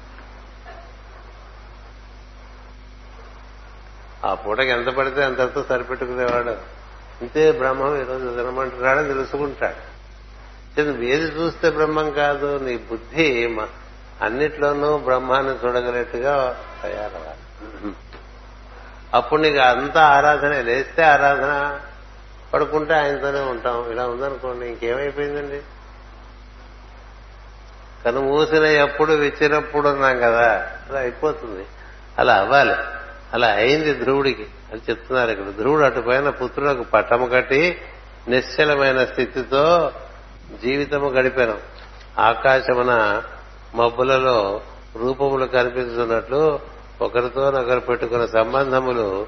ఆ పూటకి ఎంత పడితే అంతతో సరిపెట్టుకునేవాడు. ఇంతే బ్రహ్మం ఈరోజు తినమంటున్నాడని తెలుసుకుంటాడు. నువ్వు ఏది చూస్తే బ్రహ్మం కాదు నీ బుద్ధి అన్నిట్లోనూ బ్రహ్మాన్ని చూడగలట్టుగా తయారవ్వాలి. అప్పుడు నీకు అంత ఆరాధన లేస్తే ఆరాధన పడుకుంటే ఆయనతోనే ఉంటాం. ఇలా ఉందనుకోండి ఇంకేమైపోయిందండి? కను మూసిన ఎప్పుడు విచ్చినప్పుడు ఉన్నాం కదా అలా అయిపోతుంది. అలా అవ్వాలి. అలా అయింది ధ్రువుడికి. అని చెప్తున్నారు ఇక్కడ. ధ్రువుడు అటుపైన పుత్రులకు పట్టము కట్టి నిశ్చలమైన స్థితితో జీవితము గడిపాను. ఆకాశమున మబ్బులలో రూపములు కనిపిస్తున్నట్లు ఒకరితో ఒకరు పెట్టుకున్న సంబంధములు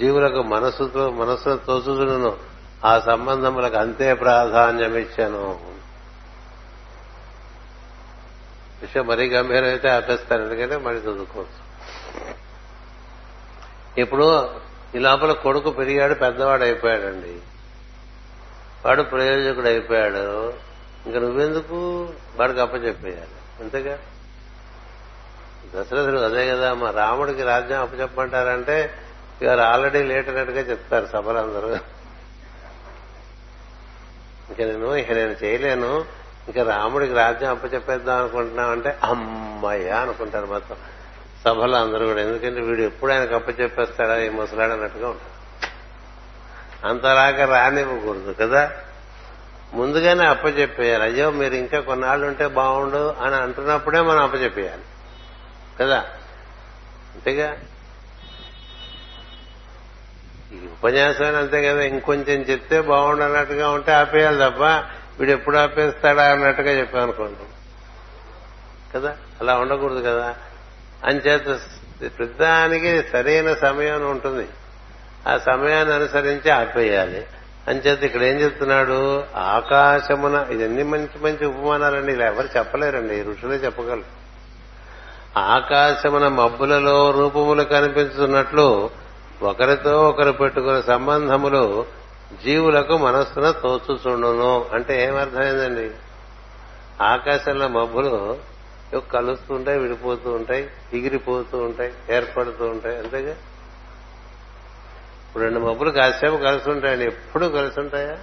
జీవులకు మనసుతో మనస్సును తోచుదును ఆ సంబంధములకు అంతే ప్రాధాన్యమిచ్చాను. విషయం మరీ గంభీరమైతే ఆపేస్తాను. ఎందుకంటే మళ్ళీ చదువుకోవచ్చు. ఇప్పుడు ఈ లోపల కొడుకు పెరిగాడు పెద్దవాడు అయిపోయాడండి. వాడు ప్రయోజకుడు అయిపోయాడు. ఇంకా నువ్వెందుకు? వాడికి అప్పచెప్పేయాలి. అంతేగా? దశరథుడు అదే కదా మా రాముడికి రాజ్యం అప్పచెప్పమంటారంటే ఇవాళ ఆల్రెడీ లేట్ అన్నట్టుగా చెప్తారు సభలందరూ. ఇంకా నేను ఇక నేను చేయలేను. ఇంకా రాముడికి రాజ్యం అప్పచెప్పేద్దాం అనుకుంటున్నామంటే అమ్మయ్యా అనుకుంటారు మొత్తం సభలో అందరూ కూడా. ఎందుకంటే వీడు ఎప్పుడు ఆయనకు అప్పచెప్పేస్తాడా ఈ ముసలాడు అన్నట్టుగా ఉంటాడు. అంతలాగా రానివ్వకూడదు కదా? ముందుగానే అప్పచెప్పేయాలి. అయ్యో మీరు ఇంకా కొన్నాళ్ళు ఉంటే బాగుండు అని అంటున్నప్పుడే మనం అప్పచెప్పేయాలి. కదా? అంతేగా? ఈ ఉపన్యాసం అంతే కదా? ఇంకొంచెం చెప్తే బాగుండు అన్నట్టుగా ఉంటే ఆపేయాలి తప్ప వీడు ఎప్పుడు ఆపేస్తాడా అన్నట్టుగా చెప్పామనుకోండి. కదా? అలా ఉండకూడదు కదా? అంచేత ప్రతిదానికి సరైన సమయం ఉంటుంది. ఆ సమయాన్ని అనుసరించి ఆపేయాలి. అంచేత ఇక్కడ ఏం చెప్తున్నాడు? ఆకాశమున ఇవన్నీ మంచి మంచి ఉపమానాలండి. ఇలా ఎవరు చెప్పలేరండి. ఋషులే చెప్పగలరు. ఆకాశమున మబ్బులలో రూపములు కనిపిస్తున్నట్లు ఒకరితో ఒకరు పెట్టుకున్న సంబంధములు జీవులకు మనస్సున తోచుచుండును. అంటే ఏమర్థమైందండి? ఆకాశంలో మబ్బులు కలుస్తూ ఉంటాయి విడిపోతూ ఉంటాయి ఎగిరిపోతూ ఉంటాయి ఏర్పడుతూ ఉంటాయి అంతేగా? ఇప్పుడు రెండు మబ్బులు కాసేపు కలిసి ఉంటాయండి ఎప్పుడు కలిసి ఉంటాయా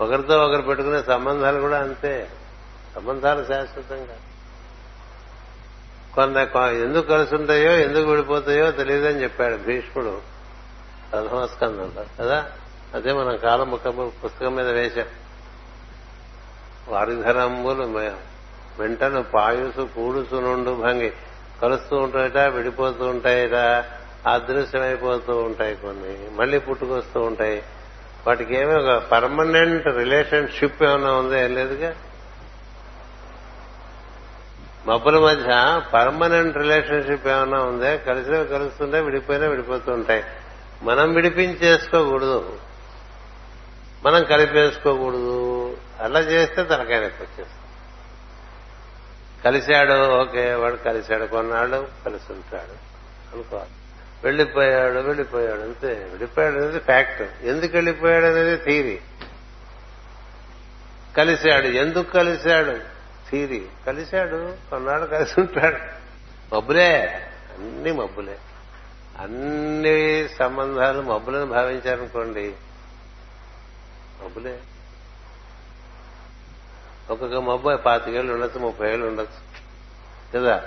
ఒకరితో ఒకరు పెట్టుకునే సంబంధాలు కూడా అంతే. సంబంధాలు శాశ్వతంగా. కొంత ఎందుకు కలిసి ఉంటాయో ఎందుకు విడిపోతాయో తెలియదని చెప్పాడు భీష్ముడు. ప్రథమ కదా? అదే మనం కాలం ముఖ పుస్తకం మీద వేశాం. వారిధరంబులు వెంటను పాయుసు కూడుసు నుండు భంగి కలుస్తూ ఉంటాయట విడిపోతూ ఉంటాయట అదృశ్యమైపోతూ ఉంటాయి కొన్ని మళ్ళీ పుట్టుకొస్తూ ఉంటాయి. వాటికి ఏమీ ఒక పర్మనెంట్ రిలేషన్షిప్ ఏమైనా ఉందా? ఏం లేదుగా? మబ్బుల మధ్య పర్మనెంట్ రిలేషన్షిప్ ఏమైనా ఉందా? కలిసి కలుస్తుంటే విడిపోయినా విడిపోతూ ఉంటాయి. మనం విడిపించేసుకోకూడదు. మనం కలిపేసుకోకూడదు. అలా చేస్తే తలకాయ వచ్చేస్తుంది. కలిశాడు ఓకే వాడు కలిశాడు కొన్నాళ్ళు కలిసి ఉంటాడు అనుకోవాలి వెళ్ళిపోయాడు వెళ్ళిపోయాడు అంతే. వెళ్ళిపోయాడు అనేది ఫ్యాక్ట్ ఎందుకు వెళ్ళిపోయాడు అనేది థీరీ కలిశాడు. ఎందుకు కలిశాడు? థీరీ కలిశాడు కొన్నాడు కలిసి ఉంటాడు మబ్బులే. అన్ని మబ్బులే. అన్ని సంబంధాలు మబ్బులను భావించారనుకోండి. మబ్బులే. ఒక్కొక్క మబ్బు పాతికేళ్ళు ఉండొచ్చు ముప్పై ఏళ్ళు ఉండొచ్చు. కదా?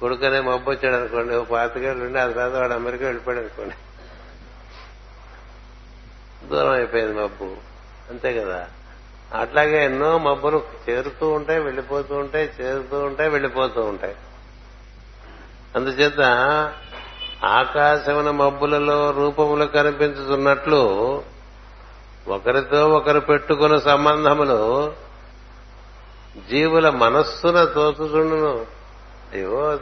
కొడుకనే మబ్బు వచ్చాడు అనుకోండి ఓ పాతికేళ్ళు ఉండి అది తర్వాత వాడు అమెరికా వెళ్ళిపోయాడు అనుకోండి. దూరం అయిపోయింది మబ్బు. అంతే కదా? అట్లాగే ఎన్నో మబ్బులు చేరుతూ ఉంటాయి వెళ్ళిపోతూ ఉంటాయి చేరుతూ ఉంటాయి వెళ్ళిపోతూ ఉంటాయి. అందుచేత ఆకాశమున మబ్బులలో రూపములు కనిపించుతున్నట్లు ఒకరితో ఒకరు పెట్టుకున్న సంబంధములు జీవుల మనస్సున తోచుచుండును. అయ్యో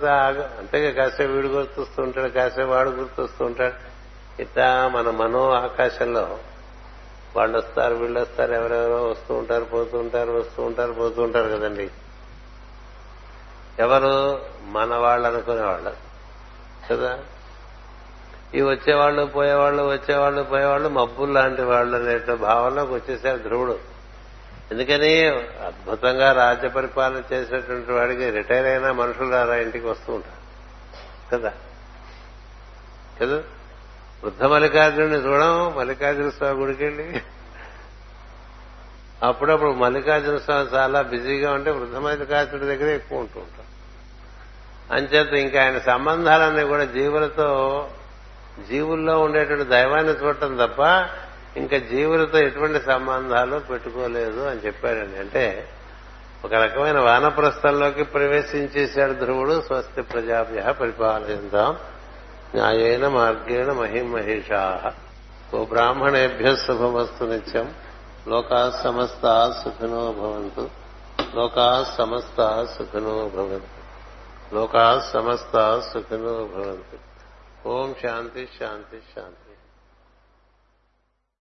అంతే కాసేపు వీడు గుర్తొస్తూ ఉంటాడు కాసేపు వాడు గుర్తొస్తూ ఉంటాడు. ఇట్లా మన మనో ఆకాశంలో వాళ్ళు వస్తారు వీళ్ళు వస్తారు ఎవరెవరో వస్తూ ఉంటారు పోతూ ఉంటారు వస్తూ ఉంటారు పోతూ ఉంటారు కదండి. ఎవరు? మన వాళ్ళు అనుకునేవాళ్ళు కదా? ఈ వచ్చేవాళ్ళు పోయేవాళ్ళు వచ్చేవాళ్ళు పోయేవాళ్ళు మబ్బులు లాంటి వాళ్ళు అనే భావనలోకి వచ్చేసారు ధ్రువుడు. ఎందుకని అద్భుతంగా రాజ్య పరిపాలన చేసినటువంటి వాడికి రిటైర్ అయిన మనుషులు రారా ఇంటికి వస్తూ ఉంటారు. కదా? కదా? వృద్ధ మల్లికార్జునుడిని చూడం మల్లికార్జున స్వామి గుడికి వెళ్ళి అప్పుడప్పుడు మల్లికార్జున స్వామి చాలా బిజీగా ఉంటే వృద్ధ మల్లికార్జునుడి దగ్గర ఎక్కువ ఉంటూ ఉంటాం. అంచేత ఇంకా ఆయన సంబంధాలన్నీ కూడా జీవులతో జీవుల్లో ఉండేటువంటి దైవాన్ని చూడటం తప్ప ఇంకా జీవులతో ఎటువంటి సంబంధాలు పెట్టుకోలేదు అని చెప్పాడండి. అంటే ఒక రకమైన వానప్రస్థంలోకి ప్రవేశించేశాడు ధ్రువుడు స్వస్తి ప్రజాభ్య పరిపాలయంతాం న్యాయేన మార్గేణ మహిమహేషా. ఓ బ్రాహ్మణేభ్య శుభమస్తు నిత్యం. లోకా సమస్త సుఖినో భవంతు. లోకా సమస్త సుఖినో భవంతు. లోకా సమస్త సుఖినో భవంతు. ఓం శాంతి శాంతి శాంతి.